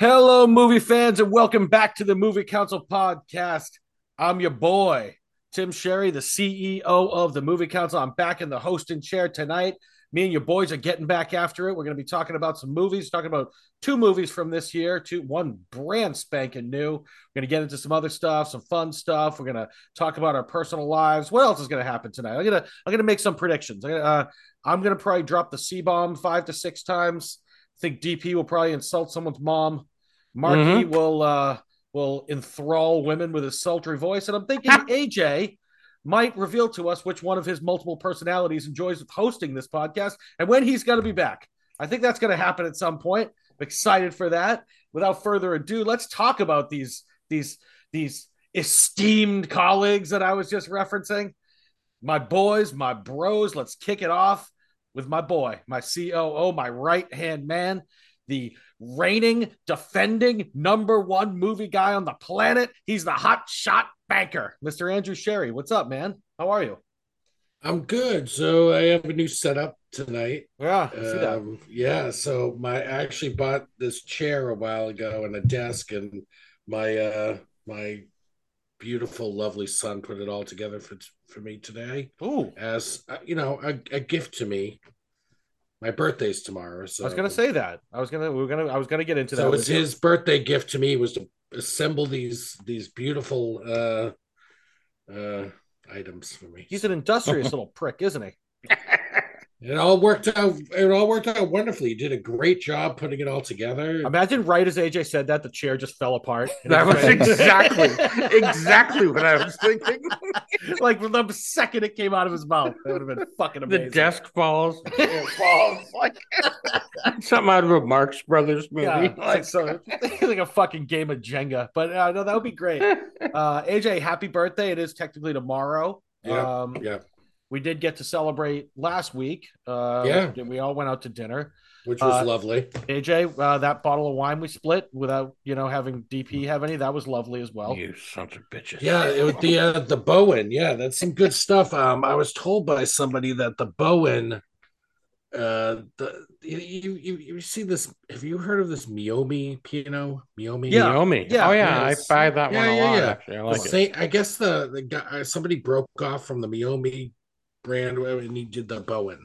Hello, movie fans, and welcome back to the Movie Council podcast. I'm your boy, Tim Sherry, the CEO of the Movie Council. I'm back in the hosting chair tonight. Me and your boys are getting back after it. We're going to be talking about some movies, talking about two movies from this year, two one brand spanking new. We're going to get into some other stuff, some fun stuff. We're going to talk about our personal lives. What else is going to happen tonight? I'm going to I'm going to make some predictions. I'm going to, uh, I'm going to probably drop the C bomb five to six times. I think DP will probably insult someone's mom. Marky will uh, will enthrall women with his sultry voice, and I'm thinking AJ might reveal to us which one of his multiple personalities enjoys hosting this podcast and when he's going to be back. I think that's going to happen at some point. I'm excited for that. Without further ado, let's talk about these these these esteemed colleagues that I was just referencing. My boys, my bros. Let's kick it off with my boy, my COO, my right hand man, the reigning, defending number one movie guy on the planet. He's the hot shot banker, Mr. Andrew Sherry. What's up, man? How are you? I'm good. So I have a new setup tonight. Yeah. Um, yeah. So my I actually bought this chair a while ago and a desk, and my uh my beautiful, lovely son put it all together for for me today Ooh, as uh, you know a, a gift to me. My birthday's tomorrow, so I was gonna say that. I was gonna we were gonna I was gonna get into so that. it's his birthday gift to me was to assemble these these beautiful uh uh items for me. He's an industrious little prick, isn't he? It all worked out. It all worked out wonderfully. You did a great job putting it all together. Imagine right as AJ said that, the chair just fell apart. That was ran- exactly exactly what I was thinking. like from the second it came out of his mouth. That would have been fucking amazing. The desk falls. Falls like something out of a Marx Brothers movie. Yeah, like, Like, so like a fucking game of Jenga. But uh, no, that would be great. Uh, AJ, happy birthday! It is technically tomorrow. Yeah, Um, yeah, we did get to celebrate last week. Uh, Yeah. we all went out to dinner. which was uh, lovely. AJ, uh, that bottle of wine we split without you know having DP have any. That was lovely as well. you sons of bitches. Yeah, it was the uh, the Böen. Yeah, that's some good stuff. Um, I was told by somebody that the Böen, uh, the you you you see this? Have you heard of this Meiomi piano? Meiomi. Yeah. Naomi. Yeah, oh yeah, yes. I buy that Yeah, one a yeah, lot. yeah. Actually, I The like it. same- I guess the the guy uh, somebody broke off from the Meiomi brand and he did the Böen.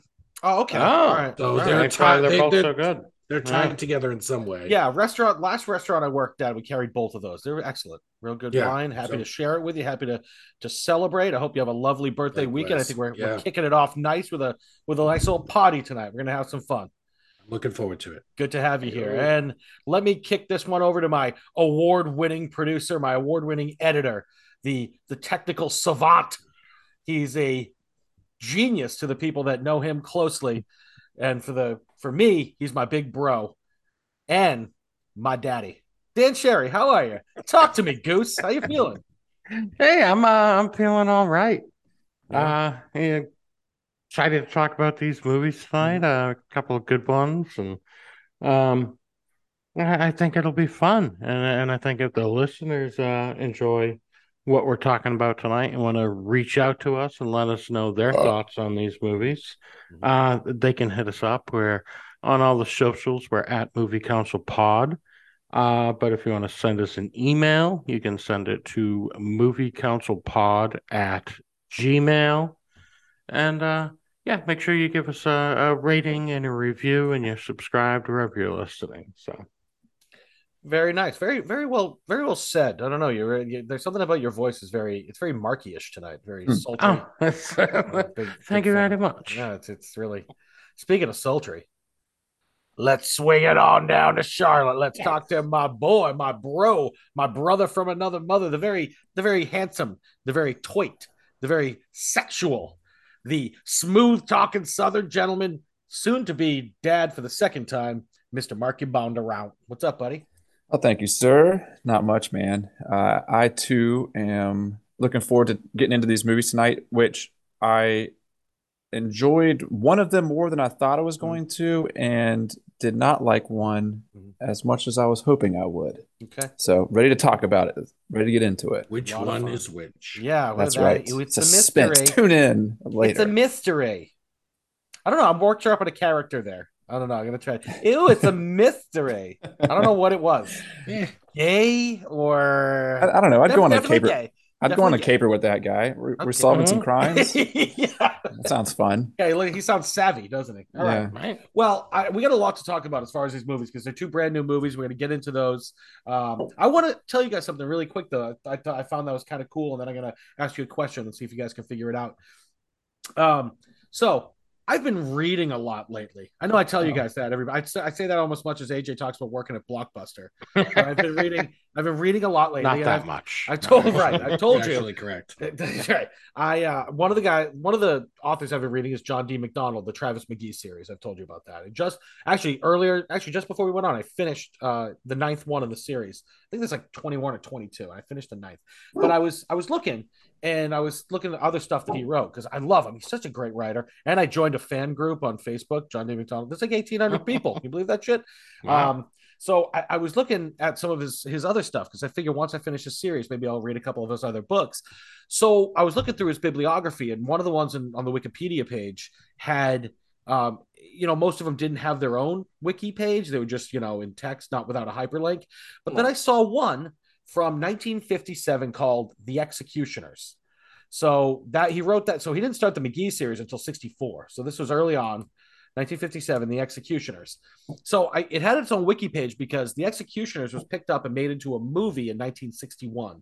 Oh, okay. Oh. all right. So All they're right. That's why they're they- both they're- so good. They're tied Yeah. together in some way. Yeah, restaurant. Last restaurant I worked at, we carried both of those. They were excellent, real good Yeah, wine. Happy so- to share it with you. Happy to to celebrate. I hope you have a lovely birthday Likewise. weekend. I think we're, we're kicking it off nice with a with a nice little party tonight. We're gonna have some fun. I'm looking forward to it. Good to have you here. Yeah. And let me kick this one over to my award-winning producer, my award-winning editor, the the technical savant. He's a genius to the people that know him closely. And for the for me, he's my big bro and my daddy. Dan Sherry, how are you? Talk to me, Goose. How you feeling? Hey, I'm uh, I'm feeling all right. Uh, yeah, excited to talk about these movies tonight. Uh, a couple of good ones, and um, I, I think it'll be fun. And and I think if the listeners uh enjoy what we're talking about tonight and want to reach out to us and let us know their thoughts on these movies, uh, they can hit us up. We're on all the socials. We're at Movie Council Pod. Uh, but if you want to send us an email, you can send it to moviecouncilpod at gmail. And uh, yeah, make sure you give us a, a rating and a review and you're subscribed wherever you're listening. So Very nice. Very, very well, very well said. I don't know. You're, you there's something about your voice is very, it's very marky-ish tonight. Very sultry. oh, Uh, big- thank big you fan. very much. Yeah, it's it's really. Speaking of sultry, let's swing it on down to Charlotte. Let's talk to my boy, my bro, my brother from another mother. The very, the very handsome, the very toit, the very sexual, the smooth talking Southern gentleman, soon to be dad for the second time, Mr. Marky Bondarout. What's up, buddy? Oh, thank you, sir. Not much, man. Uh, I too am looking forward to getting into these movies tonight, which I enjoyed one of them more than I thought I was going to, and did not like one Mhm. as much as I was hoping I would. Okay. So, ready to talk about it. Ready to get into it. Which one is which? Yeah, That's that- right. It's a Suspense. mystery. Tune in later. It's a mystery. I don't know. I'm worked up on a character there. I don't know. I'm gonna try. Ew, it's a mystery. I don't know what it was. Gay or I, I don't know. I'd go on a Definitely caper. gay. I'd go on a Definitely gay. caper with that guy. We're, we're Okay. solving some crimes. yeah. That sounds fun. Yeah, look, he sounds savvy, doesn't he? All right. Yeah. Right. Well, I, we got a lot to talk about as far as these movies because they're two brand new movies. We're going to get into those. Um, I want to tell you guys something really quick though. I, I, I found that was kind of cool, and then I'm going to ask you a question and see if you guys can figure it out. Um, so I've been reading a lot lately. I know I tell you Oh. guys that everybody. I say, I say that almost as much as AJ talks about working at Blockbuster. I've been reading. I've been reading a lot lately. Not that I've- much. I told right. I told you. Actually, correct. That's right. I uh one of the guy one of the authors I've been reading is John D. MacDonald, the Travis McGee series. I've told you about that. And just actually earlier, actually just before we went on, I finished uh the ninth one of the series. I think there's like 21 or 22. I finished the ninth. But I was I was looking and I was looking at other stuff that he wrote because I love him. He's such a great writer. And I joined a fan group on Facebook, John D. MacDonald. There's like 1,800 people. Can you believe that shit? Wow. Um, so I, I was looking at some of his his other stuff because I figure once I finish his series, maybe I'll read a couple of his other books. So I was looking through his bibliography, and one of the ones in, on the Wikipedia page had, um, you know, most of them didn't have their own wiki page; they were just you know in text, not without a hyperlink. But then I saw one from 1957 called "The Executioners." So that he wrote that. So he didn't start the McGee series until 64. So this was early on, 1957, The Executioners. So I, it had its own wiki page because The Executioners was picked up and made into a movie in 1961,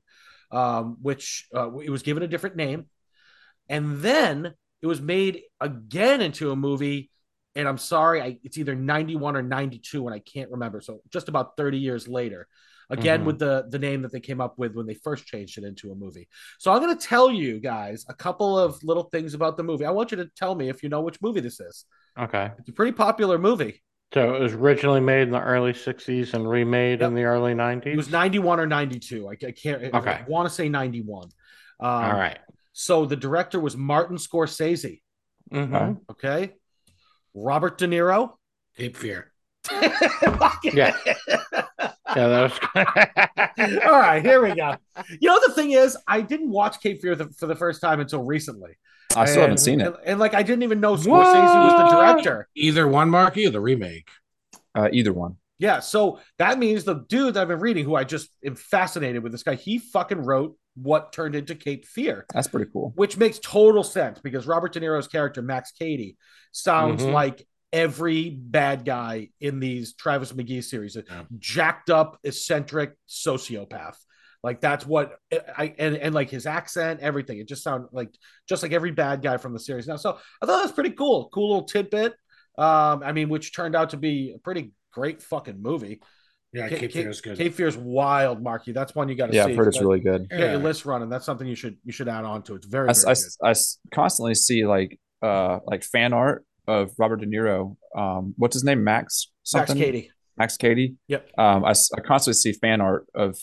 um, which uh, it was given a different name, and then it was made again into a movie. And I'm sorry, I, it's either 91 or 92, and I can't remember. So just about 30 years later, again Mhm. with the the name that they came up with when they first changed it into a movie. So I'm going to tell you guys a couple of little things about the movie. I want you to tell me if you know which movie this is. Okay. It's a pretty popular movie. So it was originally made in the early 60s and remade Yep. in the early 90s. It was 91 or 92. I, I can't. Okay. I want to say 91. Um, All right. So the director was Martin Scorsese. Mhm. Okay. Robert De Niro. Cape Fear. Yeah. Yeah, that was All right, here we go. You know, the thing is, I didn't watch Cape Fear the, for the first time until recently. I still haven't seen it. And, and, like, I didn't even know Scorsese was the director. Either one, Marky, or the remake. Uh, either one. Yeah, so that means the dude that I've been reading, who I just am fascinated with this guy, he fucking wrote what turned into Cape Fear. That's pretty cool. which makes total sense because Robert De Niro's character Max Cady sounds Mhm. like every bad guy in these Travis McGee series, a Yeah. jacked up, eccentric sociopath. Like that's what I and and like his accent, everything. It just sounded like just like every bad guy from the series. Now, so I thought that was pretty cool, cool little tidbit. Um, I mean, which turned out to be a pretty great fucking movie. Yeah, Ca- Cape Ca- Fear is good. Cape Fear's wild, Marky. That's one you got to Yeah, see. I've heard it's really good. got your Yeah. list running. That's something you should you should add on to. It's very, I, very I, good. I s- constantly see like uh like fan art of Robert De Niro. Um, what's his name? Max something? Max something. Cady. Max Cady. Yep. Um, I, s- I constantly see fan art of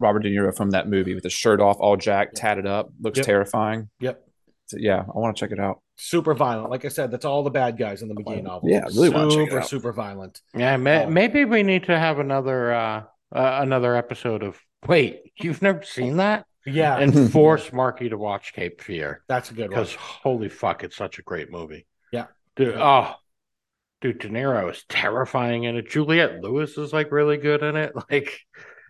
Robert De Niro from that movie with his shirt off, all jacked, tatted up. Looks Yep. terrifying. Yep. So, yeah, I want to check it out. Super violent. Like I said, that's all the bad guys in the McGee novel. Yeah, I really wanna check it super, out. super violent. Yeah, may, Oh. maybe we need to have another uh, uh another episode of Wait, you've never seen that? Yeah, And force Marky to watch Cape Fear that's a good one. because holy fuck, it's such a great movie. Yeah. Dude, oh, dude, De Niro is terrifying in it. Juliette Lewis is like really good in it. Like,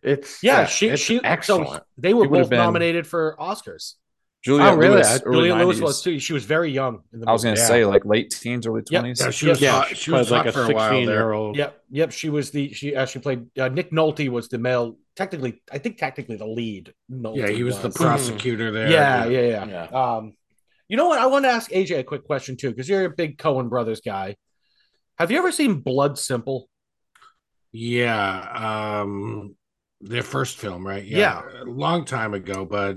it's Yeah, she it's she excellent. So they were both been- nominated for Oscars. Juliette Oh, really? Lewis, I- Lewis was too. She was very young in the I was gonna Yeah. say like late teens, early Yep. twenties. Yeah, she was yeah, hot. She was played like a for a while there. year old. Yep, yep. She was the she uh, she played uh, Nick Nolte was the male. Technically, I think technically the lead. Nolte Yeah, he was the was. prosecutor there. Yeah, yeah, yeah, Yeah. Um, you know what? I want to ask AJ a quick question too, because you're a big Coen Brothers guy. Have you ever seen Blood Simple? Yeah, um, their first film, right? Yeah. a long time ago, but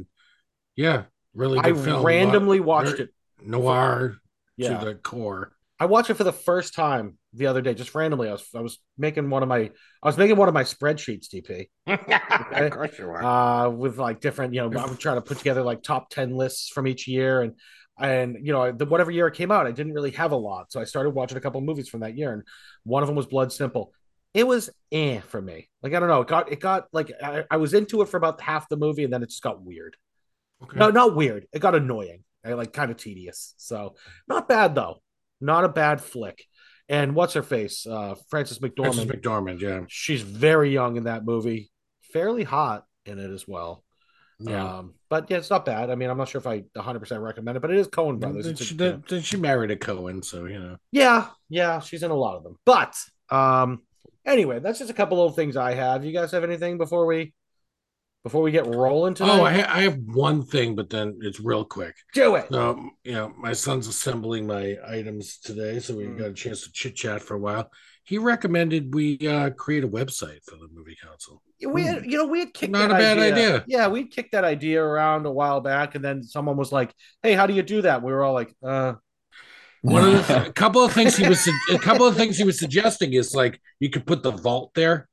yeah, really I film. randomly Lo- watched it. noir Yeah. to the core. I watched it for the first time the other day, just randomly. I was I was making one of my I was making one of my spreadsheets, DP. of course you are. uh, with like different, you know, I'm trying to put together like top 10 lists from each year. And, and, you know, the, whatever year it came out, I didn't really have a lot. So I started watching a couple movies from that year. And one of them was Blood Simple. It was eh for me. Like, I don't know. It got, it got like, I, I was into it for about half the movie and then it just got weird. Okay. No, not weird. It got annoying. I like kind of tedious. So not bad though. Not a bad flick. And what's her face? Uh, Frances McDormand. Frances McDormand, yeah. She's very young in that movie, fairly hot in it as well. Yeah. Um, but yeah, it's not bad. I mean, I'm not sure if I 100% recommend it, but it is Coen Brothers. A- she, then, then she married a Coen, so you know. yeah, yeah, she's in a lot of them. But um, anyway, that's just a couple little things I have. You guys have anything before we before we get rolling tonight? Oh, I, ha- I have one thing, but then it's real quick. do it. You know, my son's assembling my items today, so we Mm. got a chance to chit chat for a while. He recommended we uh, create a website for the movie council. We had, you know, we had kicked Not that a bad idea. Yeah, we kicked that idea around a while back, and then someone was like, "Hey, how do you do that?" We were all like, "Uh, One of the a couple of things he was a couple of things he was suggesting is like you could put the vault there.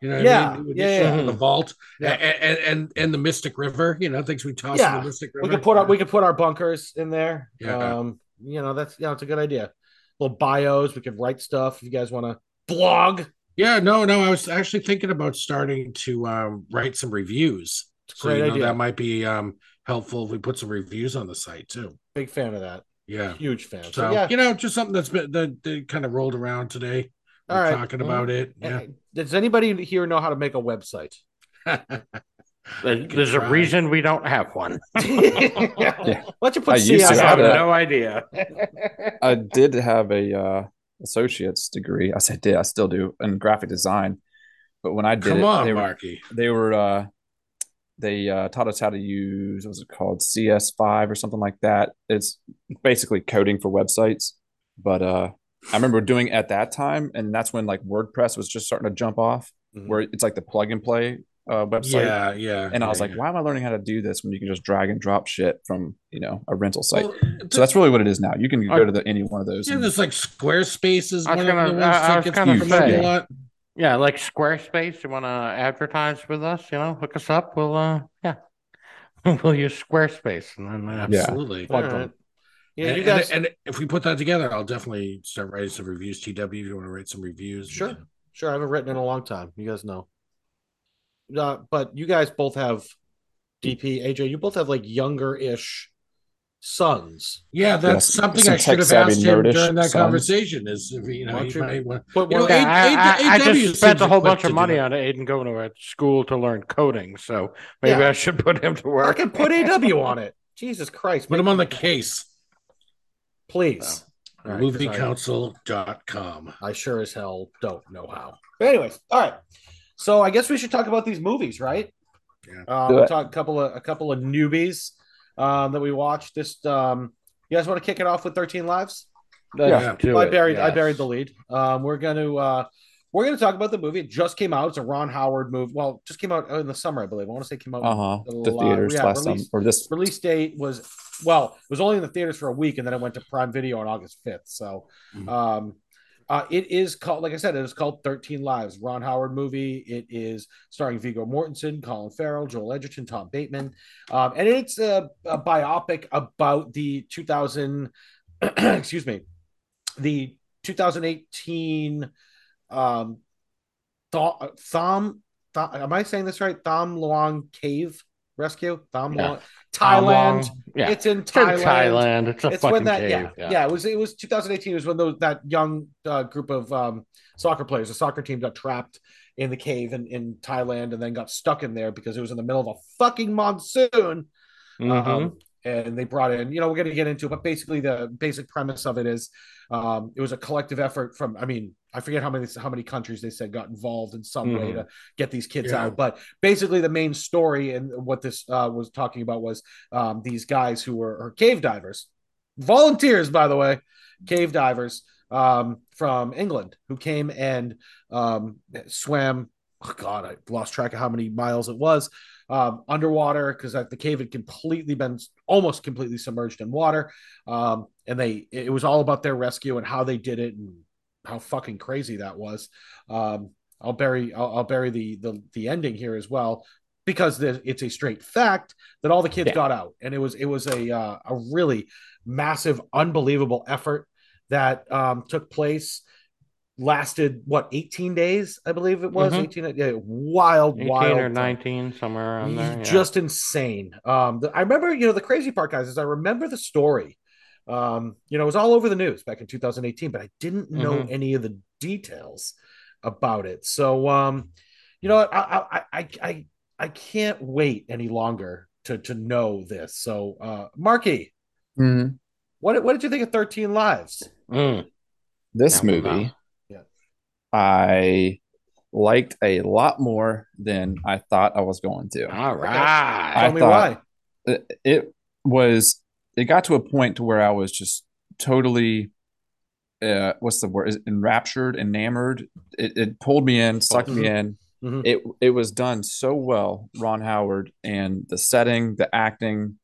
You know, what Yeah, I mean? yeah, yeah. the vault Yeah. and, and and the Mystic River. You know, things we toss Yeah. in the Mystic River. we could put our we could put our bunkers in there. Yeah. Um, you know, that's you know, it's a good idea. Little bios, we could write stuff if you guys want to blog. Yeah, no, no. I was actually thinking about starting to um, write some reviews. It's a So great you know, idea. that might be um, helpful if we put some reviews on the site too. Big fan of that. Yeah. Huge fan. So, So yeah. you know, just something that's been that, that kind of rolled around today. All We're right. talking about it. Yeah. Does anybody here know how to make a website? There's, there's a reason we don't have one. Why don't you put I used I have to- no idea. I did have a uh, associate's degree. I said did. I still do in graphic design. But when I did Come it, on, they were, they were uh, they uh, taught us how to use what was it called CS5 or something like that. It's basically coding for websites. But uh, I remember doing it at that time, and that's when like WordPress was just starting to jump off, Mhm. where it's like the plug and play uh, website. Yeah, yeah. And I yeah, was like, yeah. why am I learning how to do this when you can just drag and drop shit from you know a rental site? Well, so that's really what it is now. You can go to the, any one of those. yeah, and- there's like Squarespace is one gonna- of the ones I- I that was gets gonna promoted say. a lot. Yeah, like Squarespace. You want to advertise with us? You know, hook us up. We'll, uh, yeah, we'll use Squarespace, and then uh, Yeah. Absolutely. Plug All them. right. Yeah, and, you guys. and, and if we put that together, I'll definitely start writing some reviews. TW, if you want to write some reviews, Sure. Sure, I haven't written in a long time. You guys know. Uh, but you guys both have DP, AJ. You both have like younger-ish sons. Yeah, that's Yes, something some I should have asked him during that sons. conversation. Is if, you know, Why he don't you- might want- But You know, what- A- Yeah, I, I, I just spent a whole bunch of money on Aiden going to a school to learn coding, so maybe Yeah. I should put him to work. I can put AW on it. Jesus Christ. put him on the case. please. All right, 'cause I- Moviecouncil.com. I sure as hell don't know how. But anyways, all right. So I guess we should talk about these movies, right? Yeah. Uh, we'll talk a couple of a couple of newbies um, that we watched. This um, you guys want to kick it off with Thirteen Lives? Let's Yeah. do I it, buried I buried the lead. Um, we're gonna uh, we're gonna talk about the movie. It just came out. It's a Ron Howard movie. Well, just came out in the summer, I believe. I want to say it came out. Uh huh. in The la- theaters yeah, last release- summer or this. Release date was well, it was only in the theaters for a week, and then it went to Prime Video on August fifth. So, Mhm. um, uh, it is called, like I said, it is called Thirteen Lives. Ron Howard movie. It is starring Viggo Mortensen, Colin Farrell, Joel Edgerton, Tom Bateman, um, and it's a, a biopic about the 2000. excuse me, the 2018 um, Th- Thom. Th- am I saying this right? Tham Luang Cave Rescue. Yeah. Luang, How long? Thailand. Yeah, It's in It's in Thailand. Thailand. It's a It's fucking when that cave. yeah, yeah it was it was 2018 it was when those that young uh, group of um, soccer players the soccer team got trapped in the cave in, in Thailand and then got stuck in there because it was in the middle of a fucking monsoon Mhm. um, and they brought in, you know, we're going to get into it, but basically the basic premise of it is um, it was a collective effort from, I mean, I forget how many how many countries they said got involved in some way Mhm. to get these kids Yeah. out. But basically, the main story and what this uh, was talking about was um, these guys who were cave divers, volunteers, by the way, cave divers um, from England who came and um, swam oh God, I lost track of how many miles it was um, underwater because the cave had completely been almost completely submerged in water. Um, and they, it was all about their rescue and how they did it and how fucking crazy that was. Um, I'll bury, I'll, I'll bury the, the, the ending here as well because it's a straight fact that all the kids yeah. got out and it was, it was a, uh, a really massive, unbelievable effort that um, took place lasted what 18 days i believe it was mm-hmm. 18 yeah, wild 18 wild or 19 somewhere around there yeah. just insane um the, i remember you know the crazy part guys is i remember the story um you know it was all over the news back in 2018 but i didn't know mm-hmm. any of the details about it so um you know I, I i i i can't wait any longer to to know this so uh marky mm-hmm. what what did you think of 13 lives mm. this movie yeah. I liked a lot more than I thought I was going to. All right. Tell me why. It, was it got to a point to where I was just totally uh what's the word? Is enraptured, enamored. It, it pulled me in, sucked mm-hmm. me in. Mm-hmm. It it was done so well, Ron Howard, and the setting, the acting,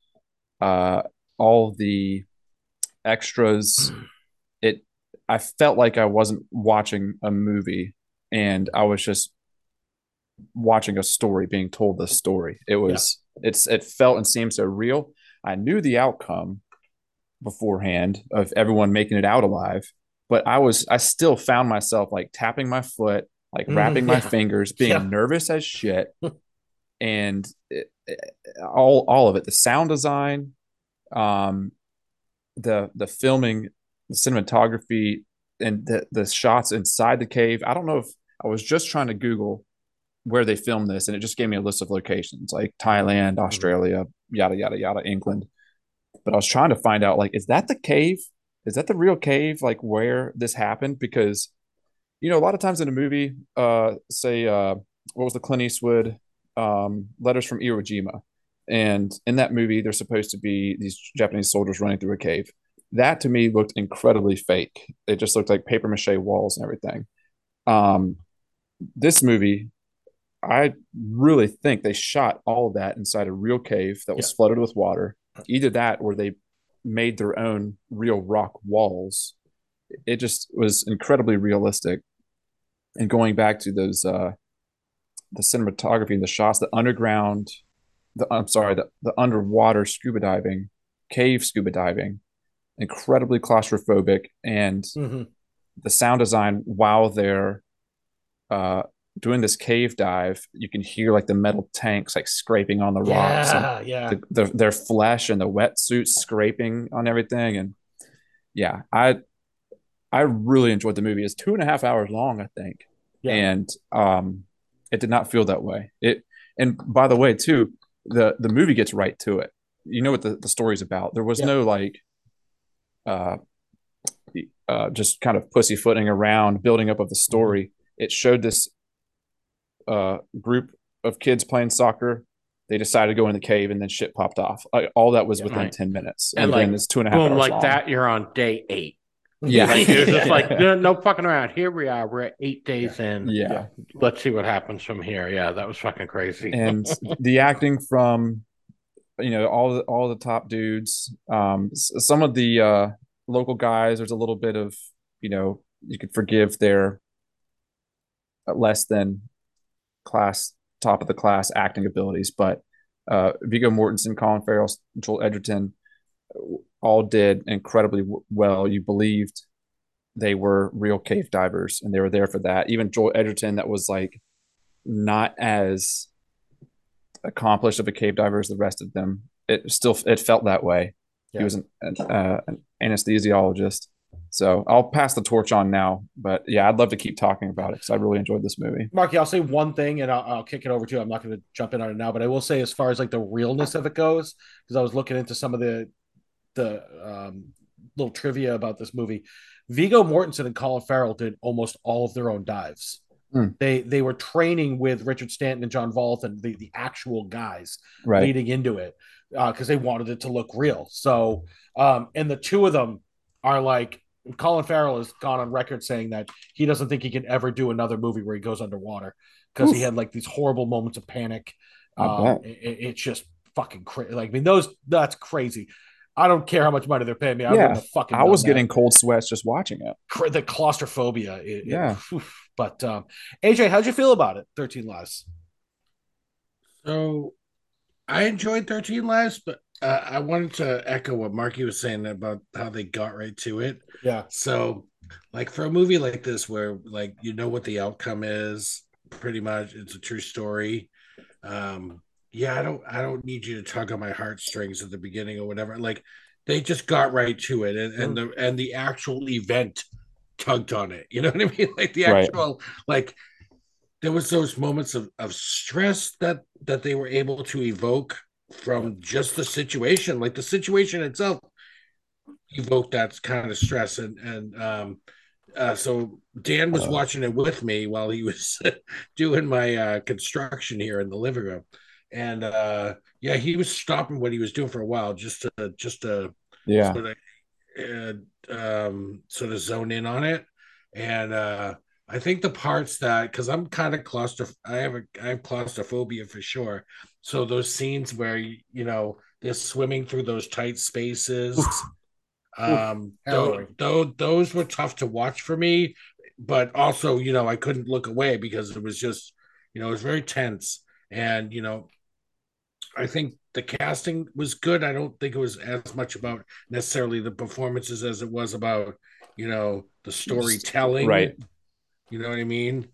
uh, all the extras. It I felt like I wasn't watching a movie and I was just watching a story being told the story. It was yeah. it's it felt and seemed so real. I knew the outcome beforehand of everyone making it out alive, but I was I still found myself like tapping my foot, like mm, wrapping yeah. my fingers, being yeah. nervous as shit. and it, it, all all of it, the sound design, um the the filming the cinematography and the, the shots inside the cave. I don't know if I was just trying to Google where they filmed this, and it just gave me a list of locations like Thailand, mm-hmm. Australia, yada yada yada, England. But I was trying to find out like, is that the cave? Is that the real cave? Like where this happened? Because you know, a lot of times in a movie, uh, say, uh, what was the Clint Eastwood um, Letters from Iwo Jima, and in that movie, there's supposed to be these Japanese soldiers running through a cave that to me looked incredibly fake. It just looked like paper mache walls and everything. Um, this movie, I really think they shot all of that inside a real cave that was yeah. flooded with water. Either that or they made their own real rock walls. It just was incredibly realistic. And going back to those, uh, the cinematography and the shots, the underground, the I'm sorry, the, the underwater scuba diving, cave scuba diving, incredibly claustrophobic and mm-hmm. the sound design while they're uh, doing this cave dive you can hear like the metal tanks like scraping on the rocks yeah, yeah. The, the, their flesh and the wetsuits scraping on everything and yeah i i really enjoyed the movie it's two and a half hours long i think yeah. and um it did not feel that way it and by the way too the the movie gets right to it you know what the, the story's about there was yeah. no like uh, uh, just kind of pussyfooting around, building up of the story. Mm-hmm. It showed this uh, group of kids playing soccer. They decided to go in the cave, and then shit popped off. Like, all that was within right. ten minutes, and, and like it's two and a half. Boom, like long. that, you're on day eight. Yeah, like, it was just like no, no, fucking around. Here we are. We're eight days in. Yeah, let's see what happens from here. Yeah, that was fucking crazy. And the acting from you know all the all the top dudes. Um, some of the uh, local guys, there's a little bit of you know you could forgive their less than class top of the class acting abilities, but uh, Viggo Mortensen, Colin Farrell, Joel Edgerton, all did incredibly well. You believed they were real cave divers, and they were there for that. Even Joel Edgerton, that was like not as accomplished of a cave diver as the rest of them. It still it felt that way. Yeah. He was an, an, uh, an, anesthesiologist. So I'll pass the torch on now. But yeah, I'd love to keep talking about it because I really enjoyed this movie. Marky, I'll say one thing and I'll, I'll kick it over to you. I'm not going to jump in on it now, but I will say as far as like the realness of it goes, because I was looking into some of the the um, little trivia about this movie. Viggo Mortensen and Colin Farrell did almost all of their own dives. Mm. They they were training with Richard Stanton and John and the, the actual guys right. leading into it because uh, they wanted it to look real. So um, and the two of them are like Colin Farrell has gone on record saying that he doesn't think he can ever do another movie where he goes underwater because he had like these horrible moments of panic. Um, it- it- it's just fucking crazy. Like, I mean, those that's crazy. I don't care how much money they're paying me. I Yeah, fucking. I was done that. getting cold sweats just watching it. The claustrophobia. it- it- Yeah. oof. but um, AJ, how'd you feel about it? Thirteen Lives. So I enjoyed 13 Lives, but uh, I wanted to echo what Marky was saying about how they got right to it. Yeah. So, like for a movie like this, where like you know what the outcome is, pretty much it's a true story. Um, yeah, I don't, I don't need you to tug on my heartstrings at the beginning or whatever. Like they just got right to it, and, and the and the actual event tugged on it. You know what I mean? Like the Right. actual like there was those moments of, of stress that that they were able to evoke from just the situation like the situation itself evoked that kind of stress and and um uh, so Dan was Uh. watching it with me while he was doing my uh, construction here in the living room, and uh, yeah, he was stopping what he was doing for a while just to just to Yeah. sort of uh, um, sort of zone in on it. And uh, I think the parts that because I'm kind of claustroph, I have a I have claustrophobia for sure. So those scenes where you know they're swimming through those tight spaces, um, Harrowing. those, those were tough to watch for me. But also, you know, I couldn't look away because it was just, you know, it was very tense. And you know, I think the casting was good. I don't think it was as much about necessarily the performances as it was about, you know, the storytelling. Right. You know what I mean?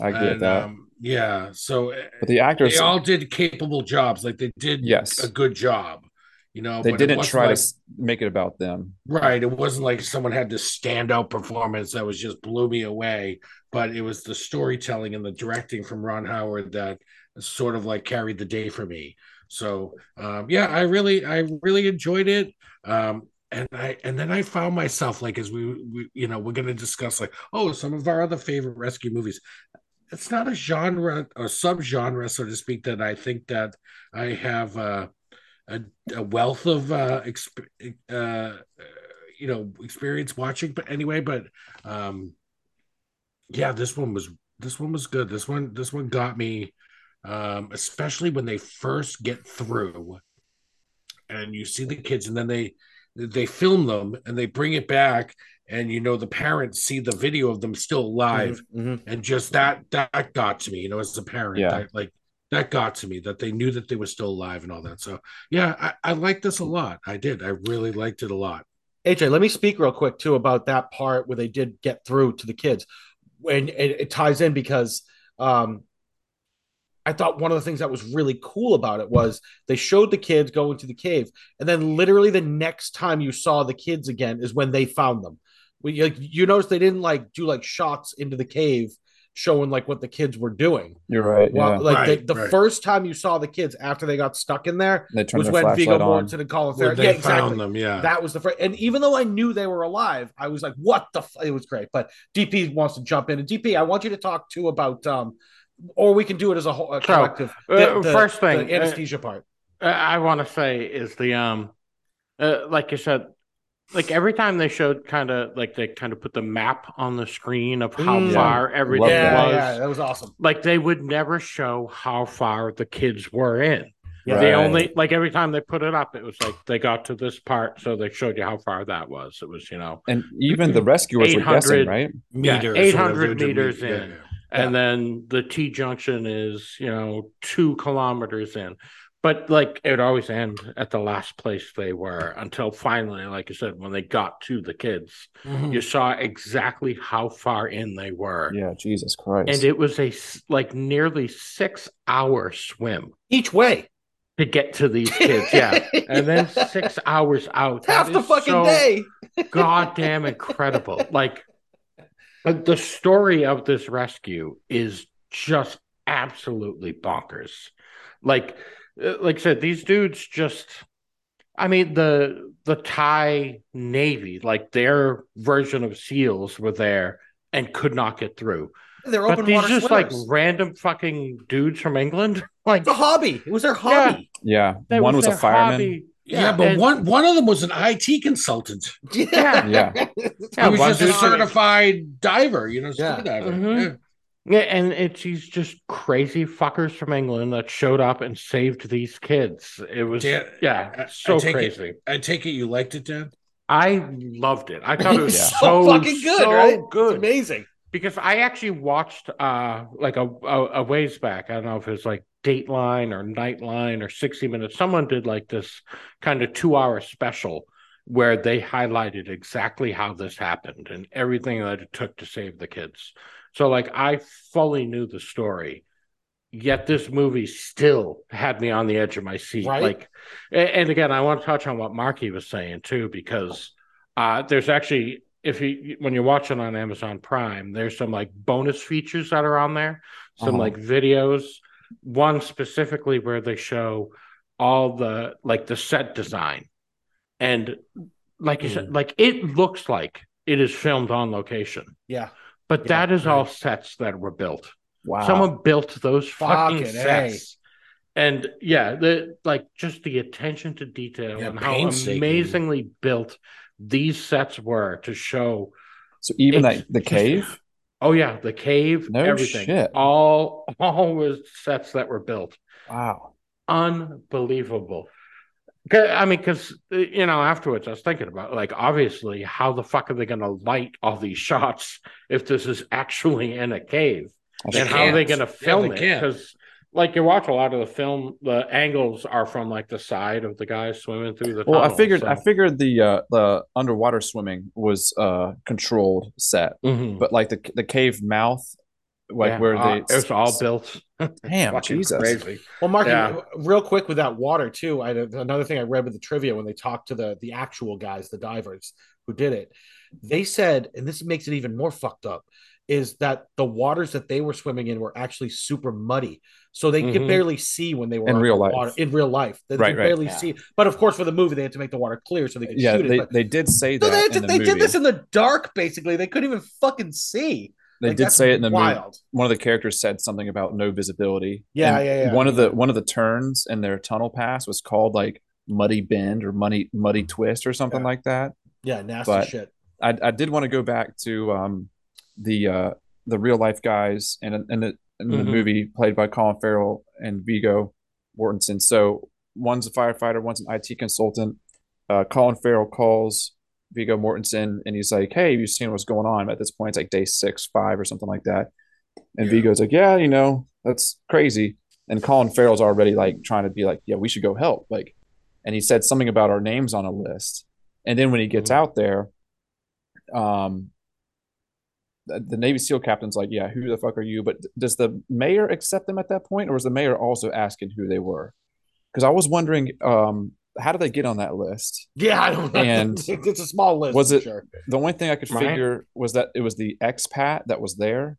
I get And, that. Um, yeah. So uh, but the actors, they all did capable jobs. Like they did yes, a good job. You know, they didn't try like- to make it about them. Right. It wasn't like someone had this standout performance that was just blew me away, but it was the storytelling and the directing from Ron Howard that sort of like carried the day for me. So um, yeah, I really, I really enjoyed it. Um, and I and then I found myself like as we, we you know we're going to discuss like oh some of our other favorite rescue movies. It's not a genre or subgenre so to speak that I think that I have a, a wealth of uh, exp- uh, you know experience watching but anyway but um yeah this one was this one was good this one this one got me um especially when they first get through and you see the kids and then they they film them and they bring it back and you know the parents see the video of them still alive Mhm. and just that that got to me you know as a parent Yeah. that, like that got to me that they knew that they were still alive and all that so yeah i, I liked this a lot i did i really liked it a lot AJ, let me speak real quick too about that part where they did get through to the kids. And it, it ties in because um, I thought one of the things that was really cool about it was they showed the kids going to the cave, and then literally the next time you saw the kids again is when they found them. We, like, you notice they didn't like do like shots into the cave showing like what the kids were doing. You're right. Well, yeah. like Right, the, the right. first time you saw the kids after they got stuck in there they was when flashlight Viggo. Mortensen and Colin Farrell. Yeah, exactly. found them yeah That was the first, and even though I knew they were alive, I was like, "What the?" F-? It was great. But DP wants to jump in, and DP, I want you to talk too about, um, or we can do it as a whole a So, collective. uh, first thing, the uh, anesthesia part. Uh, I want to say is the um, uh, like you said, like every time they showed kind of like they kind of put the map on the screen of how Mm. far everything Yeah, was. yeah, that was awesome. Like they would never show how far the kids were in. Yeah. They Right. only like every time they put it up, it was like they got to this part, so they showed you how far that was. It was you know, and even the rescuers were guessing, 800 right? Yeah, 800 whatever, the meters meter- yeah, and then the T junction is you know two kilometers in. But like it would always end at the last place they were until finally, like I said, when they got to the kids. Mhm. you saw exactly how far in they were. Yeah, Jesus Christ. And it was a like nearly six hour swim Each way, to get to these kids. Yeah. And then six hours out. half the fucking so day. goddamn incredible. Like the story of this rescue is just absolutely bonkers. Like, uh, like I said, these dudes just. I mean the the Thai Navy, like their version of SEALs, were there and could not get through. They're But open these water just like random fucking dudes from England, like it's a hobby. It was their hobby. yeah, that one was, a fireman. hobby. Yeah, but and- one one of them was an IT consultant. Yeah. Yeah. He Yeah, was just a certified diver, you know, Yeah. scuba diver. Mhm. Yeah. Yeah, and it's these just crazy fuckers from England that showed up and saved these kids. It was Dan, yeah, I- I so it- crazy. I take it you liked it, Dan. I loved it. I thought it was It's so, fucking good, so right? Good. It's amazing. Because I actually watched uh like a, a a ways back. I don't know if it was like Dateline or Nightline or 60 Minutes. Someone did like this kind of two hour special where they highlighted exactly how this happened and everything that it took to save the kids. So like I fully knew the story. Yet this movie still had me on the edge of my seat. Right. Like and again, I want to touch on what Marky was saying too, because uh, there's actually if you when you're watching on Amazon Prime, there's some like bonus features that are on there, some Uh-huh. like videos. One specifically where they show all the like the set design, and like you said, like it looks like it is filmed on location, Yeah. but Yeah, that is all sets that were built. Wow. Someone built those fucking Fucking A. sets. And yeah, the like just the attention to detail Yeah, and how amazingly built these sets were to show. so even it's that the just- cave. Oh yeah, the cave, No everything, shit. all all was sets that were built. Wow. unbelievable. I mean, because you know, afterwards I was thinking about like obviously how the fuck are they going to light all these shots if this is actually in a cave? That's and true. how are they going to film they it? Because like you watch a lot of the film, the angles are from like the side of the guy swimming through the. Well, I tunnel, figured I figured the uh the underwater swimming was uh controlled set, Mhm. but like the the cave mouth, like Yeah, where uh, they it was all built. Damn, Jesus. crazy. Well, Mark, Yeah. real quick with that water too. I another thing I read with the trivia when they talked to the the actual guys, the divers who did it. They said, and this makes it even more fucked up, is that the waters that they were swimming in were actually super muddy, so they could Mhm. barely see when they were In real underwater- life. In real life, they Right, could right. barely Yeah. see. But of course, for the movie, they had to make the water clear so they could Yeah, shoot it. they, but- they did say So that they, in did, the they movie. did this in the dark. Basically, they couldn't even fucking see. they Like, did say it in the movie. wild. One of the characters said something about no visibility. Yeah, And yeah, yeah. One of the one of the turns in their tunnel pass was called like Muddy Bend or Muddy Muddy Twist or something Yeah. like that. Yeah, nasty But- shit. I, I did want to go back to um, the uh, the real life guys and and the, in the movie played by Colin Farrell and Viggo Mortensen. So one's a firefighter, one's an IT consultant. Uh, Colin Farrell calls Viggo Mortensen and he's like, "Hey, have you seen what's going on?" At this point, it's like day six, five, or something like that. And Yeah. Viggo's like, "Yeah, you know, that's crazy." And Colin Farrell's already like trying to be like, "Yeah, we should go help." Like, and he said something about our names on a list. And then when he gets Mhm. out there, um the, the Navy SEAL captain's like, yeah, who the fuck are you? But does the mayor accept them at that point, or was the mayor also asking who they were? Because I was wondering, um, how did they get on that list? Yeah, I don't know. And it's a small list. was it- Sure. The only thing I could Right. figure was that it was the expat that was there,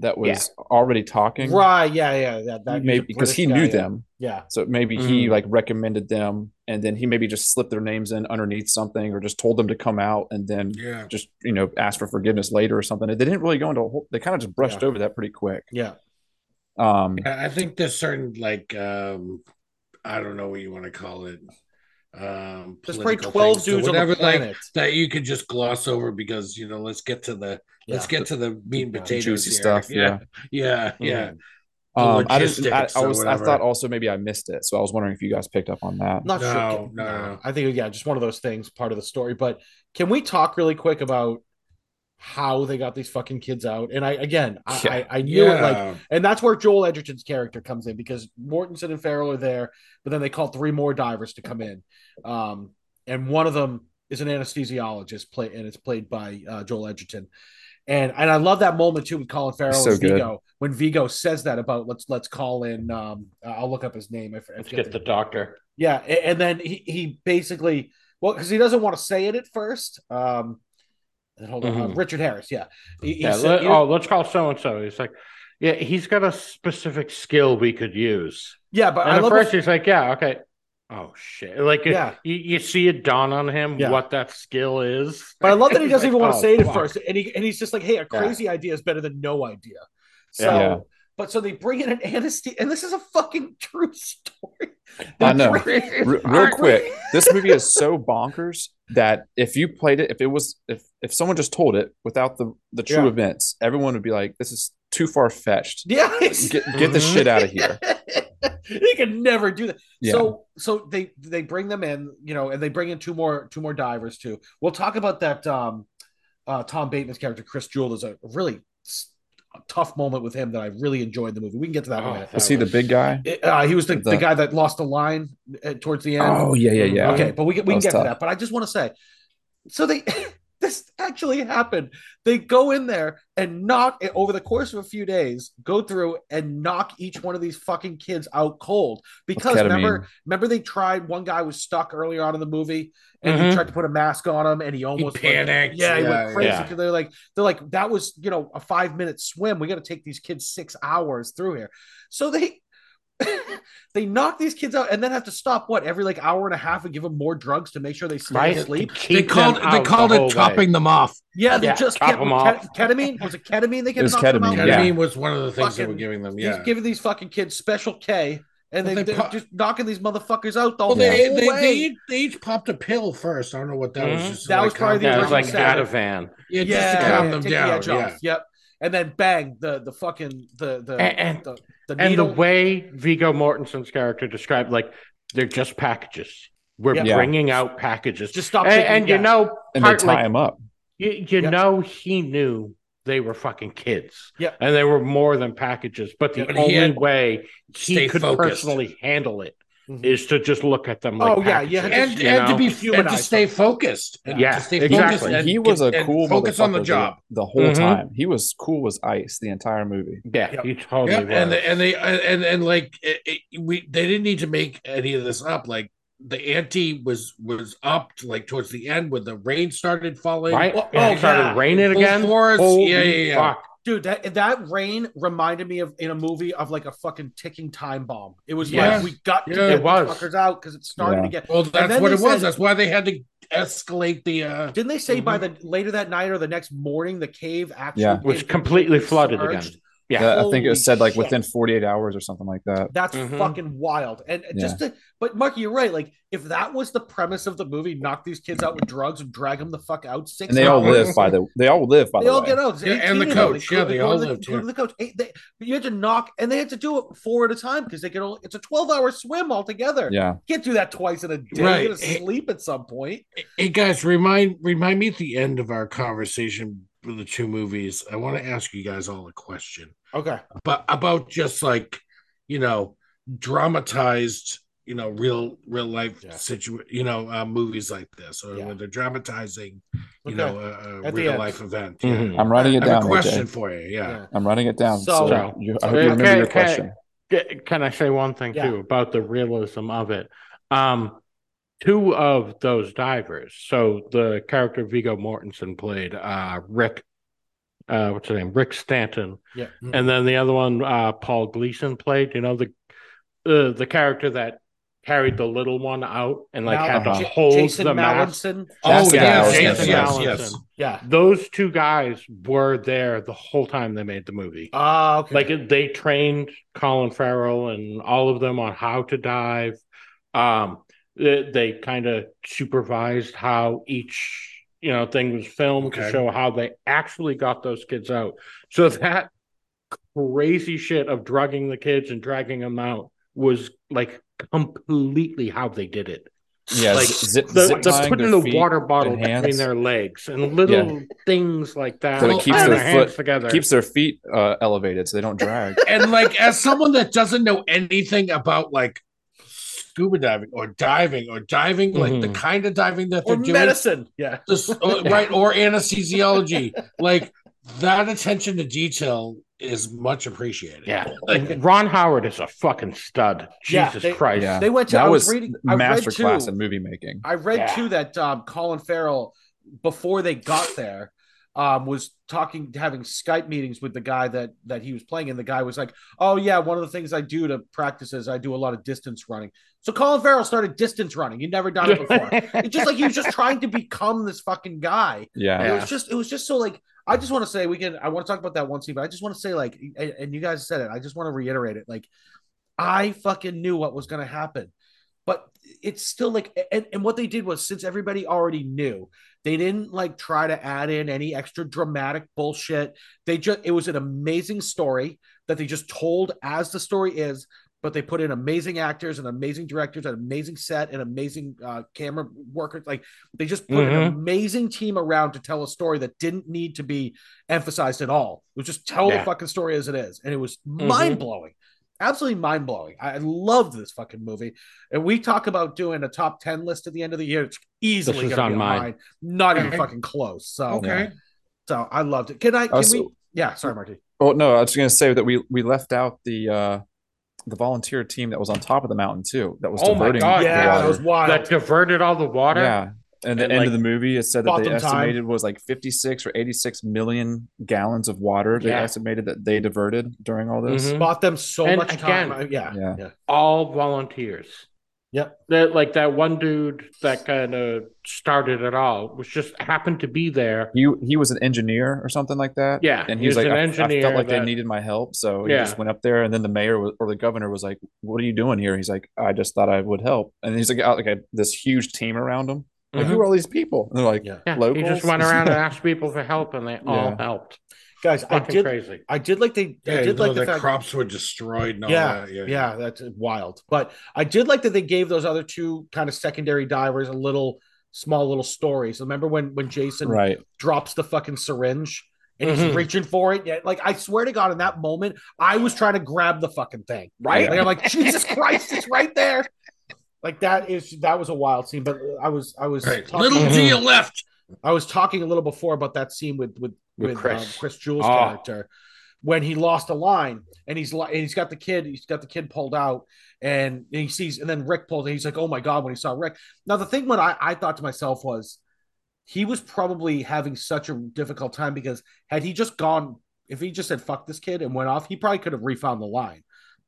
that was Yeah. already talking, Right? Yeah, yeah. That, that maybe because he guy, knew yeah. them. Yeah. So maybe he Mhm. like recommended them, and then he maybe just slipped their names in underneath something, or just told them to come out, and then Yeah. just you know ask for forgiveness later or something. They didn't really go into a whole. They kind of just brushed Yeah. over that pretty quick. Yeah. Um, I I think there's certain like um I don't know what you want to call it. Um There's probably political 12 things or dudes on the whatever, like, planet. that you could just gloss over because you know let's get to the let's get to the meat and potatoes juicy here. stuff, Yeah. Yeah. Yeah. The Um, I didn't. I, I or was. I thought also maybe I missed it, so I was wondering if you guys picked up on that. Not No, sure. no, no. I think yeah, just one of those things, part of the story. But can we talk really quick about how they got these fucking kids out? And I again, I, Yeah. I, I knew it like, and that's where Joel Edgerton's character comes in because Mortensen and Farrell are there, but then they call three more divers to come in, um, and one of them is an anesthesiologist, play and it's played by uh, Joel Edgerton. And and I love that moment too with Colin Farrell So and good. Viggo when Viggo says that about let's let's call in um I'll look up his name. I, Let's forget get the doctor. yeah, a- and then he, he basically well because he doesn't want to say it at first. Um, and hold on, uh. Richard Harris. Yeah, he, he Yeah, said- let, oh, let's call so and so. He's like, yeah, he's got a specific skill we could use. yeah, but And I at love first the- he's like, yeah, okay. Oh shit! Like, Yeah. you, you see it dawn on him Yeah. what that skill is. but I love that he doesn't like, even want to oh, say it at first, and he and he's just like, hey, a Yeah. crazy idea is better than no idea. So, Yeah. But so they bring in an anesthesia, and this is a fucking true story. I know. They Re- real quick, this movie is so bonkers that if you played it, if it was, if if someone just told it without the the true Yeah. events, everyone would be like, "This is too far fetched. Yeah, Get get this shit out of here." they could never do that. Yeah. So so they they bring them in, you know, and they bring in two more two more divers too. We'll talk about that. Um, uh, Tom Bateman's character Chris Jewell is a really tough moment with him that I really enjoyed the movie. We can get to that in a Oh, minute. Was he the big guy? Uh, he was the, the The- guy that lost the line uh, towards the end. Oh yeah, yeah, yeah. Okay, but we can we can That get to that. But I just want to say, so they this actually happened. They go in there and knock over the course of a few days, go through and knock each one of these fucking kids out cold. Because remember, remember they tried. One guy was stuck earlier on in the movie, and he Mhm. tried to put a mask on him, and he almost like- panicked. yeah, he Yeah, went crazy yeah. because they're like they're like that was you know a five minute swim. We got to take these kids six hours through here. So they they knock these kids out and then have to stop what every like hour and a half and give them more drugs to make sure they stay Right? asleep. They called they called the it whole way. them off. Yeah, they Yeah, just top kept them off. ketamine. Was it ketamine? They kept It was knocking them out ketamine, yeah. Was one of the things they were giving them. He's Yeah. giving these fucking kids special K, and Well, they, they they're po- just knocking these motherfuckers out the Well, whole they, they, way. they, each, they each popped a pill first. I don't know what that was. Mhm. Just to, That like, was probably the Yeah, it was like original Ativan. Yeah, just yeah, to calm yeah, them down. the Yeah. Yep. And then bang, the the fucking the the And- and- the, the And the way Viggo Mortensen's character described, like they're just packages. We're Yeah. Yeah. bringing out packages. Just stop And, and you gas. know, And they tie like, him up. you, you Yep. know, he knew they were fucking kids. Yep. And they were more than packages. But the But he only had- way he could focused. personally handle it Mhm. is to just look at them like Oh, yeah, yeah, And, you and to know? be and to stay them. focused. Yeah, to stay exactly. focused and he was a cool focus on the job. the whole Mhm. time. He was cool as ice the entire movie. yeah, Yep. he totally Yeah, was. and they, and they and and like it, it, we they didn't need to make any of this up. Like the ante was was up like towards the end when the rain started falling. right? Oh, Yeah, oh, it started yeah. raining Full again. force. Holy Yeah, yeah, yeah. fuck. Dude, that that rain reminded me of in a movie of like a fucking ticking time bomb. It was Yeah. like we got to Yeah. get It these was. fuckers out because it started Yeah. to get. Well, that's what they it was. That's why they had to escalate the. uh Didn't they say by Mm-hmm. the later that night or the next morning the cave actually Yeah. Was completely flooded again. Submerged? Yeah. Yeah, I think it was said like shit. within 48 hours or something like that. That's Mhm. fucking wild. And just to, but Marky, you're right. Like, if that was the premise of the movie, knock these kids out with drugs and drag them the fuck out six And they all live by the they all live by They the all way. get out. Yeah, and the 18 of them, coach. Yeah, they including all the- lived, including the coach. Eight- they- you had to knock, and they had to do it four at a time because they could only. It's a 12 hour swim altogether. Yeah. You can't do that twice in a day. Right. You're gonna sleep at some point. Hey guys, remind remind me at the end of our conversation with the two movies. I want to ask you guys all a question, Okay. but about just like you know dramatized, you know, real real life Yeah. situ, you know, uh, movies like this, or Yeah. when they're dramatizing, you Okay. know, a, a real life event. Mhm. I'm writing it I have down. a question AJ. for you. Yeah. I'm writing it down. So, So- you, I hope you remember Okay, your question. Ca- Can I say one thing Yeah. too about the realism of it? Um, two of those divers. So the character Viggo Mortensen played, uh, Rick. Uh, what's his name? Rick Stanton. Yeah. And then the other one, uh, Paul Gleeson played. You know the uh, the character that carried the little one out and like Mal- had to Uh-huh. J- hold Jason the mask. Mallinson. That's oh the guy I yes, was yes, yes, yes. Yeah. Those two guys were there the whole time they made the movie. Ah, okay. like they trained Colin Farrell and all of them on how to dive. Um, they, they kind of supervised how each you know thing was filmed to show how they actually got those kids out. So that crazy shit of drugging the kids and dragging them out was like completely how they did it. Yeah, Like, zip, The, zip the putting their the water bottle and between their legs and little things like that. So it keeps and their hands foot- together. keeps their feet uh, elevated so they don't drag. and like as someone that doesn't know anything about like scuba diving or diving or diving like the Mhm. kind of diving that or they're doing medicine. Yeah. this, uh, right or anesthesiology like that attention to detail is much appreciated Yeah, Like- Ron Howard is a fucking stud. Yeah, Jesus they- Christ. Yeah, They went to. that I was, was reading. I master class in movie making. I read Yeah. too that um, Colin Farrell, before they got there, um, was talking, having Skype meetings with the guy that that he was playing, and the guy was like, "Oh yeah, one of the things I do to practice is I do a lot of distance running." So Colin Farrell started distance running. He'd never done it before. it's just like he was just trying to become this fucking guy. Yeah. And It was just, it was just so like I just want to say we can. I want to talk about that one scene, but I just want to say like, and, and you guys said it. I just want to reiterate it. Like, I fucking knew what was going to happen, but it's still like, and, and what they did was since everybody already knew, they didn't like try to add in any extra dramatic bullshit. They just it was an amazing story that they just told as the story is, but they put in amazing actors and amazing directors, an amazing set, and amazing uh, camera workers. Like they just put an Mhm. amazing team around to tell a story that didn't need to be emphasized at all. It was just tell Yeah. the fucking story as it is, and it was mind blowing. Absolutely mind blowing. I loved this fucking movie. And we talk about doing a top 10 list at the end of the year. It's easily gonna on be mine. mine. Not even fucking close. So Okay. so I loved it. Can I can Also- we yeah, sorry, Marty. Oh no, I was going to say that we we left out the uh the volunteer team that was on top of the mountain too. That was Oh my diverting God, the Yeah, water. that was wild. That diverted all the water. Yeah. And the And, end like, of the movie, it said that they them time. estimated was like 56 or 86 million gallons of water. They Yeah. estimated that they diverted during all this. Mhm. Bought them so And much time. again- I- yeah, Yeah. yeah. All volunteers. Yep. That like that one dude that kind of started it all was just happened to be there. He he was an engineer or something like that. Yeah, and he he was was like, an I, I felt like they needed my help, so he Yeah. just went up there. And then the mayor was, or the governor was like, "What are you doing here?" He's like, "I just thought I would help." And he's like, got like a, this huge team around him. Like, Mhm. who are all these people? And they're like, Yeah. Yeah, he just went around and asked people for help, and they all Yeah. helped. Guys, I did crazy. I did like they Yeah, I did like the the fact crops were destroyed and all yeah, that. yeah, that's wild. But I did like that they gave those other two kind of secondary divers a little small little stories. Remember when when Jason right. drops the fucking syringe and he's Mhm. reaching for it? Yeah, like I swear to God, in that moment, I was trying to grab the fucking thing. Right? Like I'm like, Jesus Christ, it's right there. Like that is that was a wild scene. But I was I was Right. talking- Little mhm. to your left. I was talking a little before about that scene with with With with, Chris. Chris, Chris Jewell's Oh. character when he lost a line and he's li- and he's got the kid he's got the kid pulled out and he sees and then Rick pulls and he's like oh my god when he saw Rick now the thing what I, I thought to myself was he was probably having such a difficult time because had he just gone if he just said fuck this kid and went off he probably could have refound the line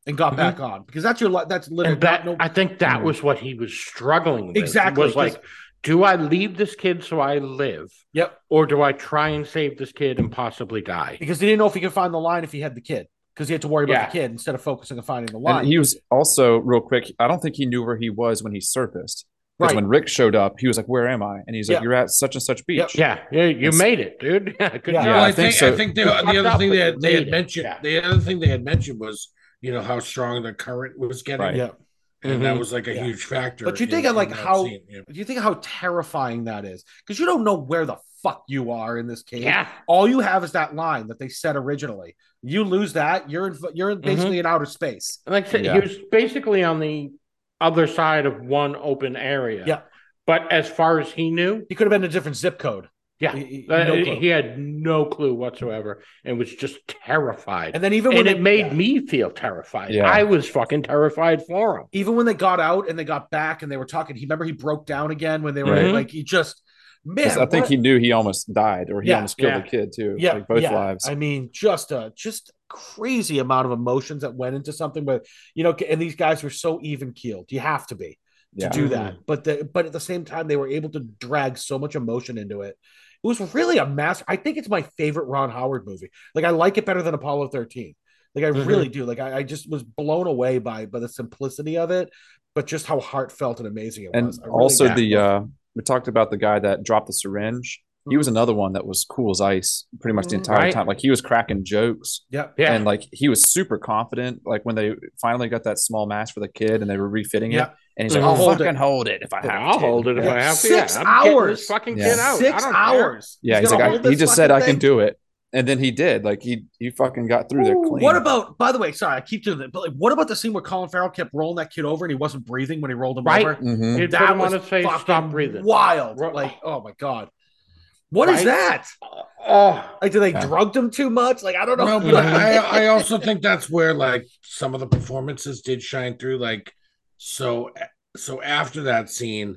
and got Mhm. back on because that's your li- that's literally that no, I think that Mm. was what he was struggling with. Exactly, Was like, do I leave this kid so I live, yep or do I try and save this kid and possibly die? because he didn't know if he could find the line if he had the kid because he had to worry about Yeah. the kid instead of focusing on finding the line And he was also real quick. I don't think he knew where he was when he surfaced. Because Right. when Rick showed up, he was like, "Where am I?" And he's like, Yeah. "You're at such and such beach." Yeah, yeah, you It's- made it, dude. Good Yeah. Well, I, I think, think I think the, the other thing they had, they had mentioned Yeah. the other thing they had mentioned was you know how strong the current was getting, Right. yeah and that Mhm. was like a Yeah. huge factor. But you in- think of like how scene, yeah. do you think how terrifying that is? Because you don't know where the fuck you are in this case. Yeah, All you have is that line that they said originally. You lose that, you're in you're in basically in outer space. like I said, Yeah. he was basically on the other side of one open area. Yeah. but as far as he knew, He could have been in a different zip code. Yeah, He- he- uh, no he, had no clue whatsoever and was just terrified. And then even and when it made yeah. me feel terrified. Yeah. I was fucking terrified for him. even when they got out and they got back and they were talking, he remember he broke down again when they were Right. like he just man. 'Cause I think what- he knew he almost died, or he Yeah, almost killed yeah. the kid too. yeah, like both yeah. lives. I mean, just a just crazy amount of emotions that went into something, but you know, and these guys were so even keeled. You have to be. to yeah, do that. But the but at the same time, they were able to drag so much emotion into it. It was really a master. I think it's my favorite Ron Howard movie. Like I like it better than Apollo 13. Like I Mhm. really do. Like I, I just was blown away by by the simplicity of it, but just how heartfelt and amazing it and was. Really also the uh, we talked about the guy that dropped the syringe. He was another one that was cool as ice pretty much the Mhm. entire Right. time. Like he was cracking jokes yeah. Yeah, and like he was super confident. Like when they finally got that small mask for the kid and they were refitting Yeah. it, and he's like. "I'll Hold it. fucking hold it if I have I'll to." hold it if Yeah. I have to. Six yeah, hours. this fucking Yeah. kid out. I Six don't care. hours. Yeah, he's, gonna like, I, he just said, fucking "I can do it," and then he did. Like he he fucking got through there clean. What about? By the way, sorry, I keep doing that. But like, what about the scene where Colin Farrell kept rolling that kid over and he wasn't breathing when he rolled him Right. over? Mhm. He'd put That him on was his face, fucking stop breathing. Wild. Like, oh my god, what is Right? that? Oh, Like, do they Yeah. drugged him too much? Like, I don't know. No, but I, I also think that's where like some of the performances did shine through. Like, so so after that scene,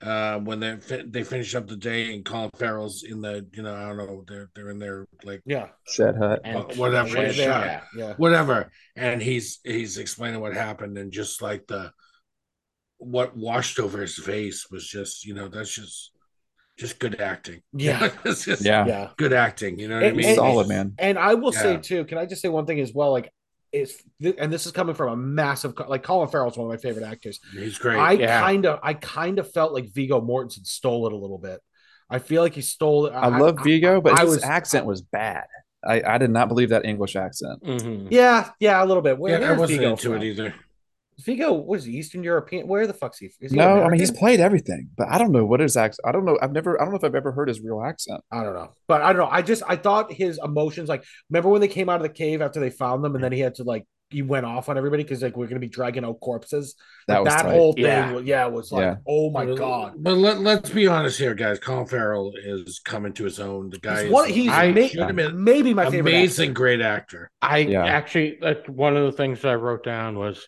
uh, when they fi- they finish up the day and Colin Farrell's in the you know I don't know they're they're in their like yeah, Shed hut. and whatever, Yeah, shot. yeah. yeah. whatever, and he's he's explaining what happened and just like the what washed over his face was just you know that's just just good acting. Yeah. it's just Yeah. yeah. good acting. You know what I mean? and- Solid, man. And I will say too, can I just say one thing as well? Like, is and this is coming from a massive like Colin Farrell's one of my favorite actors. He's great. I Yeah. kind of, I kind of felt like Viggo Mortensen stole it a little bit. I feel like he stole it. I love Viggo, but I his was- accent was bad. I, I did not believe that English accent. Mhm. Yeah, yeah, a little bit. Where, yeah, I where's wasn't Viggo into from? it either. Viggo, was Eastern European? Where the fuck's he? Is he No, I mean he's played everything, but I don't know what his accent. I don't know. I've never. I don't know if I've ever heard his real accent. I don't know, but I don't know. I just I thought his emotions, like remember when they came out of the cave after they found them, and then he had to like he went off on everybody because like we're gonna be dragging out corpses. That Like, was that tight. whole thing, Yeah. was, yeah, was like, Yeah. oh my god. But let, let's be honest here, guys. Colin Farrell is coming to his own. The guy He's, one, is he's I- ma- legitimate, maybe my favorite. amazing, great actor. I Yeah. actually like, one of the things I wrote down was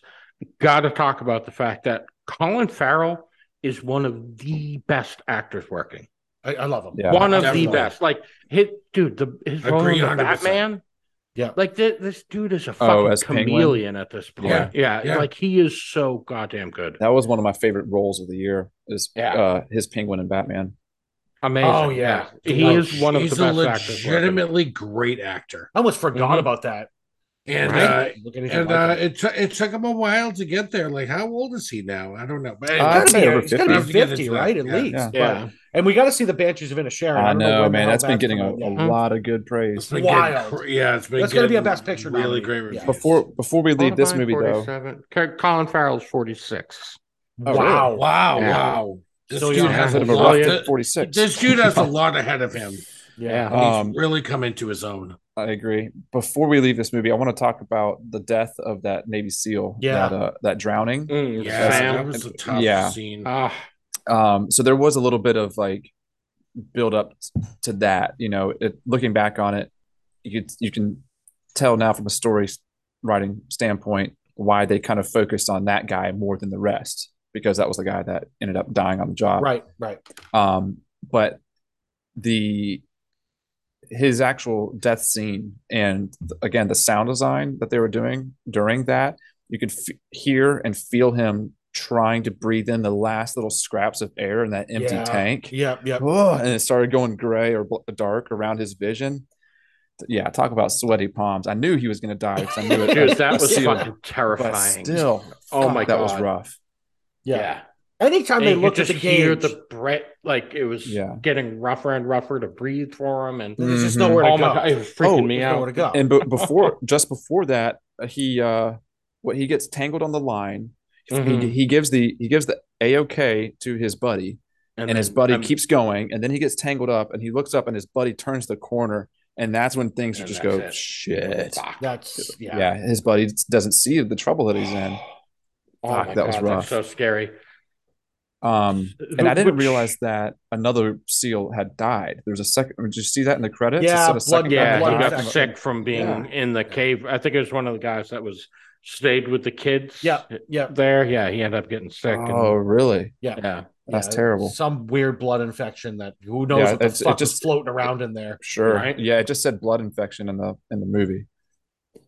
got to talk about the fact that Colin Farrell is one of the best actors working. I, I love him. Yeah. one of definitely. the best. Like hit dude, the his role Agree in the 100%. Batman. Yeah. Like thi- this dude is a Oh, fucking as Penguin? chameleon at this point. Yeah. Yeah. Yeah. like he is so goddamn good. That was one of my favorite roles of the year. Is Yeah. uh, his Penguin and Batman. Amazing. Oh, yeah. He Oh, is one of the best actors. working. legitimately great actor, I almost forgot Mhm. about that. And Right? Look at his uh, and life. uh, it t- it took him a while to get there. Like, how old is he now? I don't know. But Uh, He's I'd gotta be, over he's gotta be 50. 50, right? At Yeah. least. Yeah. But- and we got to see the Banshees of Inisherin. I don't know, when man. That's been getting a, a yet. lot of good it's praise. been Wild. getting, cr- yeah, it's been That's gonna be a Best Picture Really nominee. great Yeah. reviews. Before before we leave this movie though, 47. Co- Colin Farrell's 46. Oh, wow. wow, Yeah. wow, this So dude young. has a a of lot. 46. This dude has a lot ahead of him. Yeah. Um, He's really come into his own. I agree. Before we leave this movie, I want to talk about the death of that Navy SEAL. Yeah. That, uh, that drowning. Mm, Yeah, Sam. that was a tough Yeah. scene. Ah, Um, so there was a little bit of like build up to that. You know, it, looking back on it, you could, you can tell now from a story writing standpoint why they kind of focused on that guy more than the rest because that was the guy that ended up dying on the job. Right, right. Um, but the his actual death scene and again the sound design that they were doing during that, you could f- hear and feel him trying to breathe in the last little scraps of air in that empty Yeah. tank. Yep, yep. Oh, and it started going gray or bl- dark around his vision. Yeah, talk about sweaty palms. I knew he was going to die because I knew it. dude, that was Seal, fucking but terrifying. still, Oh my God. that was rough. Yeah. yeah. Anytime And they you could looked at just the hear the breath, like it was Yeah. getting rougher and rougher to breathe for him, and there's just Mhm. nowhere to oh go. my god, it was freaking Oh, me There's nowhere to go. and but before just before that he uh what he gets tangled on the line Mhm. he, he gives the he gives the a-ok to his buddy and, his then, buddy um, keeps going and then he gets tangled up and he looks up and his buddy turns the corner and that's when things just go it. shit That's yeah. yeah. his buddy doesn't see the trouble that he's in Oh Fuck, my that was rough. That's so scary. Um and i didn't Which- realize that another seal had died there's a second did you see that in the credits Yeah, said a second blood- Yeah, blood he got from- sick from being Yeah. in the cave. I think it was one of the guys that was stayed with the kids. Yeah, yeah. there. Yeah, he ended up getting sick. and- oh really Yeah. yeah. That's Yeah, terrible. Some weird blood infection that who knows Yeah, what the it's- it fuck just- is floating around in there. Sure. Right? Yeah, it just said blood infection in the in the movie.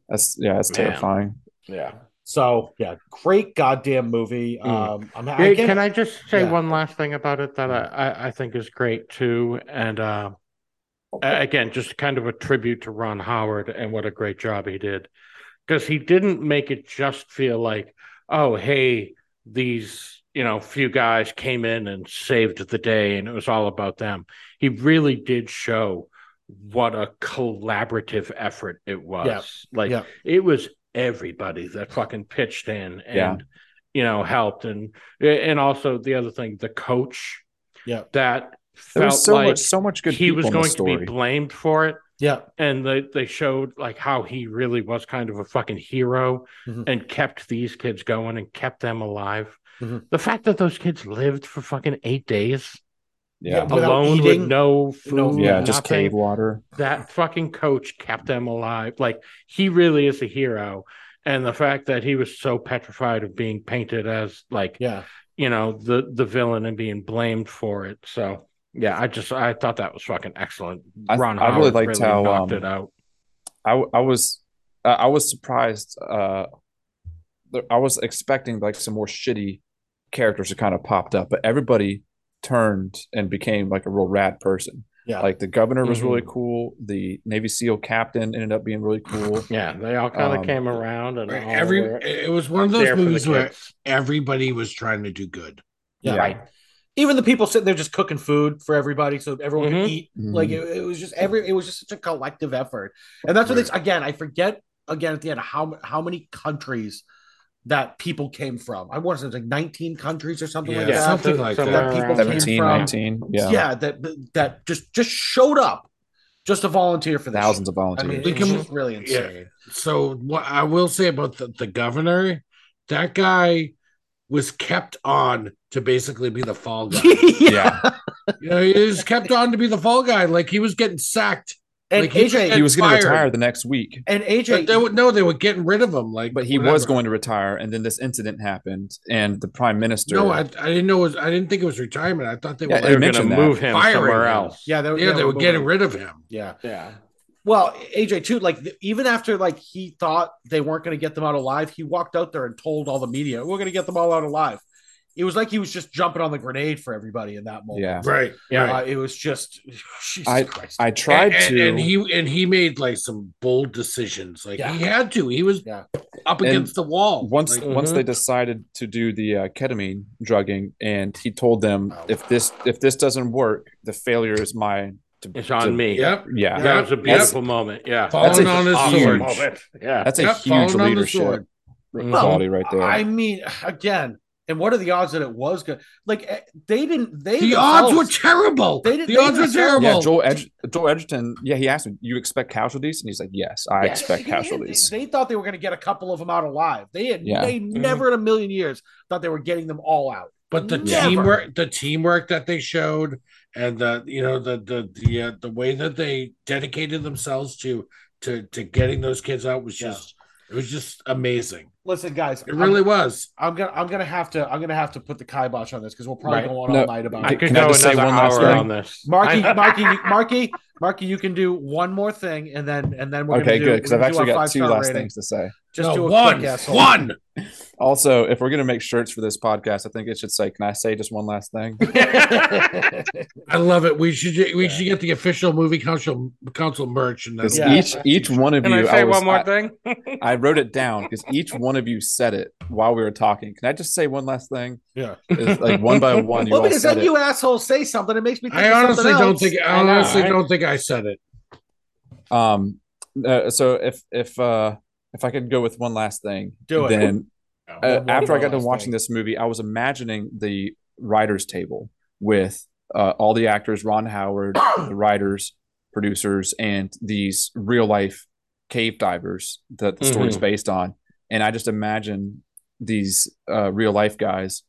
That's yeah, that's Man. terrifying. Yeah. So yeah, great goddamn movie. Mm. Um, I'm Hey, again- can I just say yeah. one last thing about it that I, I, I think is great too? And uh, again, just kind of a tribute to Ron Howard and what a great job he did. Because he didn't make it just feel like, oh, hey, these, you know, few guys came in and saved the day and it was all about them. He really did show what a collaborative effort it was. Yeah. Like Yeah. it was everybody that fucking pitched in and Yeah. you know helped and and also the other thing the coach Yeah. that There felt so like much so much good he was going to be blamed for it yeah, and they they showed like how he really was kind of a fucking hero Mhm. and kept these kids going and kept them alive Mhm. the fact that those kids lived for fucking eight days yeah. Alone eating, with no food no- Yeah, just nothing, cave water. that fucking coach kept them alive. Like he really is a hero. And the fact that he was so petrified of being painted as like, yeah. you know, the the villain and being blamed for it. So yeah, I just I thought that was fucking excellent. I- Ron I really Howard liked how, knocked um, it out. I I was I I was surprised uh I was expecting like some more shitty characters to kind of popped up, but everybody turned and became like a real rad person. Yeah. Like the governor was really Mhm. cool. The Navy SEAL captain ended up being really cool. Yeah, they all kind of Um, came around and all Every were it was one of those movies where everybody was trying to do good. Yeah. Right. Even the people sitting there just cooking food for everybody so everyone Mhm. could eat. Mhm. Like it, it was just every it was just such a collective effort. And that's what it's again, I forget again at the end how how many countries that people came from. I want to say was like 19 countries or something like that. something like somewhere that. People there. came 17, from- 19. Yeah. Yeah, that that just just showed up just to volunteer for this. Thousands of I volunteers. mean, We it's can- just really insane. So what I will say about the, the governor, that guy was kept on to basically be the fall guy. yeah. you know, he was kept on to be the fall guy. Like he was getting sacked. And Like, he AJ He was going to retire the next week, and But AJ they would no, they were getting rid of him. Like, but he whatever. was going to retire. And then this incident happened, and the prime minister. No, I, I didn't know. It was, I didn't think it was retirement. I thought they Yeah, were. they They were going to move him somewhere him. else. yeah, they, yeah, they were getting moving- rid of him. Yeah. Yeah. Well, AJ too. Like th- even after like he thought they weren't going to get them out alive, he walked out there and told all the media, "We're going to get them all out alive." It was like he was just jumping on the grenade for everybody in that moment. Yeah. Right. Yeah. Uh, it was just Jesus I- Christ. I tried and, to. and he and he made like some bold decisions. Like Yeah. he had to. He was Yeah. up against the wall. once Like, once Mhm. they decided to do the uh, ketamine drugging, and he told them Oh. if this if this doesn't work, the failure is mine. To, It's on to- me. Yep. Yeah, That was a That's- beautiful moment. Yeah. Falling That's a on his huge- sword. Yeah. that's a Yep, huge falling on the leadership sword. quality right there. I mean, again, and what are the odds that it was good? Like eh, they didn't. They The odds were terrible. They didn't- the they odds were terrible. yeah, Joel Edg- Joel Edgerton. Yeah, he asked me, "You expect casualties?" And he's like, "Yes, I Yes. expect They- casualties." They, they thought they were going to get a couple of them out alive. They had. Yeah. They never in a million years thought they were getting them all out. But the Never. teamwork, the teamwork that they showed, and the you know the the the uh, the way that they dedicated themselves to to to getting those kids out was Yeah. just it was just amazing. Listen, guys, It really was. I'm gonna I'm gonna have to I'm gonna have to put the kibosh on this because we'll probably Right. go on No. all night about I it. could Can I go just say one last hour thing? on this. Marky, Marky, Marky, Marky, you can do one more thing, and then and then we're Okay, do, good because I've actually got two five-star last rating. things to say. Just No, do a one, quick one. Also, if we're gonna make shirts for this podcast, I think it should say, "Can I say just one last thing?" I love it. We should we should get the official movie council council merch and then Yeah. each each one of Can you, I say was- one more I- thing? I wrote it down because each one of you said it while we were talking. Can I just say one last thing? Yeah. It's like one by one, you well, because said then it. you assholes say something, it makes me. Think I honestly don't think I I honestly right? don't think I said it. Um, uh, so if if uh if I could go with one last thing, Do it. Then One uh, more after I got last done watching thing. this movie, I was imagining the writers' table with uh, all the actors, Ron Howard, the writers, producers, and these real life cave divers that the story's Mhm. based on. And I just imagine these uh, real life guys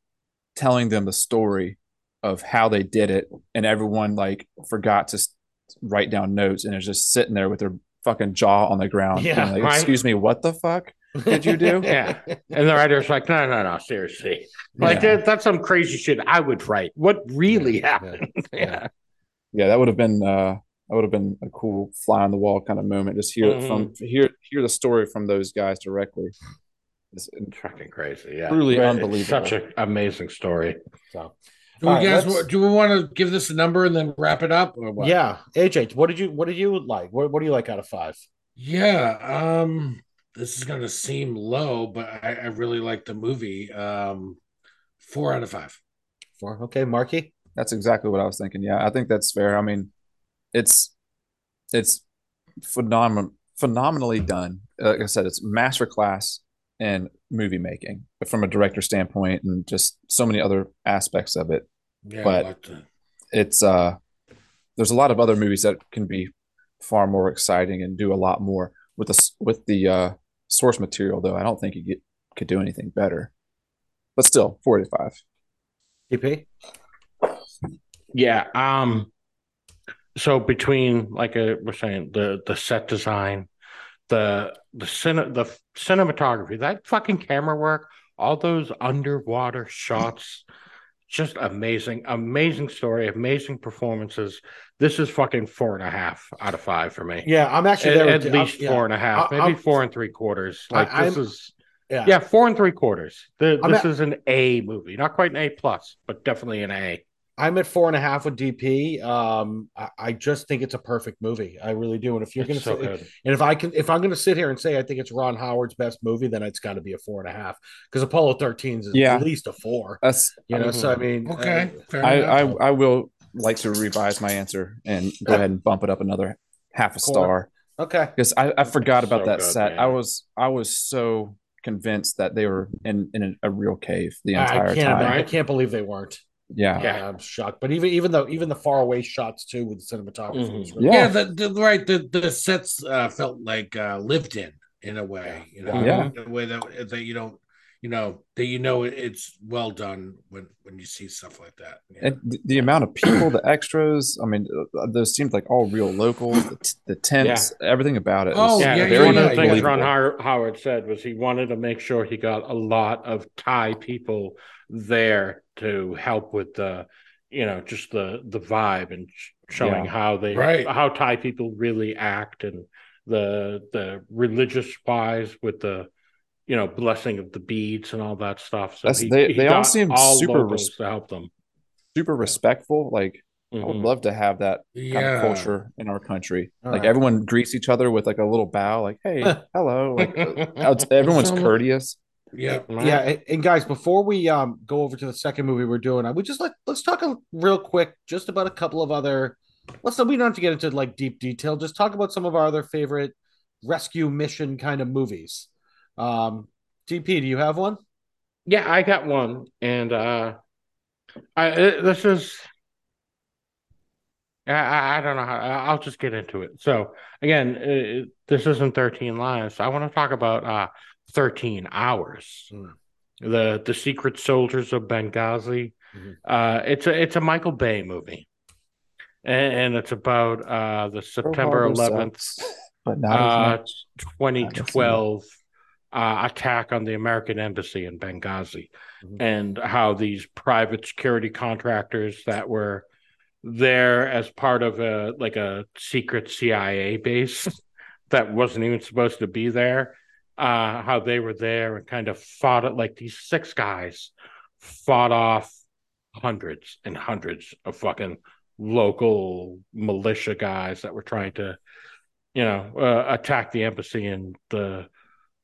telling them the story of how they did it, and everyone like forgot to s- write down notes and is just sitting there with their fucking jaw on the ground. Yeah, being like, right. excuse me, what the fuck did you do? yeah. And the writer's like, no, no, no, seriously. Like Yeah. that, that's some crazy shit I would write. What really Yeah, happened? Yeah. yeah, that would have been uh that would have been a cool fly on the wall kind of moment. Just hear it from hear hear the story from those guys directly. It's Fucking crazy. Yeah. Truly It's unbelievable. Such an amazing story. So, Do we All right, guys let's- do we want to give this a number and then wrap it up or what? yeah, AJ, what did you what did you like? What what do you like out of five? Yeah. Um, this is gonna seem low, but I, I really like the movie. Um, four out of five. Four. Okay, Marky. that's exactly what I was thinking. Yeah, I think that's fair. I mean, it's it's phenomenal phenomenally done. Like I said, it's masterclass in movie making, from a director standpoint and just so many other aspects of it. Yeah, But- I liked it. it's uh there's a lot of other movies that can be far more exciting and do a lot more with the with the uh source material though i don't think you get, could do anything better but still 45 DP. Yeah. Um. So between like a, we're saying the the set design, the the cine, the cinematography, that fucking camera work, all those underwater shots, just amazing, amazing story, amazing performances. This is fucking four and a half out of five for me. Yeah, I'm actually At, there. at with- least I'm- yeah. four and a half, maybe I'm- four and three quarters. Like I- this I'm- is Yeah. yeah, four and three quarters. The, this at- is an A movie, not quite an A plus, but definitely an A. I'm at four and a half with DP. Um, I, I just think it's a perfect movie. I really do. And if you're gonna so say, and if I can, if I'm gonna sit here and say I think it's Ron Howard's best movie, then it's got to be a four and a half because Apollo 13 is Yeah. at least a four. That's You know, so I mean, Okay, uh, I. I I will like to revise my answer and go ahead and bump it up another half a star okay. because I, I forgot about so that good, set. man. I was I was so convinced that they were in in a, a real cave the I entire can't, time. I can't believe they weren't. Yeah. Yeah. I'm shocked. But even even though even the far away shots too with the cinematography was really Yeah. yeah, the, the right the the sets uh, felt like uh, lived in in a way, you know, Yeah. in a way that that you don't, you know, that you know it's well done when when you see stuff like that. Yeah. And the, the amount of people, the extras, I mean, uh, those seemed like all real locals, the, t- the tents, everything about it. Oh, was Yeah, yeah, it's one of the things. Ron Howard said was he wanted to make sure he got a lot of Thai people there to help with the, you know, just the the vibe and showing Yeah. how they Right. how Thai people really act and the the religious wise with the you know blessing of the beads and all that stuff. So That's- he, they- he they all seem all super res- to help them. super respectful. Like, I would Mhm. love to have that kind Yeah. of culture in our country. All like, right. everyone greets each other with like a little bow, like, hey, hello. Like, uh, everyone's So- courteous. yeah, yeah and, and guys before we um go over to the second movie we're doing i would just like let's talk a, real quick just about a couple of other let's we don't have to get into like deep detail just talk about some of our other favorite rescue mission kind of movies um dp do you have one Yeah, I got one, and uh, I this is I- I I don't know how I- I'll just get into it. So again, uh, this isn't Thirteen Lives. I want to talk about uh, Thirteen Hours, Hmm. the the Secret Soldiers of Benghazi. Mhm. Uh, it's a it's a Michael Bay movie, and, and it's about uh, the September eleventh sucks, but not uh, as much. 2012 uh, attack on the American embassy in Benghazi, Mhm. and how these private security contractors that were there as part of a like a secret CIA base that wasn't even supposed to be there. Uh, how they were there and kind of fought it like these six guys fought off hundreds and hundreds of fucking local militia guys that were trying to you know, uh, attack the embassy, and the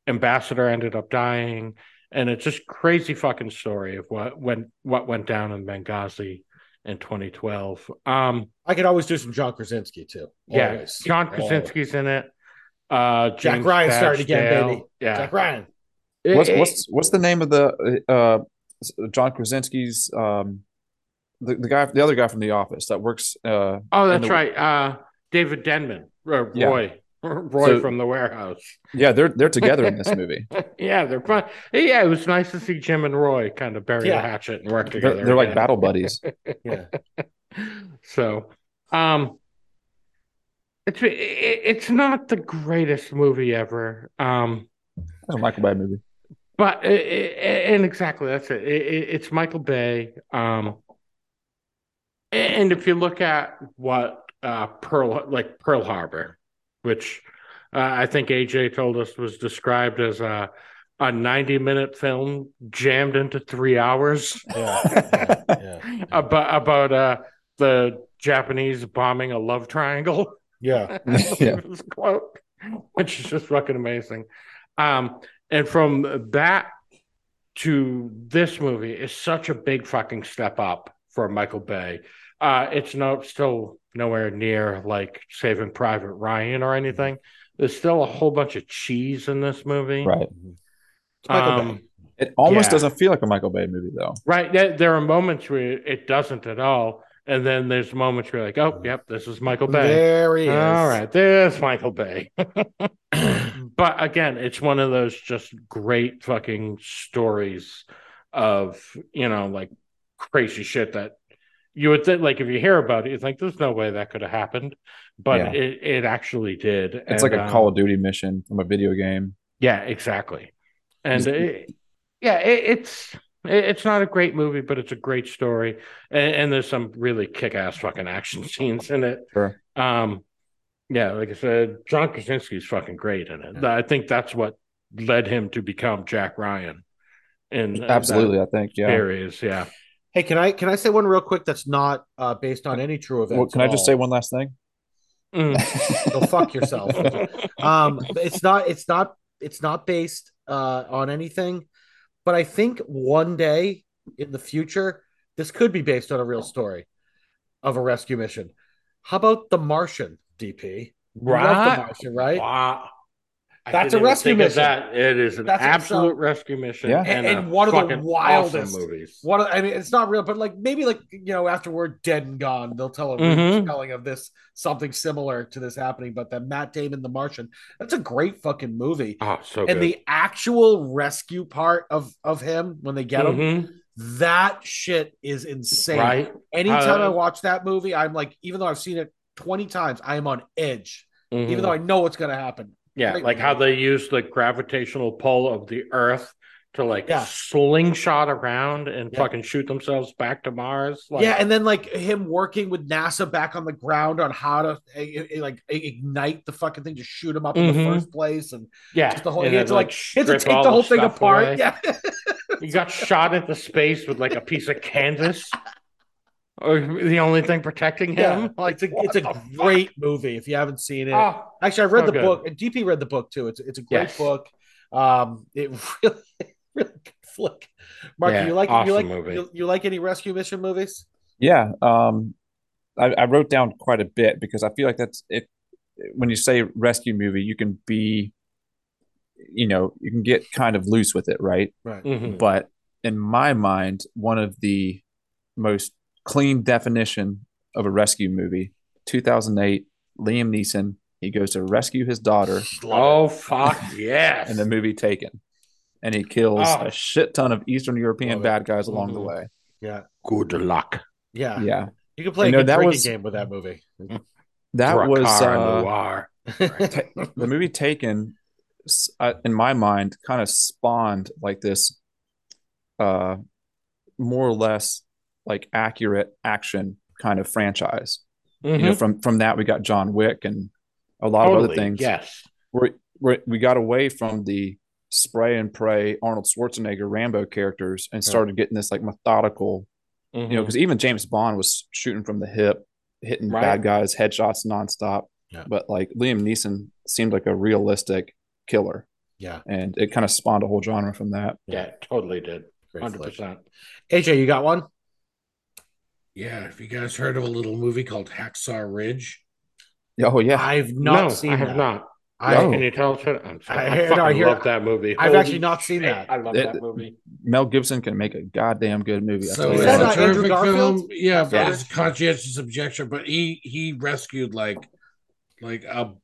ambassador ended up dying. And it's just crazy fucking story of what went what went down in Benghazi in 2012. Um, i could always do some john krasinski too yeah, Always. John Always. Krasinski's in it. Uh, Jack James Ryan started again, Badge baby. Yeah, jack ryan What's what's what's the name of the uh John Krasinski's um the, the guy the other guy from The Office that works uh oh, that's the- right. Uh, David Denman, uh, Yeah. Roy, Roy So- from the warehouse. yeah they're they're together in this movie. yeah, they're fun. Yeah, it was nice to see Jim and Roy kind of bury Yeah. the hatchet and work They're, together. they're like battle buddies. yeah So, um, it's it, it's not the greatest movie ever. Um, That's a Michael Bay movie. but it, it- and exactly that's it. It- it- It's Michael Bay. Um, and if you look at what uh Pearl like Pearl Harbor, which uh, I think AJ told us was described as a a 90 minute film jammed into three hours yeah yeah, yeah. about about uh the Japanese bombing a love triangle. yeah. Yeah. His quote, which is just fucking amazing. Um, and from that to this movie is such a big fucking step up for Michael Bay. Uh, it's no still nowhere near like Saving Private Ryan or anything. There's still a whole bunch of cheese in this movie. Right. Um, It almost Yeah. doesn't feel like a Michael Bay movie though. Right. There, there are moments where it doesn't at all. And then there's moments where you're like, oh, yep, this is Michael Bay. There he is. All right, there's Michael Bay. but again, it's one of those just great fucking stories of, you know, like crazy shit that you would think, like, if you hear about it, you think there's no way that could have happened. But Yeah. it, it actually did. It's like a um, Call of Duty mission from a video game. Yeah, exactly. And it, yeah, it, it's it- it's not a great movie, but it's a great story, and, and there's some really kick-ass fucking action scenes in it. Sure. Um, yeah, like I said, John Krasinski's fucking great in it. I think that's what led him to become Jack Ryan. In in Absolutely, I think. Yeah. series, yeah. Hey, can I can I say one real quick that's not uh, based on any true events? Well, can I just all? say one last thing? Mm. Go fuck yourself. um, it's not. It's not. It's not based uh, on anything. But I think one day in the future, this could be based on a real story of a rescue mission. How about The Martian, DP? Right. The Martian, right? Wow. I That's a rescue mission. That it is an That's- absolute so- rescue mission, Yeah. And- and, and one of the wildest- awesome movies. What I mean, it's not real, but like maybe like you know after we're dead and gone, they'll tell a Mhm. retelling of this something similar to this happening. But that Matt Damon, The Martian, that's a great fucking movie. Oh, so and good. the actual rescue part of of him when they get him, Mhm. that shit is insane. right? Anytime Uh, I watch that movie, I'm like, even though I've seen it 20 times, I am on edge, Mhm. even though I know what's gonna happen. Yeah, Great like how they use the gravitational pull of the Earth to like Yeah. slingshot around and Yeah. fucking shoot themselves back to Mars. Like, yeah, and then like him working with NASA back on the ground on how to eh, eh, like ignite the fucking thing to shoot him up in the Mhm. first place, and yeah. just the whole and he had to like, he had to take the whole thing apart. away. Yeah, He got shot into space with like a piece of canvas, or the only thing protecting yeah. him. Like it's a it's a the fuck? great movie if you haven't seen it. Oh, Actually, I read so the good. book. DP read the book too. It's it's a great Yes. book. Um, it really really good flick. Mark, Yeah, you like awesome you like movie. You, you like any rescue mission movies? Yeah, um, I, I wrote down quite a bit because I feel like that's it. When you say rescue movie, you can be, you know, you can get kind of loose with it, right? Right. Mhm. But in my mind, one of the most clean definition of a rescue movie, 2008, Liam Neeson, he goes to rescue his daughter Oh fuck yes! in the movie Taken, and he kills Oh. a shit ton of Eastern European Love it. bad guys along the Mhm. way. Yeah, Good luck. yeah. Yeah, You can play You a know, good that drinking was- game with that movie. that was uh, Noir. Ta- the movie Taken, uh, in my mind, kind of spawned like this, uh, more or less like accurate action kind of franchise. You know, Mhm. from from that we got John Wick and a lot of other things. Yes. we we we got away from the spray and pray Arnold Schwarzenegger Rambo characters and started getting this like methodical. You know, because even James Bond was shooting from the hip, hitting Right. bad guys, headshots nonstop. Yeah. But like Liam Neeson seemed like a realistic killer, yeah, and it kind of spawned a whole genre from that. yeah, totally did. 100%. AJ, you got one? Yeah, have you guys heard of a little movie called Hacksaw Ridge? Oh yeah, I've not No, seen I have that. not. I, No. Can you tell? I'm sorry. I I, hear- no, I hear- love that movie. I've Holy actually not seen shit, that. I love It- that movie. Mel Gibson can make a goddamn good movie. I So tell it's you Is that, a. Andrew terrific Garfield? film. Yeah, but Yeah. it's conscientious objection. But he he rescued like like a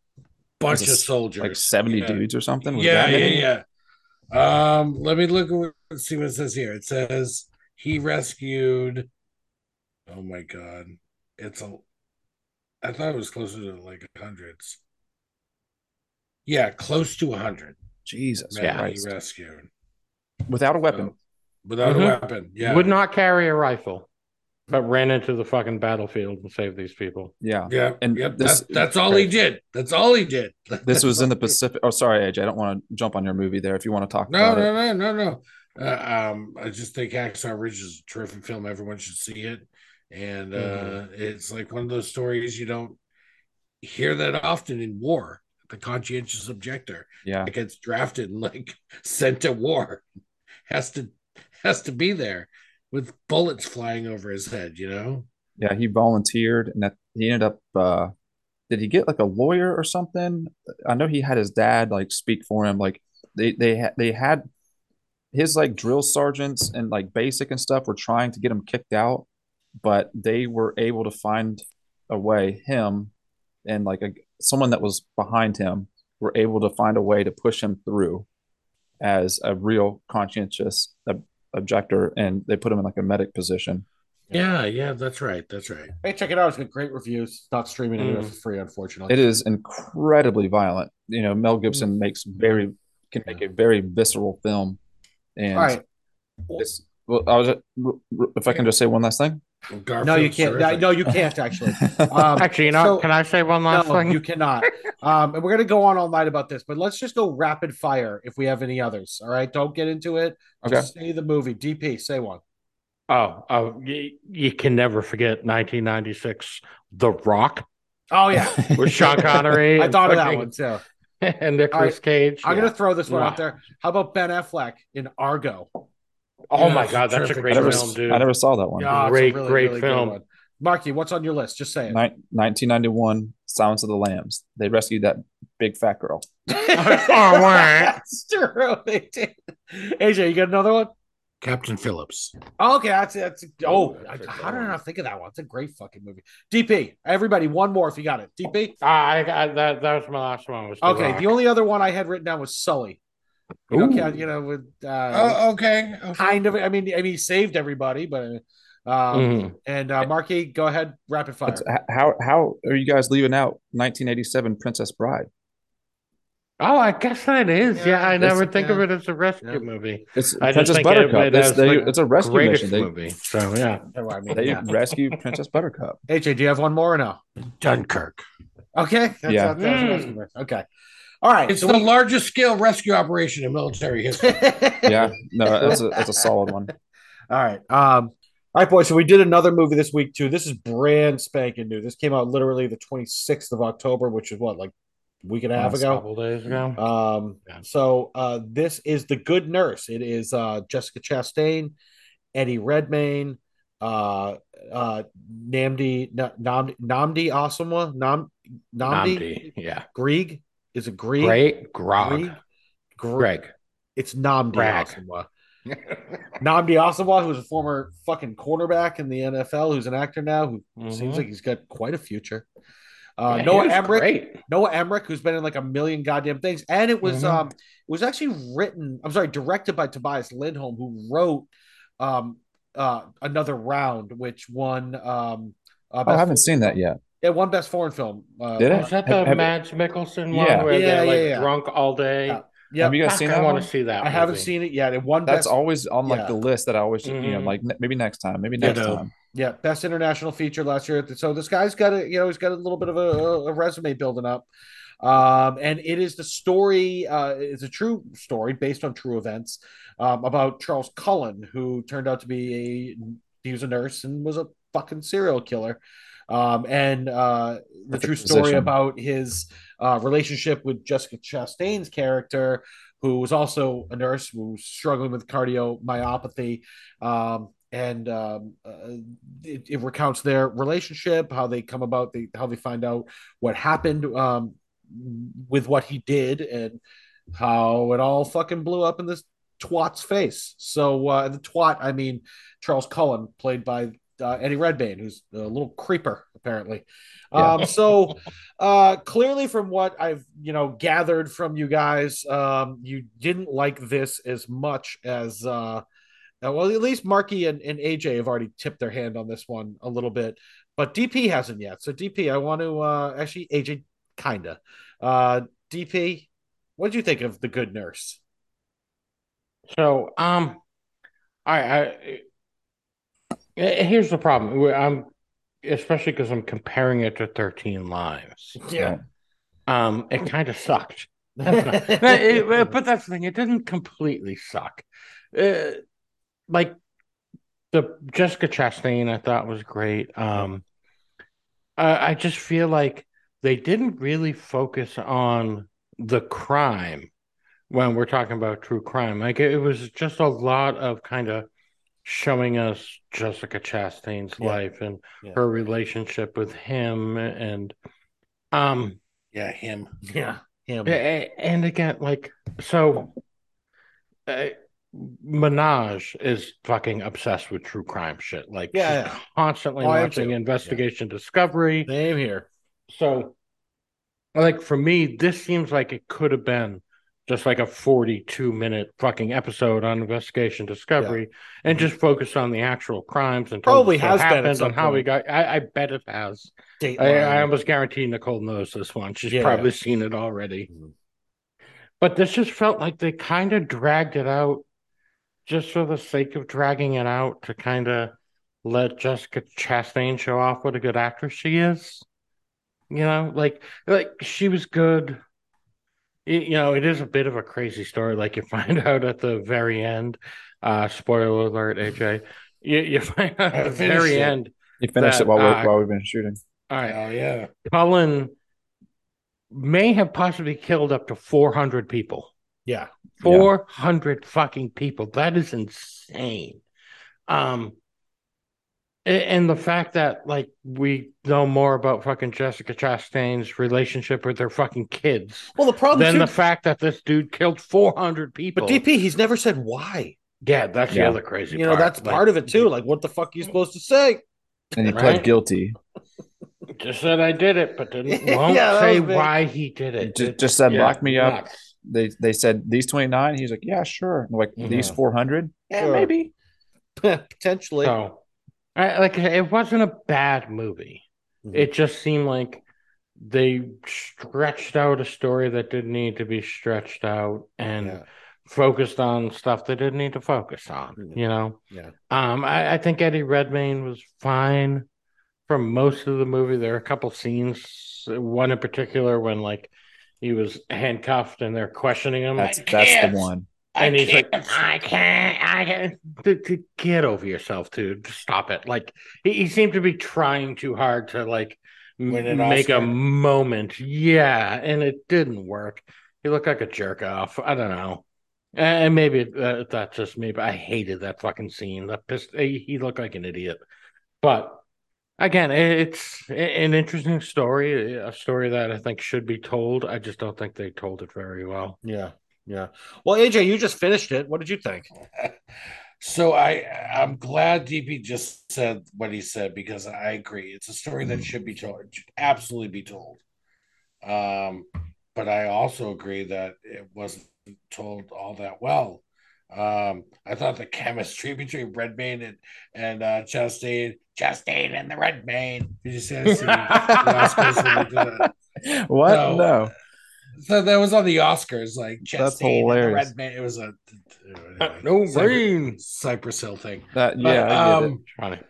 bunch a of soldiers, like seventy yeah. dudes or something. Was Yeah, that yeah, many? yeah. Um, let me look at what, let's see what it says here. It says he rescued. Oh my god, it's a. I thought it was closer to like hundreds. Yeah, close to a hundred. Jesus men he Christ! rescued Without a weapon. without Mhm. a weapon. Yeah, Would not carry a rifle, but ran into the fucking battlefield and saved these people. Yeah. Yeah, And yep. this- that's that's all he did. That's all he did. This was in the Pacific. Oh, sorry, AJ. I don't want to jump on your movie there. If you want to talk No, about no, it, no, no, no. Uh, um, I just think Hacksaw Ridge is a terrific film. Everyone should see it, and uh, Mm-hmm. it's like one of those stories you don't hear that often in war. The conscientious objector yeah, that gets drafted and like sent to war has to has to be there with bullets flying over his head. You know. yeah. He volunteered, and that he ended up. uh Did he get like a lawyer or something? I know he had his dad like speak for him. Like they they had they had his like drill sergeants and like basic and stuff were trying to get him kicked out, but they were able to find a way. Him and like a someone that was behind him were able to find a way to push him through as a real conscientious ob- objector, and they put him in like a medic position. Yeah, yeah, that's right. That's right. Hey, check it out. It's got great reviews. It's not streaming anywhere Mm. for free, unfortunately. It is incredibly violent. You know, Mel Gibson makes very can make a very visceral film, and All right. it's. Well, I was if I can just say one last thing. Garfield's No, you can't. terrific. No, you can't actually. Um, Actually, you know, so- can I say one last no, thing? you cannot. Um, and we're gonna go on all night about this, but let's just go rapid fire if we have any others. All right, don't get into it. Okay. Just say the movie. DP, say one. Oh, oh, you, you can never forget 1996, The Rock Oh yeah, with Sean Connery. I and thought of that fucking- one too. and Nicolas Cage. I'm yeah. gonna throw this one Wow. out there. How about Ben Affleck in Argo? Oh Yeah, my god, that's a great never, film, dude. I never saw that one. Yeah, Great, really, great really film. one. Marky, what's on your list? Just say it. Nin- 1991, Silence of the Lambs. They rescued that big fat girl. Oh, That's true. They did. AJ, you got another one? Captain Phillips. Oh, okay, that's that's. Oh, Ooh, I- that's a how did I not think of that one? It's a great fucking movie. DP, everybody, one more if you got it. DP. Ah, I got that. That was my last one. Was Okay, Rock. the only other one I had written down was Sully. You know, Ooh. you know, with uh, Oh, okay. okay. kind of. I mean, I mean, he saved everybody, but um, Mhm. and uh, Marky, go ahead, rapid fire. That's- how how are you guys leaving out 1987 Princess Bride? Oh, I guess that is. Yeah, Yeah, I never think of it as a rescue Yeah. movie. It's I just Princess think Buttercup. it It's, they- like, it's a rescue mission. They, movie. So yeah. Oh, I mean, they yeah. rescue Princess Buttercup. AJ, do you have one more or no? Dunkirk. Okay, that's, Yeah. that's- that's Mm. rescue okay. All right, It's so the we- largest scale rescue operation in military history. Yeah, no, that's a that's a solid one. All right. Um, all right, boys. So we did another movie this week too. This is brand spanking new. This came out literally the 26th of October, which is what, like a week and a half Last ago. couple days ago. Um, Yeah. so uh this is The Good Nurse. It is uh Jessica Chastain, Eddie Redmayne, uh uh Nnamdi Na- Nam Nnamdi Asomugha, Nam Nnamdi, Nnamdi. Yeah. Grieg. Is it Grieg? Great. Grog. Grieg? Greg. It's Nnamdi Greg. Asomugha. Nnamdi Asomugha, who's a former fucking cornerback in the NFL, who's an actor now, who seems Mhm. like he's got quite a future. Uh, Yeah, Noah Emmerich, Great. Noah Emmerich, who's been in like a million goddamn things, and it was Mhm. um, it was actually written. I'm sorry, directed by Tobias Lindholm, who wrote um, uh, another round, which won um, uh, Oh, I haven't seen that yet. Yeah, one best foreign film. Uh, Did it? Was that the have- Mads Mikkelsen Yeah. one where Yeah, they're like yeah, yeah. drunk all day? Yeah. yeah, Have you guys Fuck, seen I want to see that. I haven't seen it yet. It won That's best. always on like yeah. the list that I always you know Mhm. like ne- maybe next time, maybe next Ditto. time. Yeah, best international feature last year. So this guy's got a you know he's got a little bit of a, a resume building up, um, and it is the story. Uh, it's a true story based on true events um, about Charles Cullen, who turned out to be a he was a nurse and was a fucking serial killer. Um, and uh, the Perfect true story position. about his uh, relationship with Jessica Chastain's character, who was also a nurse who was struggling with cardiomyopathy. Um, and um, uh, it, it recounts their relationship, how they come about, the, how they find out what happened um, with what he did, and how it all fucking blew up in this twat's face. So uh, the twat, I mean Charles Cullen, played by uh, Eddie Redmayne, who's a little creeper apparently. Yeah. Um, so uh, clearly, from what I've you know gathered from you guys, um, you didn't like this as much as uh, uh, well, at least Marky and, and AJ have already tipped their hand on this one a little bit, but DP hasn't yet. So DP, I want to uh, actually AJ kinda. Uh, DP, what did you think of the Good Nurse? So, um, I, I, here's the problem. I'm, especially because I'm comparing it to 13 Lives. Yeah. Um, it kind of sucked. That's not- but, it- but that's the thing. It didn't completely suck. Uh, like the Jessica Chastain, I thought was great. Um, I, I just feel like they didn't really focus on the crime when we're talking about true crime. Like it, was just a lot of kind of showing us Jessica Chastain's Yeah. life and Yeah. her relationship with him and um Yeah, him. yeah, him. a- a- and again like so uh, Minaj is fucking obsessed with true crime shit like Yeah, she's yeah. constantly Oh, watching too. investigation discovery Same here. so, like for me, this seems like it could have been just like a 42 minute fucking episode on investigation discovery and just focus on the actual crimes and Probably has been happened and how we got. I, I bet it has. I, I almost guarantee Nicole knows this one. She's Yeah. probably seen it already. Mhm. But this just felt like they kind of dragged it out just for the sake of dragging it out to kind of let Jessica Chastain show off what a good actress she is. You know, like like she was good. Y- You know, it is a bit of a crazy story, like you find out at the very end. Uh spoiler alert, AJ. you, you find out at the very it. end. You finished That, it while, uh, we while we've been shooting. All right, Oh yeah. Cullen may have possibly killed up to 400 people. Yeah. 400 fucking people. That is insane. Um, a- and the fact that like we know more about fucking Jessica Chastain's relationship with her fucking kids Well, the problem than too, the fact that this dude killed 400 people. but DP, he's never said why. yeah, that's the other crazy You know, part. that's Like, part of it too. Like, what the fuck are you supposed to say? And he Right. pled guilty. Just said I did it, but didn't won't that say why he did it. Just, just said, yeah, lock me up. nuts. They they said these 29. He's like, yeah, sure. Like, these Mhm. 400? Yeah, Sure. maybe. Potentially. So, I, like it wasn't a bad movie. Mhm. It just seemed like they stretched out a story that didn't need to be stretched out and Yeah. focused on stuff they didn't need to focus on. Mhm. You know, Yeah. um, I, I think Eddie Redmayne was fine for most of the movie. There are a couple scenes, one in particular when like he was handcuffed and they're questioning him. That's that's the one. And he's like, I can't, I can't. D- d- Get over yourself, dude. Just Stop it. Like he, he seemed to be trying too hard to like make a moment. Yeah, and it didn't work. He looked like a jerk off. I don't know. And maybe uh, that's just me, but I hated that fucking scene. That pissed. He looked like an idiot. But again, it's an interesting story, a story that I think should be told. I just don't think they told it very well. Yeah. Yeah. Well, AJ, you just finished it. What did you think? So I I'm glad DP just said what he said because I agree. It's a story that should be told, it should absolutely be told. Um, but I also agree that it wasn't told all that well. Um, I thought the chemistry between Redmayne and and uh, Chastain, Chastain and the Redmayne. Did you see that? scene? The Oscars when they did that? What? No. No. So that was on the Oscars, like Chastain That's and the hilarious. Redmayne. It was a No Cypress- brain. Cypress Hill thing. That But, yeah, I get it. um, Funny.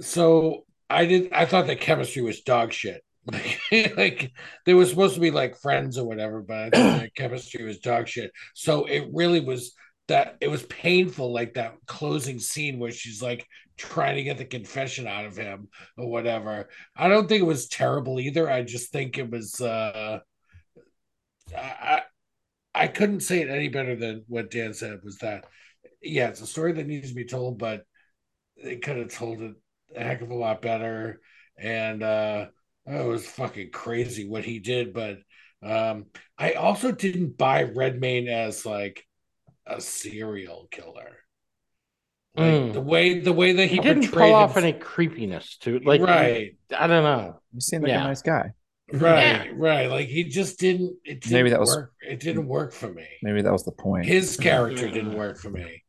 so I did. I thought the chemistry was dog shit. Like, like they were supposed to be like friends or whatever, but I thought the chemistry was dog shit. So it really was that it was painful, like that closing scene where she's like trying to get the confession out of him or whatever. I don't think it was terrible either. I just think it was. uh I I I couldn't say it any better than what Dan said. Was that yeah, it's a story that needs to be told, but they could have told it a heck of a lot better. And uh oh, it was fucking crazy what he did. But um I also didn't buy Redmayne as like a serial killer. Like Mm. the way the way that he, He didn't pull off him- any creepiness to like right, I don't know. You seem like yeah. a nice guy. Right, right. Like he just didn't. It didn't Maybe that was- work. It didn't work for me. Maybe that was the point. his character didn't work for me.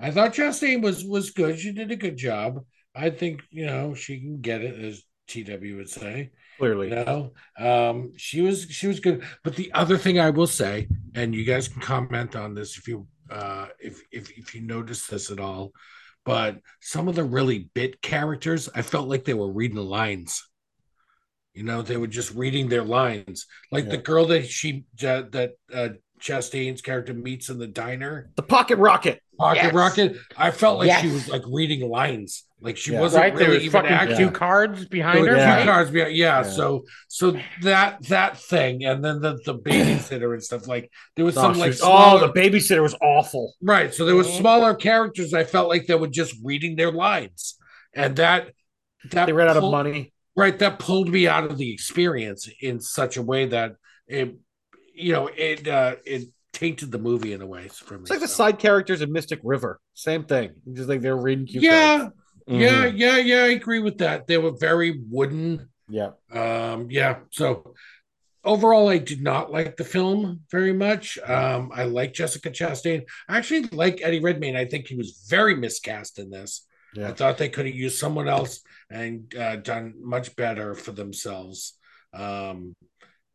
I thought Justine was was good. She did a good job. I think you know she can get it, as TW would say. Clearly. You know, um, she was she was good. But the other thing I will say, and you guys can comment on this if you uh, if if if you notice this at all, but some of the really bit characters, I felt like they were reading the lines. You know, they were just reading their lines, like the girl that she uh, that uh, Chastain's character meets in the diner. The pocket rocket. Pocket Yes. Rocket. I felt like she was like reading lines, like she Yeah. wasn't right there really was even acting. two cards behind her. Yeah. two cards behind, yeah, Yeah. So, so that that thing, and then the the babysitter and stuff. Like there was Oh, some like smaller, oh, the babysitter was awful. right. So there was Mhm. smaller characters. I felt like they were just reading their lines, and that that They ran out of money. Right, that pulled me out of the experience in such a way that it, you know, it uh it tainted the movie in a way for me. It's like the side characters in Mystic River. Same thing. Just like they're reading cue Yeah, cards. yeah, yeah, yeah. I agree with that. They were very wooden. Yeah. Um, yeah. So overall, I did not like the film very much. Um, I like Jessica Chastain. I actually like Eddie Redmayne. I think he was very miscast in this. I thought they could have used someone else and uh, done much better for themselves. Um,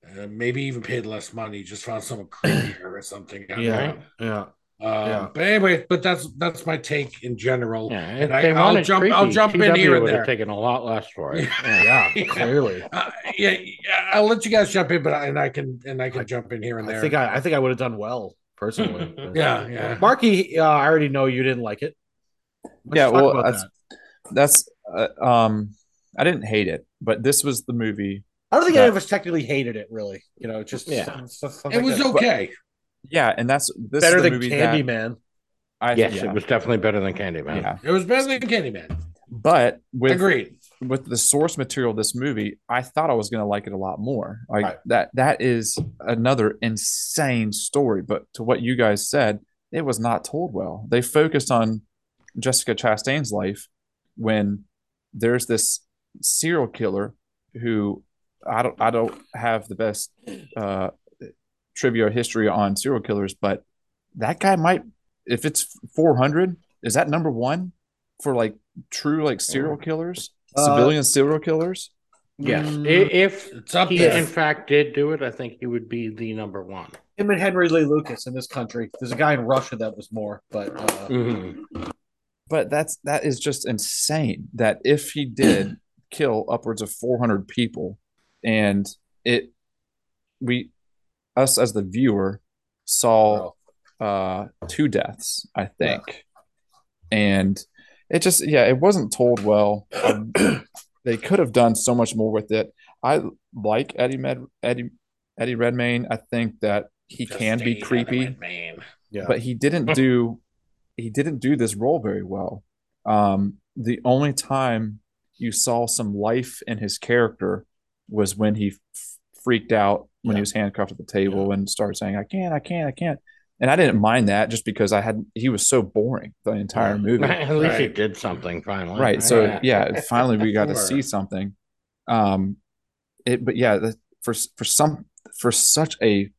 uh, maybe even paid less money, just found someone creepier or something. Yeah. know. Yeah. Um, Yeah. But anyway, but that's that's my take in general. Yeah, And I, I'll wanted jump- I'll creepy, jump in here and there. taken a lot less for it. Yeah. Yeah. Clearly. Uh, yeah, yeah, I'll let you guys jump in, but I, and I can and I can I- jump in here and I there. think I, I think I would have done well personally. yeah, yeah. Marky, uh, I already know you didn't like it. yeah, well, that's that. that's uh, um, I didn't hate it, but this was the movie. I don't think that- any of us technically hated it. Really, you know, just Yeah. it's just It was like okay. Yeah, and that's this better is the than movie that Candyman. I Yes, yeah, it was definitely better than Candyman. yeah. It was better than Candyman. But with Agreed. with the source material of this movie, I thought I was going to like it a lot more. Like Right. that that is another insane story, but to what you guys said, it was not told well. They focused on Jessica Chastain's life when there's this serial killer who I don't I don't have the best uh trivia history on serial killers, but that guy might if it's 400, is that number 1 for like true like serial killers? Uh, civilian serial killers. Yes. I- Mm, If It's up he there. in fact did do it, I think he would be the number one. Him and Henry Lee Lucas in this country. There's a guy in Russia that was more, but uh, Mhm. But that's that is just insane. That if he did kill upwards of 400 people, and it, we, us as the viewer, saw uh two deaths, I think, and it just yeah, it wasn't told well. Um, they could have done so much more with it. I like Eddie Med Eddie Eddie Redmayne. I think that he can be creepy yeah. but he didn't do he didn't do this role very well. Um, the only time you saw some life in his character was when he f- freaked out when he was handcuffed at the table and started saying, "I can't, I can't, I can't." And I didn't mind that just because I had he was so boring the entire movie. At least he did something finally. right so Yeah. yeah finally we got to see something um it but yeah the, for for some for such a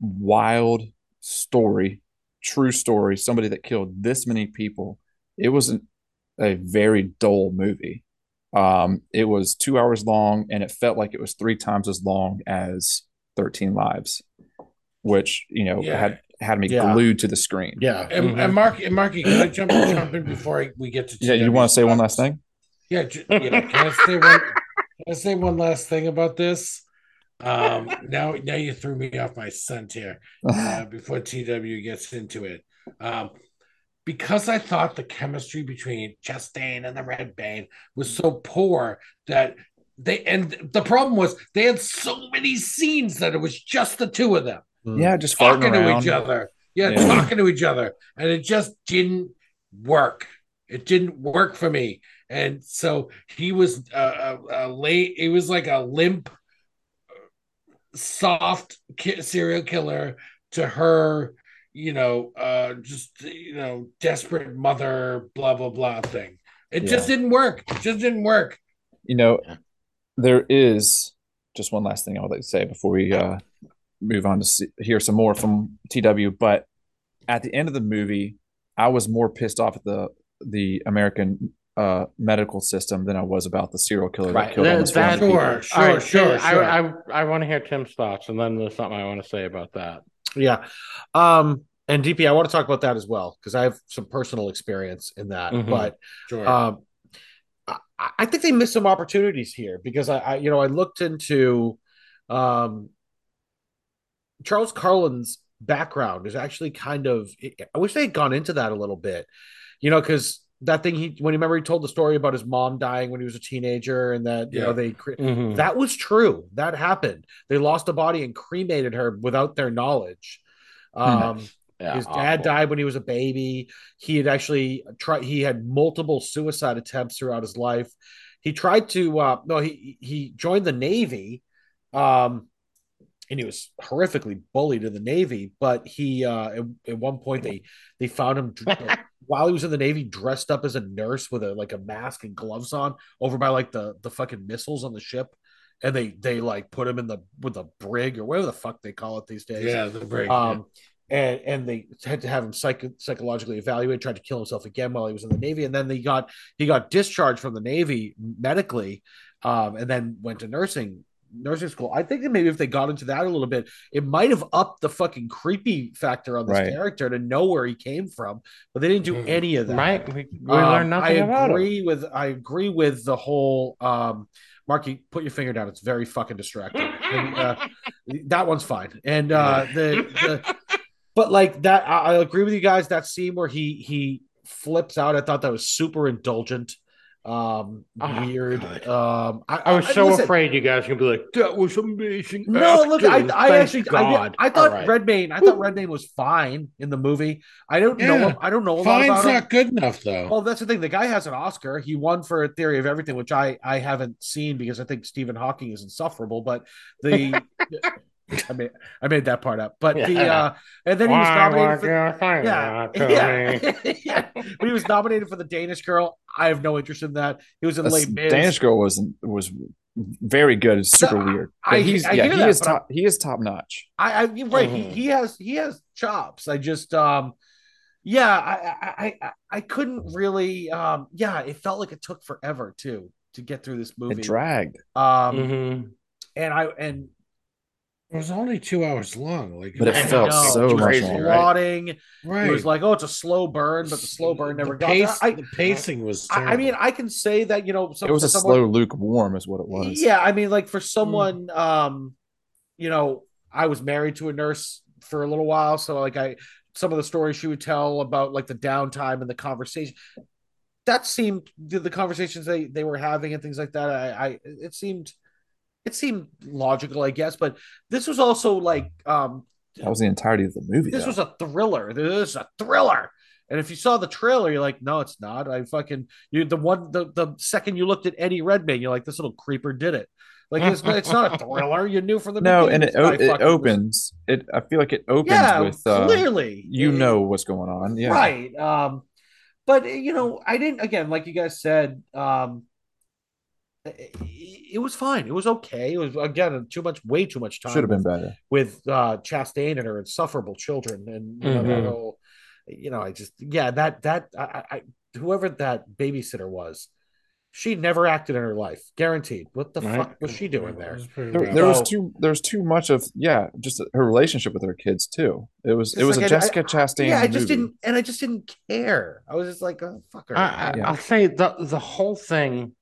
wild story true story somebody that killed this many people it wasn't a very dull movie um it was two hours long and it felt like it was three times as long as 13 lives which you know Yeah. had had me Yeah. glued to the screen yeah. And, and Mark and Marky, can I jump, jump in before I, we get to? yeah you want to say one last thing Yeah, ju- yeah. Can I say one? Can I say one last thing about this? Um, now, now you threw me off my scent here. Uh, before TW gets into it, um, because I thought the chemistry between Chastain and the Redmayne was so poor that they and the problem was they had so many scenes that it was just the two of them yeah just farting talking to each other. Yeah, Yeah. talking to each other. And it just didn't work. It didn't work for me. And so he was a, a, a late, it was like a limp, soft ki- serial killer to her, you know, uh, just, you know, desperate mother, blah, blah, blah thing. It just didn't work. It just didn't work. you know there is just one last thing i would like to say before we uh move on to see, hear some more from tw but at the end of the movie i was more pissed off at the the american uh medical system than i was about the serial killer Right. that killed That- almost that- 400 Sure, people. sure, All right, sure, I. I, I, want to hear Tim's thoughts, and then there's something I want to say about that. Yeah. Um, and DP, I want to talk about that as well because I have some personal experience in that. Mhm. But sure. um, I, I think they missed some opportunities here because I, I, you know, I looked into um, Charles Cullen's background is actually kind of. I wish they had gone into that a little bit, you know, because that thing he when you remember he told the story about his mom dying when he was a teenager and that you know they cre- Mhm. that was true. That happened. They lost a body and cremated her without their knowledge. Um, Yeah, his dad died when he was a baby. He had actually tried. He had multiple suicide attempts throughout his life. He tried to. Uh, no, he he joined the Navy, um, and he was horrifically bullied in the Navy. But he, uh, at, at one point, they they found him while he was in the Navy, dressed up as a nurse with a like a mask and gloves on, over by like the the fucking missiles on the ship. And they they like put him in the with a brig or whatever the fuck they call it these days. yeah, the break. Um, and and they had to have him psych- psychologically evaluated. Tried to kill himself again while he was in the Navy, and then he got he got discharged from the Navy medically, um, and then went to nursing nursing school. I think that maybe if they got into that a little bit, it might have upped the fucking creepy factor on this Right. character to know where he came from. But they didn't do Mhm. any of that. Right? We, we Um, learned nothing I about it. agree with I agree with the whole um Marky, put your finger down. It's very fucking distracting. And, uh, that one's fine. And uh the, the but like that I, I agree with you guys. That scene where he he flips out. I thought that was super indulgent, um, Oh, weird. God. Um, I, I was so listen, afraid you guys were gonna be like, that was amazing. No, look, I. I actually, I, I thought right. Redmayne, I thought Redmayne was fine in the movie. I don't know, Yeah. him- I don't know a lot Fine's about him. not good enough though. Well, that's the thing. The guy has an Oscar. He won for a Theory of Everything, which I I haven't seen because I think Stephen Hawking is insufferable. But the I made I made that part up. But the uh and then he was nominated for yeah, that to me? yeah, yeah. But he was nominated for the Danish Girl. I have no interest in that. He was in That's- Les Mis. Danish girl was was very good. It's super No, weird. I- he's I yeah, hear he that, is but I'm- top. He is top notch. I, I you're right. Mhm. He, he has he has chops. I just um yeah, I, I I I couldn't really um yeah, it felt like it took forever too to get through this movie. It dragged. um Mhm. and I and It was only two hours long. Like, But it I felt know, so it much crazy, longer. right? plotting. right. It was like, oh, it's a slow burn, but the slow burn never the got pace, there. I, the pacing was. I, I mean, I can say that you know, some, It was a someone- slow lukewarm, is what it was. Yeah, I mean, like for someone, um, you know, I was married to a nurse for a little while, so like I, some of the stories she would tell about like the downtime and the conversation, that seemed the, the conversations they they were having and things like that. I, I it seemed, it seemed logical, I guess, but this was also like, um, That was the entirety of the movie. this though. was a thriller. This is a thriller. And if you saw the trailer, you're like, no, it's not. I fucking you. The one, the the second you looked at Eddie Redmayne, you're like, this little creeper did it. Like it's it's not a thriller. You knew from the no, beginning and it o- it fucking was- opens. It I feel like it opens yeah, with uh, clearly you know what's going on. Yeah, right. Um, but you know, I didn't. Again, like you guys said, um, it, it was fine. It was okay. It was again too much, way too much time. should have been with- better. with uh Chastain and her insufferable children and you know that Mhm. whole you know I just yeah that that I, I I- whoever that babysitter was she never acted in her life guaranteed what the Right. fuck was she doing there was pretty There, rough. there was too there was too much of yeah, just her relationship with her kids too. It was it was like a I- Jessica Chastain. yeah I just movie. didn't and I just didn't care I was just like oh fuck her I, I, Yeah. I'll say the the whole thing,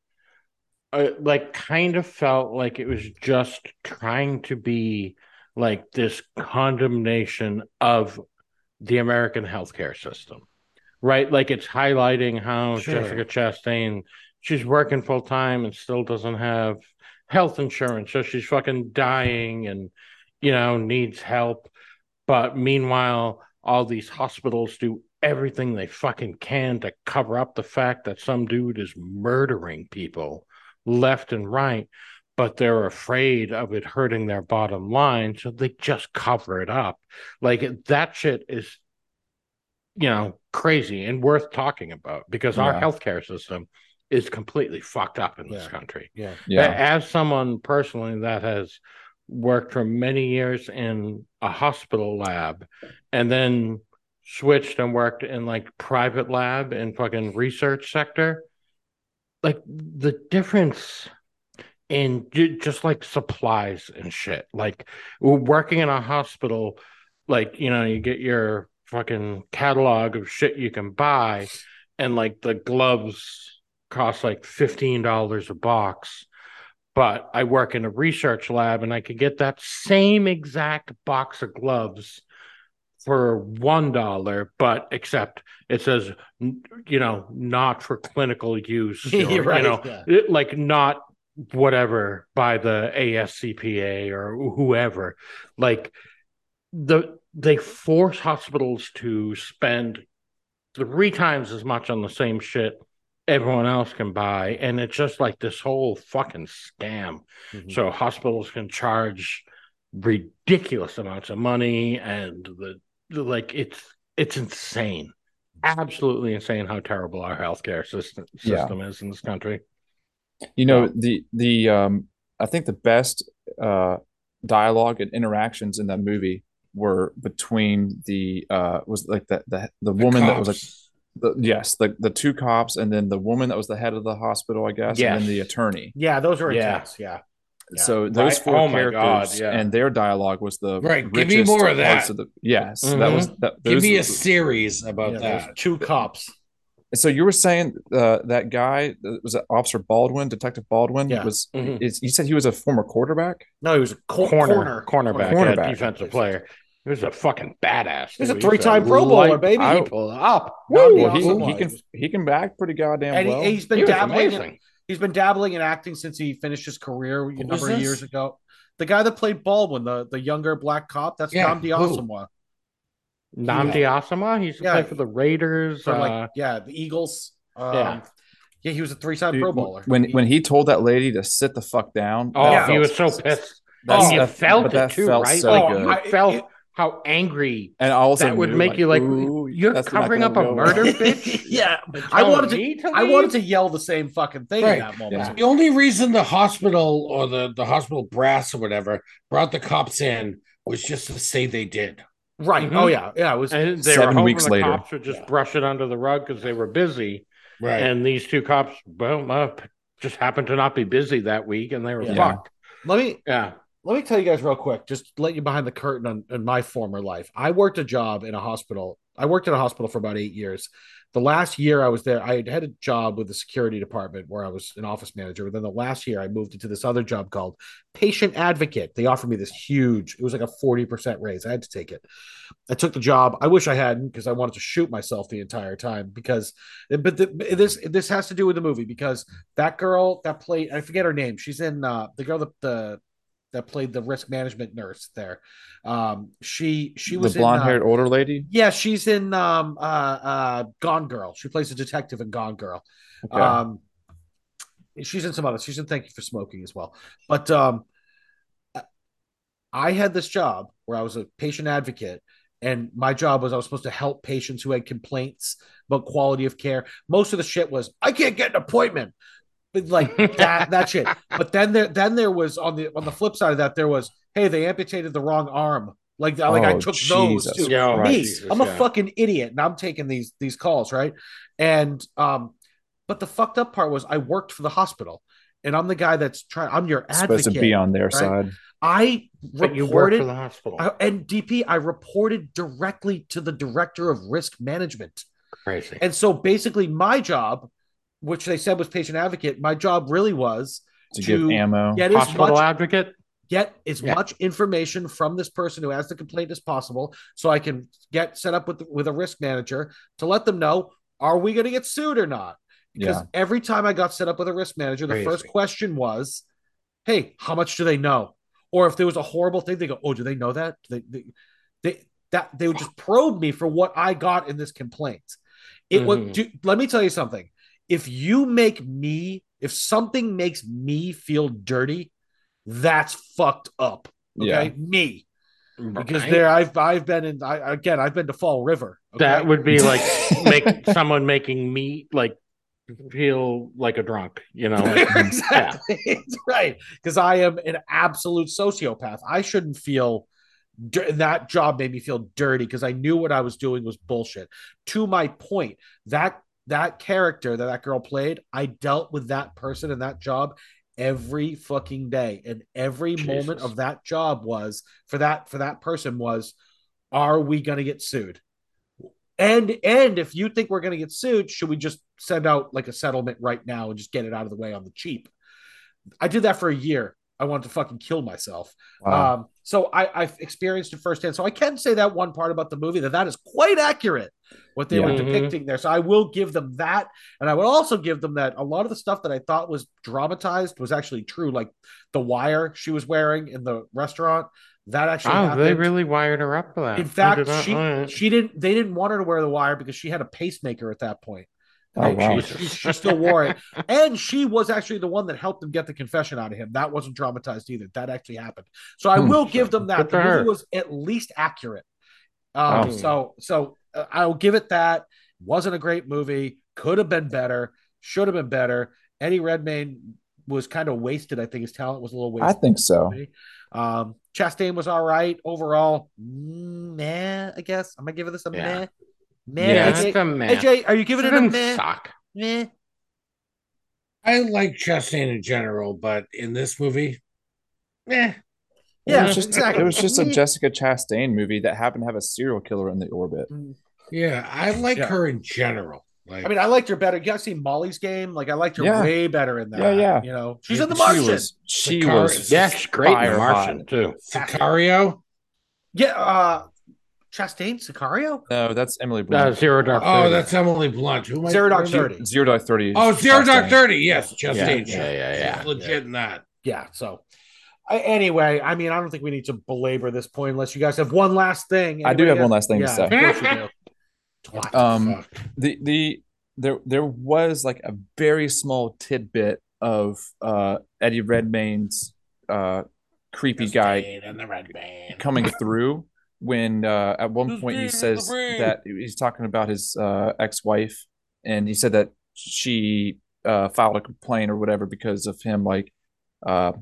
uh, like, kind of felt like it was just trying to be like this condemnation of the American healthcare system, right? Like it's highlighting how Sure. Jessica Chastain she's working full time and still doesn't have health insurance, so she's fucking dying and you know needs help. But meanwhile, all these hospitals do everything they fucking can to cover up the fact that some dude is murdering people left and right, but they're afraid of it hurting their bottom line, so they just cover it up. Like that shit is, you know, crazy and worth talking about because our healthcare system is completely fucked up in this Yeah. country. yeah Yeah, As someone personally that has worked for many years in a hospital lab and then switched and worked in like private lab and fucking research sector, like the difference in just like supplies and shit. Like working in a hospital, like, you know, you get your fucking catalog of shit you can buy, and like the gloves cost like $15 a box. But I work in a research lab and I could get that same exact box of gloves for one dollar, but except it says, you know, not for clinical use, or, right, you know, yeah. it- like not whatever by the ASCPA or whoever. Like the they force hospitals to spend three times as much on the same shit everyone else can buy, and it's just like this whole fucking scam. Mhm. So hospitals can charge ridiculous amounts of money, and the like it's it's insane, absolutely insane how terrible our healthcare system Yeah. system is in this country. you know the the um I think the best uh dialogue and interactions in that movie were between the uh was like the the, the woman that was like the yes the the two cops and then the woman that was the head of the hospital I guess and then the attorney. yeah those were Yeah. intense yeah Yeah. So those Right? four Oh my characters God, yeah. and their dialogue was the Right, give me more of that. of the yes that Mhm. was that Give me a series about Yeah, that. two cops so you were saying uh, that guy uh, was it Officer Baldwin Detective Baldwin Yeah. was Mhm. is you said he was a former quarterback no he was a cor- Corner, corner cornerback, Cornerback. yeah, defensive player. He was a fucking badass. He's a dude. He used to three-time Pro Bowler, light baby. People up. Woo! Well, he, he can he can back pretty goddamn and well. he, he's been He was dabbling. In, amazing. He's been dabbling in acting since he finished his career a number of this? years ago. The guy that played Baldwin, the the younger black cop, that's Yeah, Dom who? Diosama. Nam Diasama. He used to Yeah. play for the Raiders. For like, uh, yeah, the Eagles. Um, yeah. yeah, he was a three-time Pro Bowler. when He- when he told that lady to sit the fuck down. oh, that Yeah. he was so pissed. that's- and you felt but it that too, felt right? so like good. you I- felt it- how angry and I also that would knew, make you like, ooh, you're covering gonna up a murder, well. bitch. yeah, I wanted telling to. I wanted to yell the same fucking thing Right. at that moment. Yeah. The only reason the hospital or the, the hospital brass or whatever brought the cops in was just to say they did. Right. Mhm. Oh yeah. Yeah. It was. And they Seven were hoping weeks the later. cops would just brush it under the rug because they were busy. Right. And these two cops, well, uh, just happened to not be busy that week, and they were Yeah. fucked. Let me Yeah. Let me tell you guys real quick, just let you behind the curtain on, on my former life. I worked a job in a hospital. I worked in a hospital for about eight years. The last year I was there, I had a job with the security department where I was an office manager. But then the last year I moved into this other job called patient advocate. They offered me this huge, it was like a 40% raise. I had to take it. I took the job. I wish I hadn't because I wanted to shoot myself the entire time because but the, this this has to do with the movie because that girl that played I forget her name. She's in uh the girl that the that played the risk management nurse there. Um, she she was the blonde haired uh, older lady. yeah, she's in um uh uh Gone Girl. She plays a detective in Gone Girl. Okay. Um, she's in some other. She's in Thank You for Smoking as well. But um, I had this job where I was a patient advocate, and my job was I was supposed to help patients who had complaints about quality of care. Most of the shit was I can't get an appointment, but like that that shit. But then there then there was on the on the flip side of that there was hey they amputated the wrong arm. Like, like I Oh, took those too. Yeah, Me, Jesus, I'm a yeah. fucking idiot, and I'm taking these these calls, right? And um, but the fucked up part was I worked for the hospital, and I'm the guy that's trying. I'm your advocate. supposed to be on their right? side. I But you work reported for the hospital. I- and DP. I reported directly to the director of risk management, Crazy. and so basically my job, which they said was patient advocate, my job really was To, to give ammo. get as Hospital much advocate. get as Yeah. much information from this person who has the complaint as possible so I can get set up with with a risk manager to let them know are we going to get sued or not because Yeah. every time I got set up with a risk manager the Crazy. first question was hey how much do they know or if there was a horrible thing they go oh do they know that they, they, they that they would just probe me for what I got in this complaint it Mhm. would do, let me tell you something if you make me if something makes me feel dirty that's fucked up okay Yeah. me because Right? there I've I've been in I again I've been to Fall River. okay? that would be like make someone making me like feel like a drunk, you know. like- exactly It's right because I am an absolute sociopath. I shouldn't feel that job made me feel dirty because I knew what I was doing was bullshit. To my point, that that character that that girl played, I dealt with that person and that job every fucking day, and every moment of that job was for that for that person was, are we gonna get sued? And and if you think we're going to get sued, should we just send out like a settlement right now and just get it out of the way on the cheap? I did that for a year. I wanted to fucking kill myself. Wow. Um, so I, I've experienced it firsthand. So I can say that one part about the movie that that is quite accurate what they were Yeah. Mhm. depicting there. So I will give them that, and I would also give them that a lot of the stuff that I thought was dramatized was actually true, like the wire she was wearing in the restaurant. That actually Oh, happened. they really wired her up for that. In fact, she she didn't. They didn't want her to wear the wire because she had a pacemaker at that point. Oh, wow. she, she still wore it, and she was actually the one that helped them get the confession out of him. That wasn't dramatized either. That actually happened. So I Hmm. will give them that. The for movie was at least accurate. Um, Wow. So so uh, I'll give it that. Wasn't a great movie. Could have been better. Should have been better. Eddie Redmayne was kind of wasted. I think his talent was a little wasted. I think so. Um, Chastain was all right overall. Meh, I guess. I'm gonna give this a Yeah. meh. Meh. Yeah, AJ, it's a meh. AJ, are you giving it a didn't meh? suck. Meh. I like Chastain in general, but in this movie, eh. Yeah, it was just exactly. it was just a Jessica Chastain movie that happened to have a serial killer in the orbit. Yeah, I like Yeah. her in general. Like, I mean, I liked her better. You guys seen Molly's game? Like, I liked her Yeah. way better in that. Yeah, yeah. You know, she's Yeah, in the She Martian. was she Sicario- was Yeah, she's great in The Martian hot. too. Sicario. Yeah, uh, Chastain Sicario? No, that's Emily Uh, Blunt. Zero Dark. Oh, Thirty. that's Emily Blunt. Who am I Zero Dark remembering? Thirty. Zero Dark Thirty. Oh, Zero Dark Thirty. Yes, Chastain. Yeah, She's- yeah, yeah, yeah. she's legit in that. Yeah. So, I, anyway, I mean, I don't think we need to belabor this point unless you guys have one last thing. I do Anybody have one last thing to say. Of course you do. Twat. Um, Fuck. the the there there was like a very small tidbit of uh Eddie Redmayne's uh creepy guy Chastain and the Redmayne. coming through when uh at one point he says that he's talking about his uh ex-wife and he said that she uh filed a complaint or whatever because of him like uh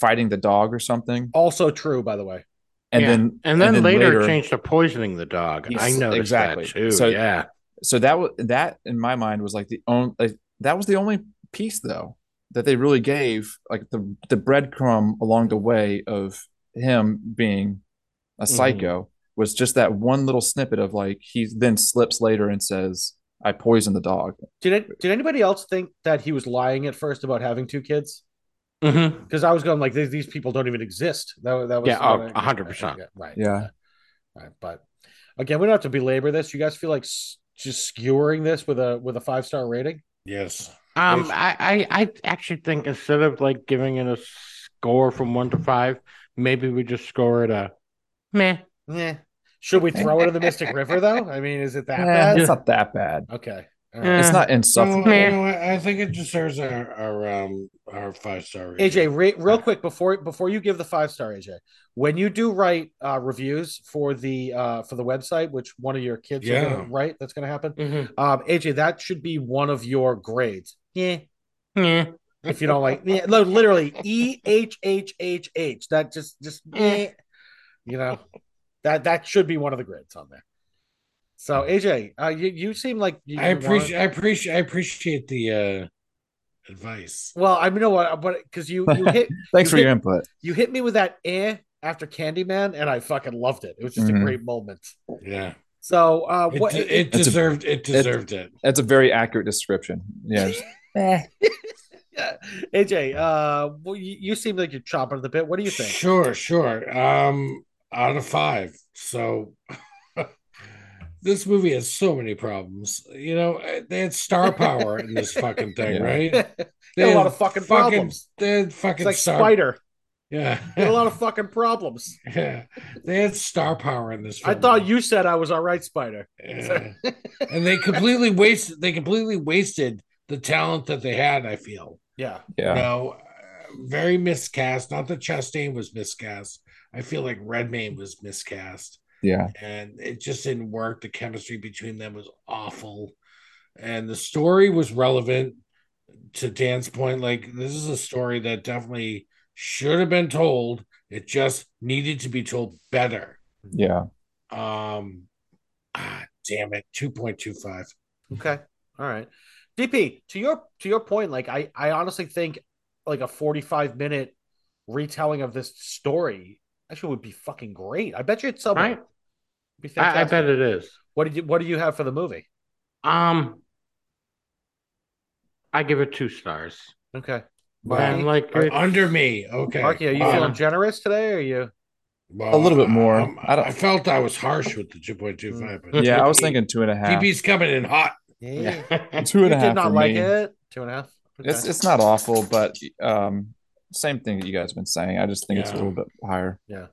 fighting the dog or something Also true, by the way. and Yeah. then and then, later, changed to poisoning the dog. I know exactly. that too. So- yeah. so that was that in my mind was like the only like, that was the only piece though that they really gave like the the breadcrumb along the way of him being a Mm-hmm. psycho was just that one little snippet of like he then slips later and says I poisoned the dog. Did it? Did anybody else think that he was lying at first about having two kids? Mm-hmm. Because I was going like, these, these people don't even exist. That, that was Yeah, oh, what I- 100%. Yeah, Right. Yeah. Right. But again, we don't have to belabor this. You guys feel like s- just skewering this with a with a five star rating? Yes. Um, I, I, I actually think instead of like giving it a score from one to five, maybe we just score it a meh. Yeah. Should we throw it in the Mystic River though? I mean, is it that bad? it's not that bad. Okay. All right. It's not So, insufferable. you know, I I think it deserves our our um our five star. AJ, re- real quick before before you give the five star, AJ, when you do write uh, reviews for the uh, for the website, which one of your kids are gonna write, that's going to happen. Mm-hmm. Um, AJ, that should be one of your grades. Yeah, Yeah. if you don't like, yeah, li- literally E H H H H. That just just eh, you know that that should be one of the grids on there. So AJ, uh, you you seem like you I appreciate wanna- I appreciate I appreciate the uh advice. Well, I mean, know what, but because you you hit Thanks you for your input. you hit me with that eh after Candyman, and I fucking loved it. It was just Mhm. a great moment. Yeah. So, uh, It, what? it, It's a- deserved it deserved it. That's a very accurate description. Yeah. yeah. AJ, uh, well, you, you seem like you're chopping at the bit. What do you think? Sure, sure. Um out of five. So this movie has so many problems. You know, they had star power in this fucking thing, Yeah. right? They had a lot of fucking problems. They had It's fucking like star. Spider. Yeah. They had a lot of fucking problems. yeah. They had star power in this I thought you said I was all right, Spider. Yeah. and they completely wasted they completely wasted the talent that they had, I feel. Yeah. Yeah. You know, uh, very miscast. Not that Chastain was miscast. I feel like Redmayne was miscast. Yeah. and it just didn't work. The chemistry between them was awful, and the story was relevant. To Dan's point, like this is a story that definitely should have been told. It just needed to be told better. Yeah. Um, ah, damn it, two point two five. Okay. All right. DP, to your to your point, like I I honestly think like a 45 minute retelling of this story actually would be fucking great. I bet you it's somewhere. Right. Be I, I bet it is. What did you what do you have for the movie? Um, I give it two stars. Okay. And like, Are- Under me, okay. Marky, are you Uh, feeling generous today? Or are you well, A little bit more. um, I I, don't- felt I was harsh with the two point two five. Yeah. I was thinking two and a half. DB's coming in hot. Yeah. Two and you a half did not for like me. it? Two and a half. Okay. It's it's not awful, but um, same thing that you guys have been saying. I just think it's a little bit higher. Yeah.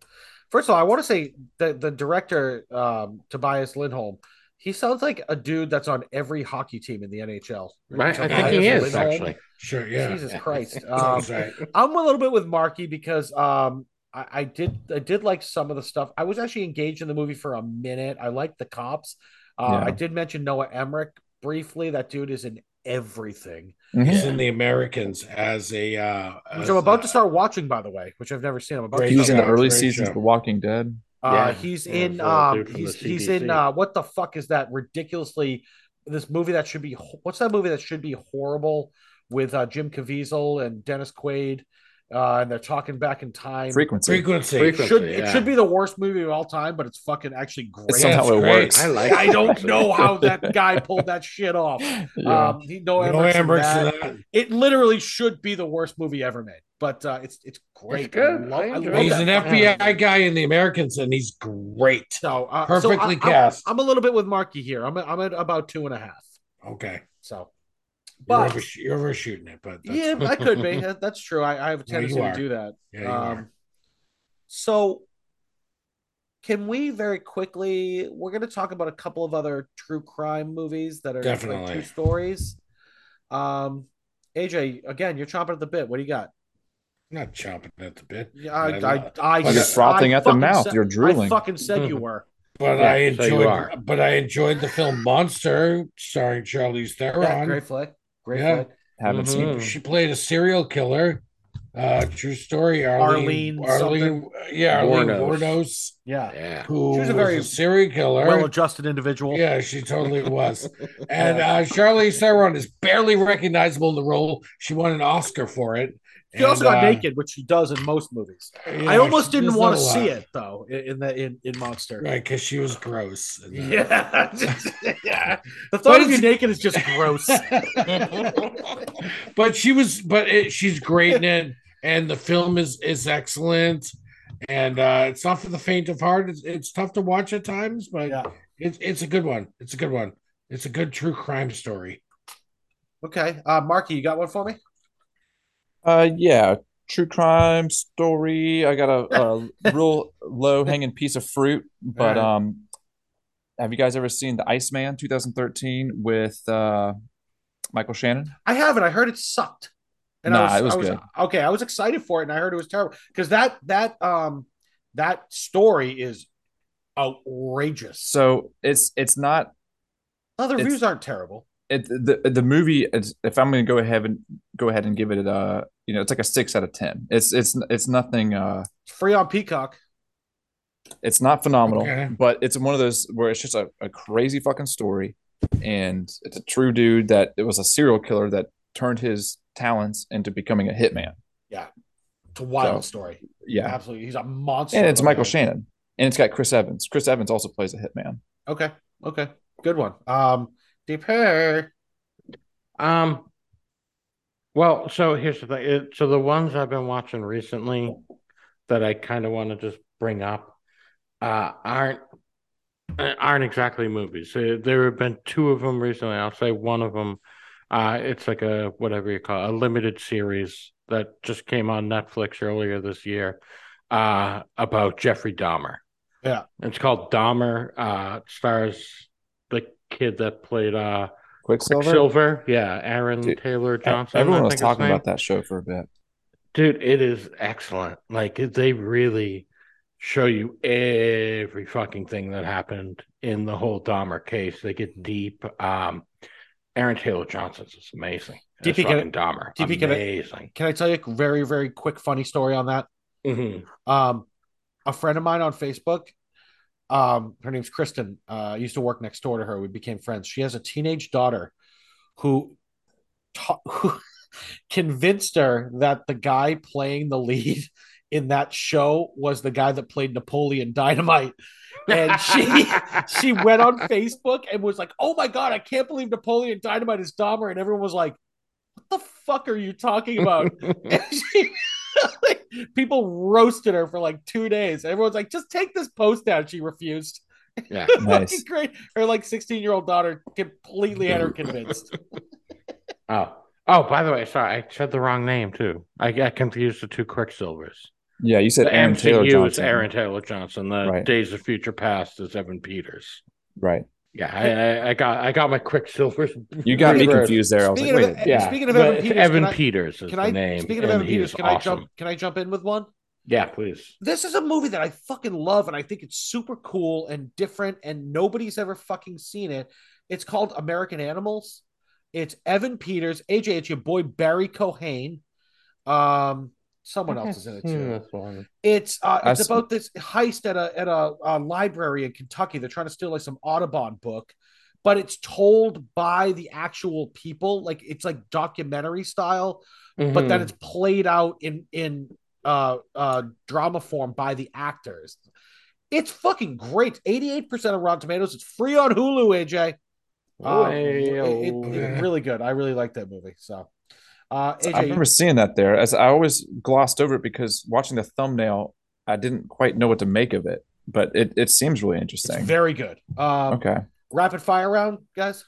First of all, I want to say that the director, um, Tobias Lindholm, he sounds like a dude that's on every hockey team in the NHL. right? I think Tobias he is Lindholm. actually. Sure, yeah. Jesus Christ. Um, right. I'm a little bit with Marky because um, I, I did I did like some of the stuff. I was actually engaged in the movie for a minute. I liked the cops. Uh, Yeah. I did mention Noah Emmerich briefly. That dude is in everything. Mhm. He's in the Americans as a uh Which as I'm about a- to start watching, by the way, which I've never seen. I'm about Great to He was in the early great seasons show. of The Walking Dead. Uh, Yeah. he's Yeah, in. it's Um, dude from the he's he's in. CDC. Uh, what the fuck is that ridiculously? This movie that should be. What's that movie that should be horrible with uh, Jim Caviezel and Dennis Quaid? Uh, and they're talking back in time. Frequency. Frequency. It should Frequency, it should be the worst movie of all time, but it's fucking actually great. It's somehow it's it works. I like. I don't know how that guy pulled that shit off. Yeah. Um, he, no, Noah Emmerich's Amber's that. that. It literally should be the worst movie ever made, but uh, it's it's great. It's good. I love, I I love He's that an FBI movie. guy in the Americans, and he's great. So, uh, Perfectly so I, I'm- cast. I'm, a little bit with Marky here. I'm at, I'm at about two and a half. Okay, So, you're, but you're overshooting it, but yeah, I could be. That's true. I, I have a Yeah, you tendency to do that. Yeah, you um, are. So, can we very quickly? We're going to talk about a couple of other true crime movies that are like Definitely. true stories. Um, AJ, again, you're chomping at the bit. What do you got? I'm not chomping at the bit. Yeah, I, I, I- I, you're frothing I at the mouth. said- You're drooling. I fucking said you were. But Yeah, I enjoyed. are. but I enjoyed the film Monster, starring Charlize Theron. Yeah, great flick. Great Yeah. flick. Haven't Mhm. seen. She played a serial killer. Uh, true story. Arlene. Arlene Arlene. yeah, Arlene Wuornos. Wuornos, Yeah. Yeah. who She was a was very a serial killer. Well-adjusted individual. yeah, she totally was. And uh, Charlize Theron is barely recognizable in the role. She won an Oscar for it. She also got uh, naked, which she does in most movies. yeah, I almost didn't want to see it though in, the in, in Monster. Right, because she was gross. Yeah, yeah. The But thought of you naked is just gross. but she was, but it, she's great in it, and the film is is excellent, and uh, it's not for the faint of heart. It's, it's tough to watch at times, but Yeah. it's it's a good one. It's a good one. It's a good true crime story. Okay, uh, Marky, you got one for me? Uh, yeah, true crime story. I got a, a real low hanging piece of fruit, but Alright. um, have you guys ever seen The Iceman 2013 with uh Michael Shannon? I haven't. I heard it sucked. Nah, I it was I good. Okay, I was excited for it, and I heard it was terrible because that that um that story is outrageous. So it's it's not Other it's- reviews aren't terrible. it the the movie. If I'm going to go ahead and go ahead and give it a you know it's like a six out of ten. It's it's it's nothing. Uh, free on Peacock. It's not phenomenal, Okay. but it's one of those where it's just a, a crazy fucking story. And it's a true dude that it was a serial killer that turned his talents into becoming a hitman. Yeah, it's a wild So, story. Yeah. Absolutely, he's a monster. And it's Michael man. Shannon. And it's got Chris Evans. Chris Evans also plays a hitman. Okay, okay, good one. Um, Deep Hair. Um. Well, so here's the thing. It, so the ones I've been watching recently that I kind of want to just bring up uh, aren't aren't exactly movies. There have been two of them recently. I'll say one of them. Uh, it's like a whatever you call it, a limited series that just came on Netflix earlier this year uh, about Jeffrey Dahmer. Yeah. It's called Dahmer. Uh, it stars the kid that played uh, Quicksilver. Quicksilver. Yeah, Aaron Dude, Taylor Johnson. Everyone I was think his talking about that show for a bit. Dude, it is excellent. Like they really show you every fucking thing that happened in the whole Dahmer case. They get deep. Um, Aaron Taylor Johnson's is amazing. As DP, can I- Dahmer, DP, can I- amazing. Can I tell you a very, very quick funny story on that? Mhm. Um, a friend of mine on Facebook, um, her name's Kristen. Uh, I used to work next door to her. We became friends. She has a teenage daughter who, ta- who convinced her that the guy playing the lead in that show was the guy that played Napoleon Dynamite. And she she went on Facebook and was like, "Oh my god, I can't believe Napoleon Dynamite is Dahmer," and everyone was like, "What the fuck are you talking about?" she, like, people roasted her for like two days. Everyone's like, "Just take this post down." She refused. Yeah. Nice. Great. Her like sixteen year old daughter completely had her convinced. Oh, oh. By the way, sorry, I said the wrong name too. I got confused the two Quicksilvers. Yeah, you said The Aaron Taylor MCU is Johnson. Aaron Taylor Johnson. The Right. Days of Future Past is Evan Peters. Right. Yeah, I, I, I got I got my Quicksilvers. You got me confused there. I was like, Speaking wait. of- a- Yeah. Speaking of but Evan Peters, Evan can I- Peters is Can the I name. speaking of Evan Peters, is can I jump can I jump in with one? Yeah, please. This is a movie that I fucking love and I think it's super cool and different and nobody's ever fucking seen it. It's called American Animals. It's Evan Peters, AJ, it's your boy Barry Keoghan. Um someone else is in it too. It's uh it's about this heist at a at a, a library in Kentucky. They're trying to steal like some Audubon book. but it's told by the actual people. Like it's like documentary style, but then Mhm. it's played out in in uh uh drama form by the actors. It's fucking great. 88% of Rotten Tomatoes. It's free on Hulu, AJ. Um, it- it- really good. I really like that movie. So uh AJ, I remember seeing that there. As I always glossed over it because watching the thumbnail, I didn't quite know what to make of it, but it, it seems really it's interesting. very good. Um okay. rapid fire round, guys.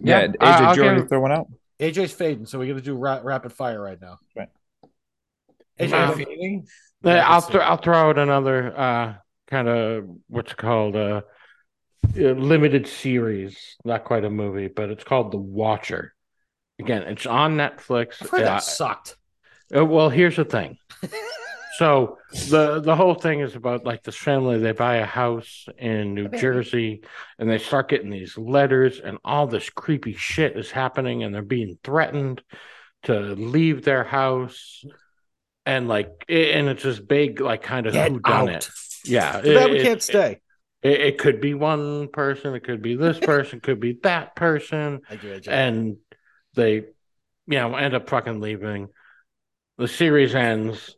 Yeah, Yeah, AJ, I- did I'll you already give- throw one out? AJ's fading, so we're gonna do ra- rapid fire right now. Right. AJ, Wow. go- Yeah, Yeah, I'll it's- throw I'll throw out another uh kind of what's called a uh, limited series, not quite a movie, but it's called The Watcher. Again, it's on Netflix. Uh, that sucked. uh, well, here's the thing. So the the whole thing is about like this family. They buy a house in New Jersey, and they start getting these letters, and all this creepy shit is happening, and they're being threatened to leave their house, and like, it, and it's this big like kind of who done it. Yeah, Too bad we can't it- stay. It, it could be one person, it could be this person, could be that person Thank you, AJ. and they you know end up fucking leaving the series ends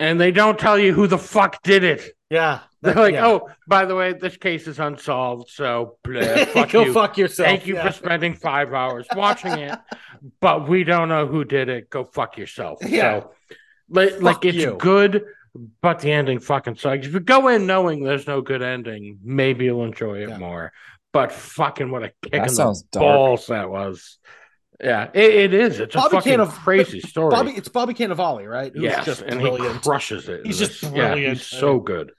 and they don't tell you who the fuck did it yeah, they're like yeah. oh by the way this case is unsolved so bleh, fuck go you fuck yourself. thank you Yeah. for spending five hours watching it but we don't know who did it go fuck yourself Yeah. so like, like it's you. good but the ending fucking sucks if you go in knowing there's no good ending maybe you'll enjoy it Yeah. more but fucking what a kick That in sounds the dark. balls that was. Yeah, it, it is. It's a Bobby fucking Cannavale- crazy story. Bobby, it's Bobby Cannavale, right? Who's yes, just and brilliant. he crushes it. He's just this. Yeah, he's so good.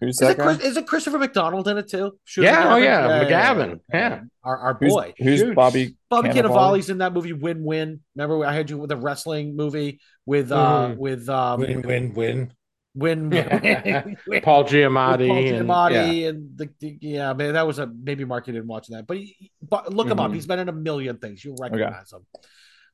Who's Is that it, guy? Chris, is it Christopher McDonald in it too? Shooter Yeah, oh, McGavin? yeah, McGavin, yeah. Our, our boy. who's Shoots. Bobby? Bobby Cannavale? Cannavale's in that movie Win Win. Remember I had you with a wrestling movie with uh Mhm. with um Win, win, win. Win Paul with Giamatti. Paul and, yeah. and, the, the yeah man that was a maybe Mark you didn't watch that but, he, but look him up Mhm. he's been in a million things you'll recognize him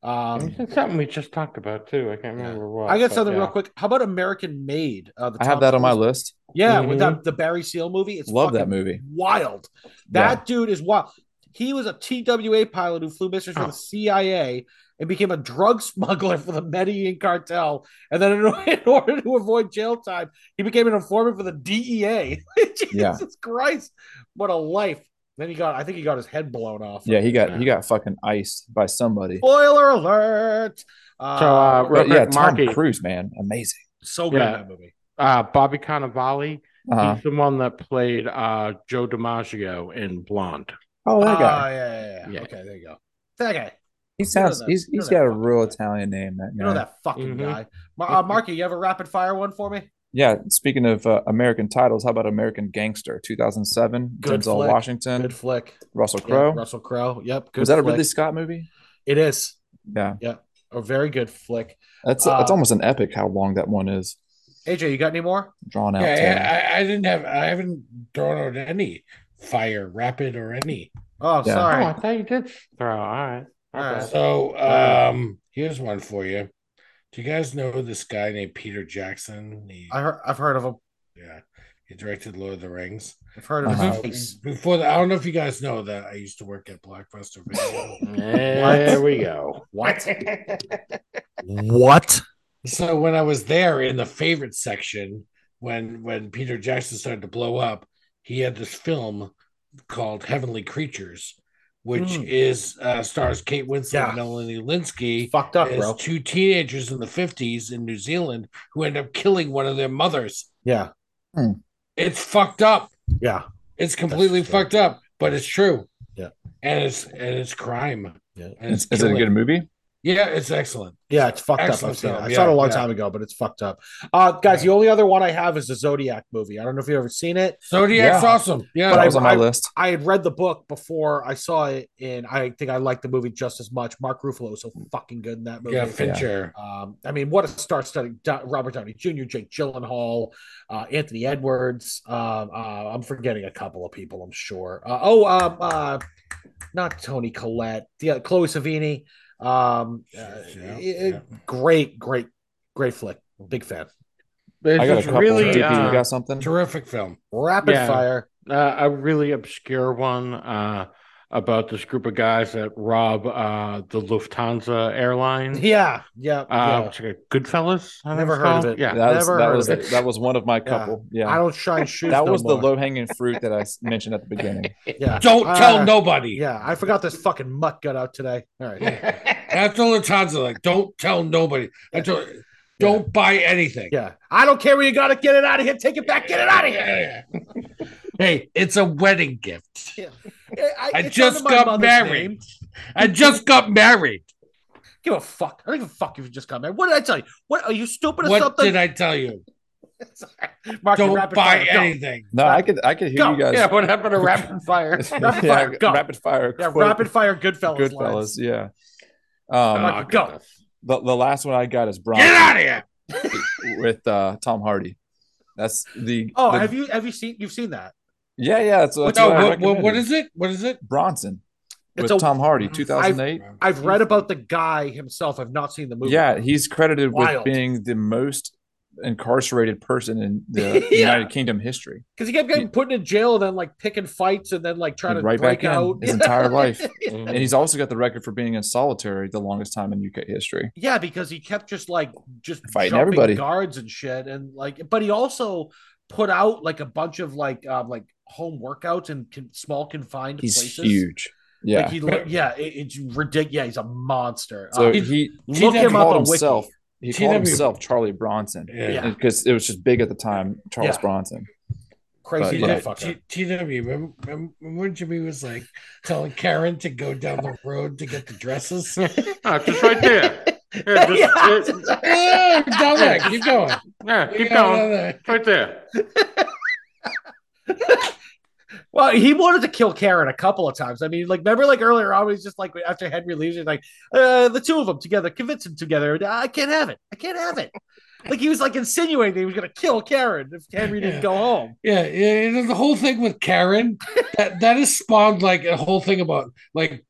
um It's something we just talked about too. I can't remember what. I got something yeah. real quick how about American Made uh, the I have that on my list. yeah with Mhm. that the Barry Seal movie it's Love that movie. wild that dude is wild he was a TWA pilot who flew missiles for Oh. the CIA and became a drug smuggler for the Medellin cartel. And then, in, in order to avoid jail time, he became an informant for the DEA. Jesus Yeah. Christ, what a life! Then he got, I think he got his head blown off. Yeah, he got Yeah. he got fucking iced by somebody. Spoiler alert! Uh, So, uh, real But yeah, quick, Tom Marky. Cruise, man, amazing. so good Yeah. in that movie. Uh, Bobby Cannavale. Uh-huh. He's the one that played uh, Joe DiMaggio in Blonde. Oh, that Oh, guy. yeah, yeah, yeah, Yeah. Okay, there you go. That guy. He sounds. that- he's you know he's that got a real guy. Italian name. That You know that fucking Mhm. guy. Mar- uh, Marky, you have a rapid fire one for me? Yeah. Speaking of uh, American titles, how about American Gangster, two thousand seven? Good Denzel flick. Washington, Good flick. Russell Yeah, Crowe. Russell Crowe. Yep. Good Was that a flick. Ridley Scott movie? It is. Yeah, Yeah. A very good flick. that's Uh, it's almost an epic how long that one is AJ, you got any more? drawn out. Yeah, yeah, I, I didn't have, I haven't thrown out any fire, rapid, or any. Oh, Yeah. sorry. Oh, I thought you did throw. All right. All Okay. So, um, here's one for you. Do you guys know this guy named Peter Jackson? He, I heard, I've heard of him. yeah, he directed Lord of the Rings. I've heard of Uh-huh. his face. Before that, I don't know if you guys know that I used to work at Blockbuster Video. There we go. What? what? so when I was there in the favorite section, when when Peter Jackson started to blow up, he had this film called Heavenly Creatures, which Mm. is uh, stars Kate Winslet Yeah. and Melanie Lynskey Fucked up, as bro. two teenagers in the 50s in New Zealand who end up killing one of their mothers. Yeah. It's fucked up. Yeah. It's completely That's true. fucked up, but it's true. Yeah. And it's and it's crime. Yeah. And Is, it's is it a good movie? Yeah, it's excellent. Yeah, it's fucked up. Excellent I've seen it. film, I saw it a long yeah. time ago, but it's fucked up. Uh, guys, the only other one I have is the Zodiac movie. I don't know if you've ever seen it. Zodiac's Yeah. awesome. Yeah. But that I- was on my I- list. I had read the book before I saw it, and I think I liked the movie just as much. Mark Ruffalo was so fucking good in that movie. yeah, Fincher. Um, I mean, what a star study. Do- Robert Downey Jr., Jake Gyllenhaal, uh, Anthony Edwards. Um, uh, I'm forgetting a couple of people, I'm sure. Uh, oh, um, uh, not Toni Collette, yeah, Chloe Sevigny. Um, uh, Yeah, it- yeah. Great, great, great flick. Big fan. There's I got a couple. really uh, you got something? Terrific film. Rapid Yeah. fire. uh, a really obscure one uh, about this group of guys that rob uh, the Lufthansa airline. Yeah, yeah, Uh, yeah. what's it, Goodfellas? I think Never it's heard of it. Yeah. That was Never that heard was it. that was one of my couple. Yeah, I don't shine shoes. that no was the low hanging fruit that I mentioned at the beginning. Yeah. Don't Uh, tell nobody. Yeah, I forgot this fucking mutt got out today. All right. After Lufthansa, like, don't tell nobody. I told, don't buy anything. Yeah. I don't care where you got it. Get it out of here. Take it back. Get it out of here. Hey, it's a wedding gift. I, I just got married. name. I just got married. Give a fuck. I don't give a fuck if you just got married. What did I tell you? What are you stupid or What something? What did I tell you? Mark, Don't buy fire, anything. No, I could I could hear Go. you guys. Yeah, what happened to rapid fire? Rapid Yeah, fire, go. rapid fire. Yeah, quote, rapid fire. Goodfellas. Goodfellas. lines. Yeah. Um, Mark, go. the, the last one I got is Brian. Get out of here. with uh, Tom Hardy. That's the. Oh, the- have you have you seen you've seen that? Yeah, yeah. That's, that's No, what, I what, what, what recommended. it? What is it? Bronson It's with a- Tom Hardy, 2008. I've read about the guy himself. I've not seen the movie. Yeah, he's credited Wild. with being the most incarcerated person in the Yeah. United Kingdom history. because he kept getting put in jail and then like picking fights and then like trying to right break back out in his entire life. And he's also got the record for being in solitary the longest time in UK history. Yeah, because he kept just like just Fighting everybody. guards and shit, and like, but he also put out like a bunch of like um like home workouts in con- small confined He's places. huge. Yeah. Like he, li- yeah, it, it's ridiculous. Yeah, he's a monster. so Uh, he look him up called on Wiki. himself. He called himself Charlie Bronson Yeah. because it was just big at the time. Charles Yeah. Bronson. Crazy But, yeah. motherfucker. T- TW, remember, remember when Jimmy was like telling Karen to go down the road to get the dresses? It's just right there. Yeah, just- Yeah. yeah, down there. Keep going. yeah, keep going. there. Right there. Well, he wanted to kill Karen a couple of times. I mean, like, remember, like earlier on, he's just like after Henry leaves, he's like, uh, the two of them together, convince them together. I can't have it. I can't have it. Like he was like insinuating he was gonna kill Karen if Henry didn't go home. Yeah, yeah, the whole thing with Karen that that has spawned like a whole thing about like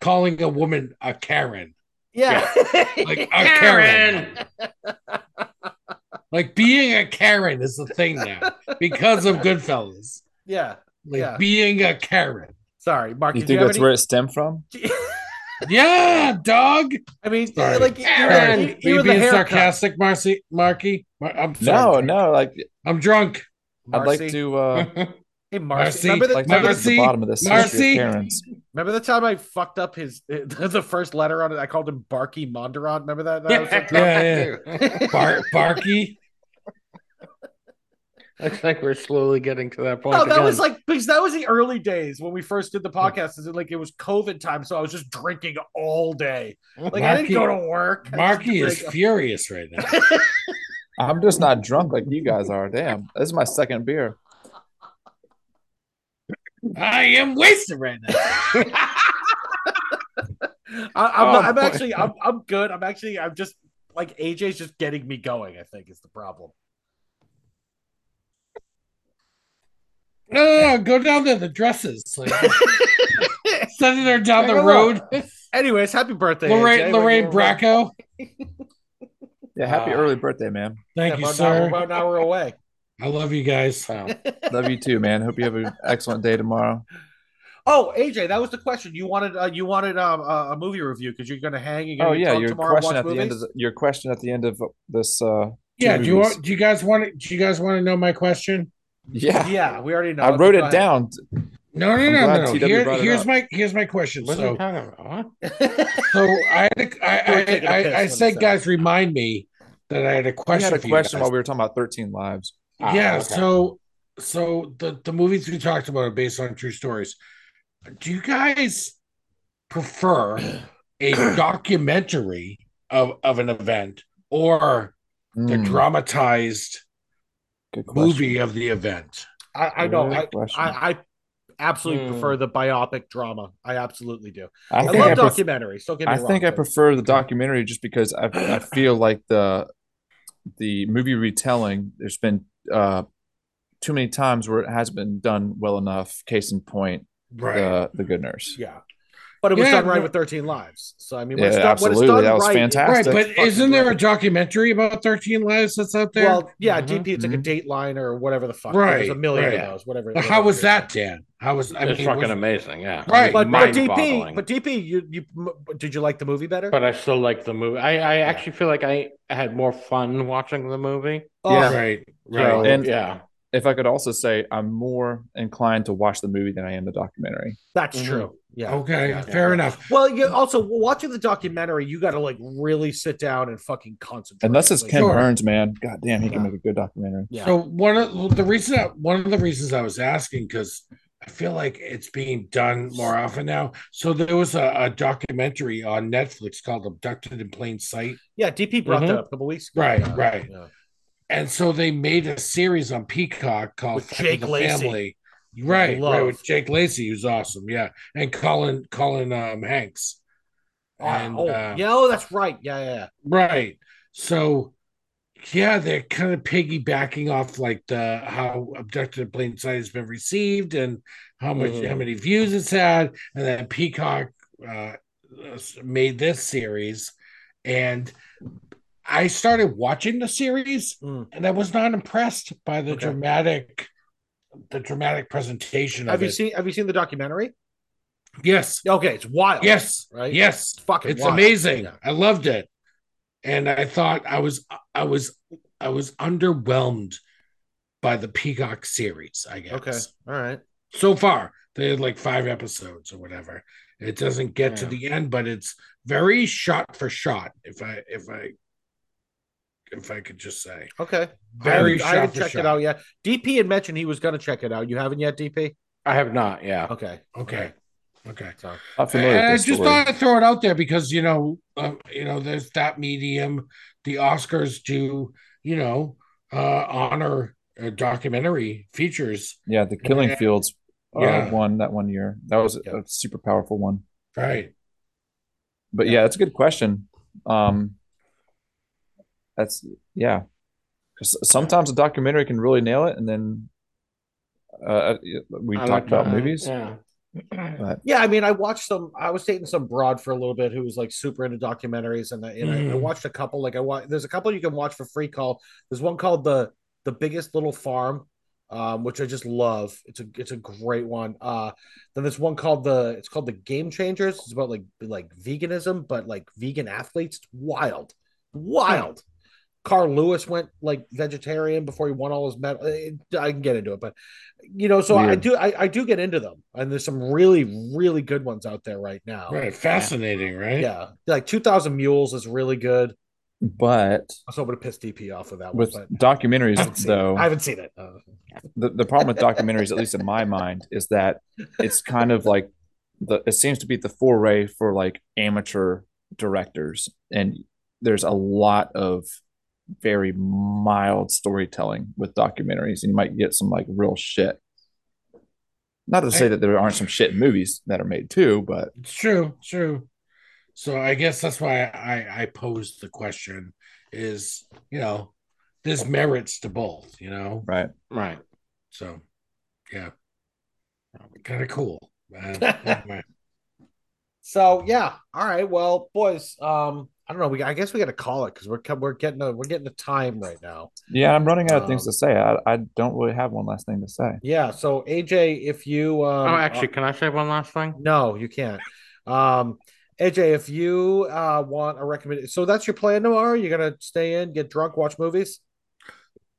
calling a woman a Karen, Yeah, like a Karen. Like being a Karen is the thing now because of Goodfellas. yeah. Like Yeah. being a Karen. Sorry, Mark. You think have that's any- where it stemmed from? Yeah, dog. I mean, Sorry. like Karen. even, Were you even being haircut. sarcastic, Marcy? Marky? Mar- I'm No, sorry. no. Like I'm drunk. I'd like to uh Hey, Marcy. Marcy, Remember, the, like to remember, the Marcy, bottom of this history Marcy. of Karens. Remember the time I fucked up his the first letter on it? I called him Barky Mondurant. Remember that? that was so tough? Yeah, yeah. Bar- Barky. Looks like we're slowly getting to that point. No, that again. was like because that was the early days when we first did the podcast. Is it like it was COVID time, so I was just drinking all day. Like I didn't go to work. I Marky is furious right now. I'm just not drunk like you guys are. Damn. This is my second beer. I am wasted right now. I, I'm, Oh, not, I'm actually I'm I'm good. I'm actually I'm just like AJ's just getting me going. I think is the problem. No, no, no, go down there. The dresses, like sending her down the road. Anyways, happy birthday, Lorraine, AJ. Lorraine We're- we're- Bracco. Yeah, happy Ah. early birthday, man. Thank Yeah, you, about sir. An hour, about an hour away. I love you guys. Wow. Love you too, man. Hope you have an excellent day tomorrow. Oh, AJ, that was the question. You wanted uh, you wanted um, a a movie review because you're going to hang. You're Oh gonna yeah, your tomorrow question watch at the end of the, your question at the end of this uh Yeah, do you want? Do you guys want? to- Do you guys want to know my question? yeah. Yeah, we already know. I wrote Go it down. No, no, no, no. no. Here, here's my here's my question. What So, talking so I, had a, I, You were taking a I, piss I, I said, guys, remind me that I had a I question. had a question while we were talking about 13 lives. Ah, yeah. okay. So, so the the movies we talked about are based on true stories. Do you guys prefer a documentary of of an event or the Mm, dramatized movie of the event? I, I know. Good I. I, I absolutely Hmm. prefer the biopic drama. I absolutely do. I I, love I, pref- documentaries. Don't get me I wrong. think I but- prefer the documentary just because I, I feel like the the movie retelling there's been uh too many times where it has been done well enough case in point Right. the the good nurse Yeah. But it was Yeah, done right no- with 13 Lives. So I mean, when Yeah, it's done, when it's done That was right, fantastic. Right, but isn't there a documentary about 13 Lives that's out there? Well, yeah, Mhm, DP. It's like a mhm. Dateline or whatever the fuck. Right, There's a million right. of those. Whatever. Well, how was that, Dan? How was I it's mean, fucking was- amazing. Yeah. Right, But, but DP, Mind-boggling. but DP, you you did you like the movie better? But I still like the movie. I, I actually feel like I had more fun watching the movie. Oh, Yeah. Right, So, right. And- yeah. If I could also say, I'm more inclined to watch the movie than I am the documentary. That's Mhm. true. Yeah. okay, Yeah. fair enough. Well, you also watching the documentary, you got to like really sit down and fucking concentrate. Unless it's Like, Ken Sure. Burns, man. God damn, he can make a good documentary. Yeah. So one of the reason one of the reasons I was asking because I feel like it's being done more often now. So there was a, a documentary on Netflix called "Abducted in Plain Sight," Yeah, DP brought Mhm. that up a couple weeks ago. Right, Yeah, right. yeah. and so they made a series on Peacock called With Jake the Lacy. Family. Right, Love. right, with Jake Lacy, who's awesome, yeah, and Colin Colin um, Hanks. And oh, uh, yeah, oh, that's right. Yeah, yeah, yeah. Right. So yeah, they're kind of piggybacking off like the how abducted in plain sight has been received and how much Mhm. how many views it's had, and then Peacock uh, made this series, and I started watching the series, Mm. and I was not impressed by the Okay. dramatic, the dramatic presentation Have of you it. seen Have you seen the documentary? yes, Okay, it's wild. yes, Right? yes, It's fucking. it's wild. amazing. Yeah. I loved it. And I thought I was I was I was underwhelmed by the Peacock series, I guess. Okay. All right. So far, they had like five episodes or whatever. It doesn't get to the end, but it's very shot for shot, if I if I if I could just say. Okay. Very I haven't, I haven't shot checked it out yet. DP had mentioned he was going to check it out. You haven't yet, DP? I have not. Yeah. Okay. Okay. Okay. So Not familiar And I just story. thought I'd throw it out there because you know, um, you know, there's that medium. The Oscars do, you know, uh, honor uh, documentary features, yeah, the Killing Yeah. Fields uh, Yeah. one that one year. That was a, Yeah. a super powerful one. right? But yeah, that's a good question. Um, that's yeah. 'Cause sometimes a documentary can really nail it, and then uh, we I talked about that. movies. Yeah. But yeah, I mean, I watched some. I was dating some broad for a little bit who was like super into documentaries, and, I, and I, I Mhm. watched a couple. Like I watched, there's a couple you can watch for free. Called there's one called the the biggest little farm, um, which I just love. It's a it's a great one. Uh, then there's one called the it's called the Game Changers. It's about like like veganism, but like vegan athletes. It's wild, wild. Carl Lewis went like vegetarian before he won all his medals. I can get into it, but you know, so I do I, I do get into them, and there's some really really good ones out there right now. Right. Fascinating, right? Yeah, like Two Thousand Mules is really good. but I was hoping to piss DP off of that one, with but documentaries I though, it. I haven't seen it. Uh, the, the problem with documentaries, at least in my mind, is that it's kind of like the it seems to be the foray for like amateur directors, and there's a lot of very mild storytelling with documentaries, and you might get some like real shit. Not to say that there aren't some shit movies that are made too, but It's true. it's True. So I guess that's why I I posed the question: is you know, there's merits to both, you know. right. Right. So, yeah, kind of cool. So yeah, all right. Well, boys, um, I don't know. We I guess we got to call it because we're we're getting a we're getting a time right now. Yeah, I'm running out of things Um, to say. I, I don't really have one last thing to say. Yeah. So AJ, if you um, oh, actually, can I say one last thing? No, you can't. Um, AJ, if you uh want a recommendation, so that's your plan tomorrow. You're gonna stay in, get drunk, watch movies.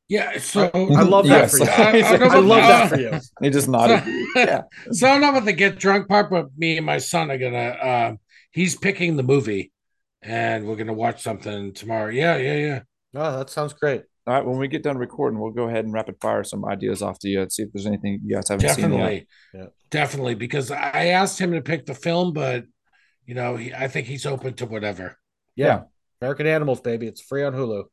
Yeah. So I love that Yes. for you. I- I I love that for you. He just nodded. yeah. So I don't know about the get drunk part, but me and my son are gonna. Um, he's picking the movie, and we're gonna watch something tomorrow. Yeah, yeah, yeah. Oh, that sounds great. All right, when we get done recording, we'll go ahead and rapid fire some ideas off to you and see if there's anything you guys haven't seen yet. Definitely, Yeah. definitely. Because I asked him to pick the film, but you know, he, I think he's open to whatever. Yeah. Yeah. American Animals, baby. It's free on Hulu.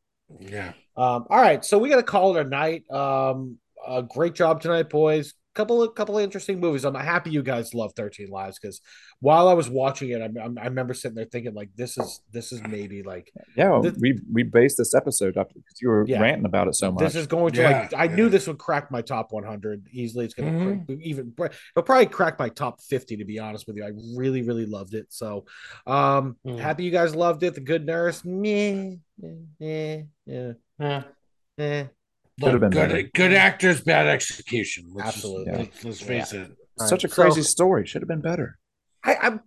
Yeah. Um, all right, so we got to call it a night. Um, uh, great job tonight, boys. Couple of couple of interesting movies. I'm happy you guys love Thirteen Lives because while I was watching it, I, I, I remember sitting there thinking like, this is this is maybe like Yeah, This- we we based this episode up because you were Yeah. ranting about it so much. this is going to Yeah, like. I yeah. knew this would crack my top 100 easily. It's going to Mhm. even it'll probably crack my top 50 to be honest with you. I really really loved it. So, um, Mm. happy you guys loved it. The Good Nurse, meh, eh, yeah, Yeah. eh. Could've been good, better. good actors, bad execution. Let's Absolutely. let's, let's face it. Such a So- crazy story. Should have been better. I, I'm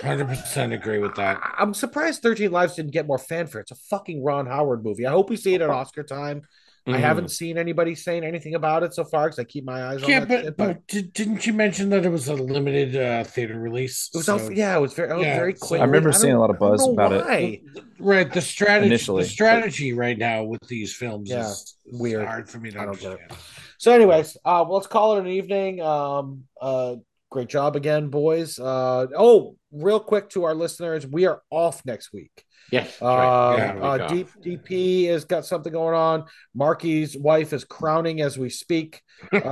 Hundred percent agree with that. I- I'm surprised 13 Lives didn't get more fanfare. It's a fucking Ron Howard movie. I hope we see it at oh. Oscar time. I Mhm. haven't seen anybody saying anything about it so far because I keep my eyes on Yeah, that but, but did, didn't you mention that it was a limited uh, theater release? it was So- also, yeah, it was very, it Yeah, very so- quick. I remember seeing a lot of buzz know about it. Right, the strategy. Initially, the strategy right now with these films Yeah, is, is weird. hard for me to I don't get understand. So, anyways, uh, well, let's call it an evening. Um, uh, great job again, boys. Uh, oh, real quick to our listeners, we are off next week. Yes. that's Uh, right. Yeah, uh, we got- D- DP has got something going on. Marky's wife is crowning as we speak. Um,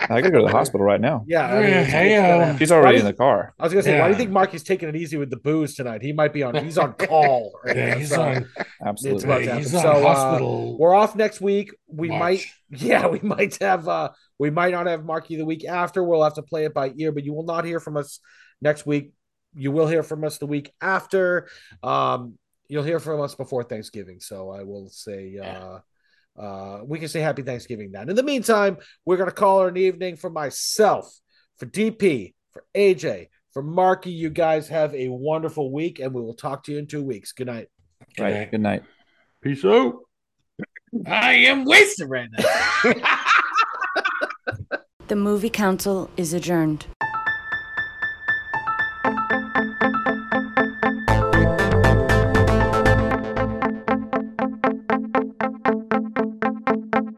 I gotta go to the hospital right now. yeah, I mean, Yeah, it's- hey, it's uh, gonna- She's already Why in the car. I was gonna say, why do you think Marky's taking it easy with the booze tonight? He might be on. He's on call. Right Yeah, now, he's so on. Absolutely. about he's happen. on So, uh, hospital. We're off next week. We watch. might, yeah, we might have. uh We might not have Marky the week after. We'll have to play it by ear, but you will not hear from us next week. You will hear from us the week after. Um, you'll hear from us before Thanksgiving. So I will say, uh, uh, we can say Happy Thanksgiving then. In the meantime, we're gonna call it an evening for myself, for DP, for AJ, for Marky. You guys have a wonderful week, and we will talk to you in two weeks. Good night. Right. Good night. Peace out. I am wasted right now. The movie council is adjourned.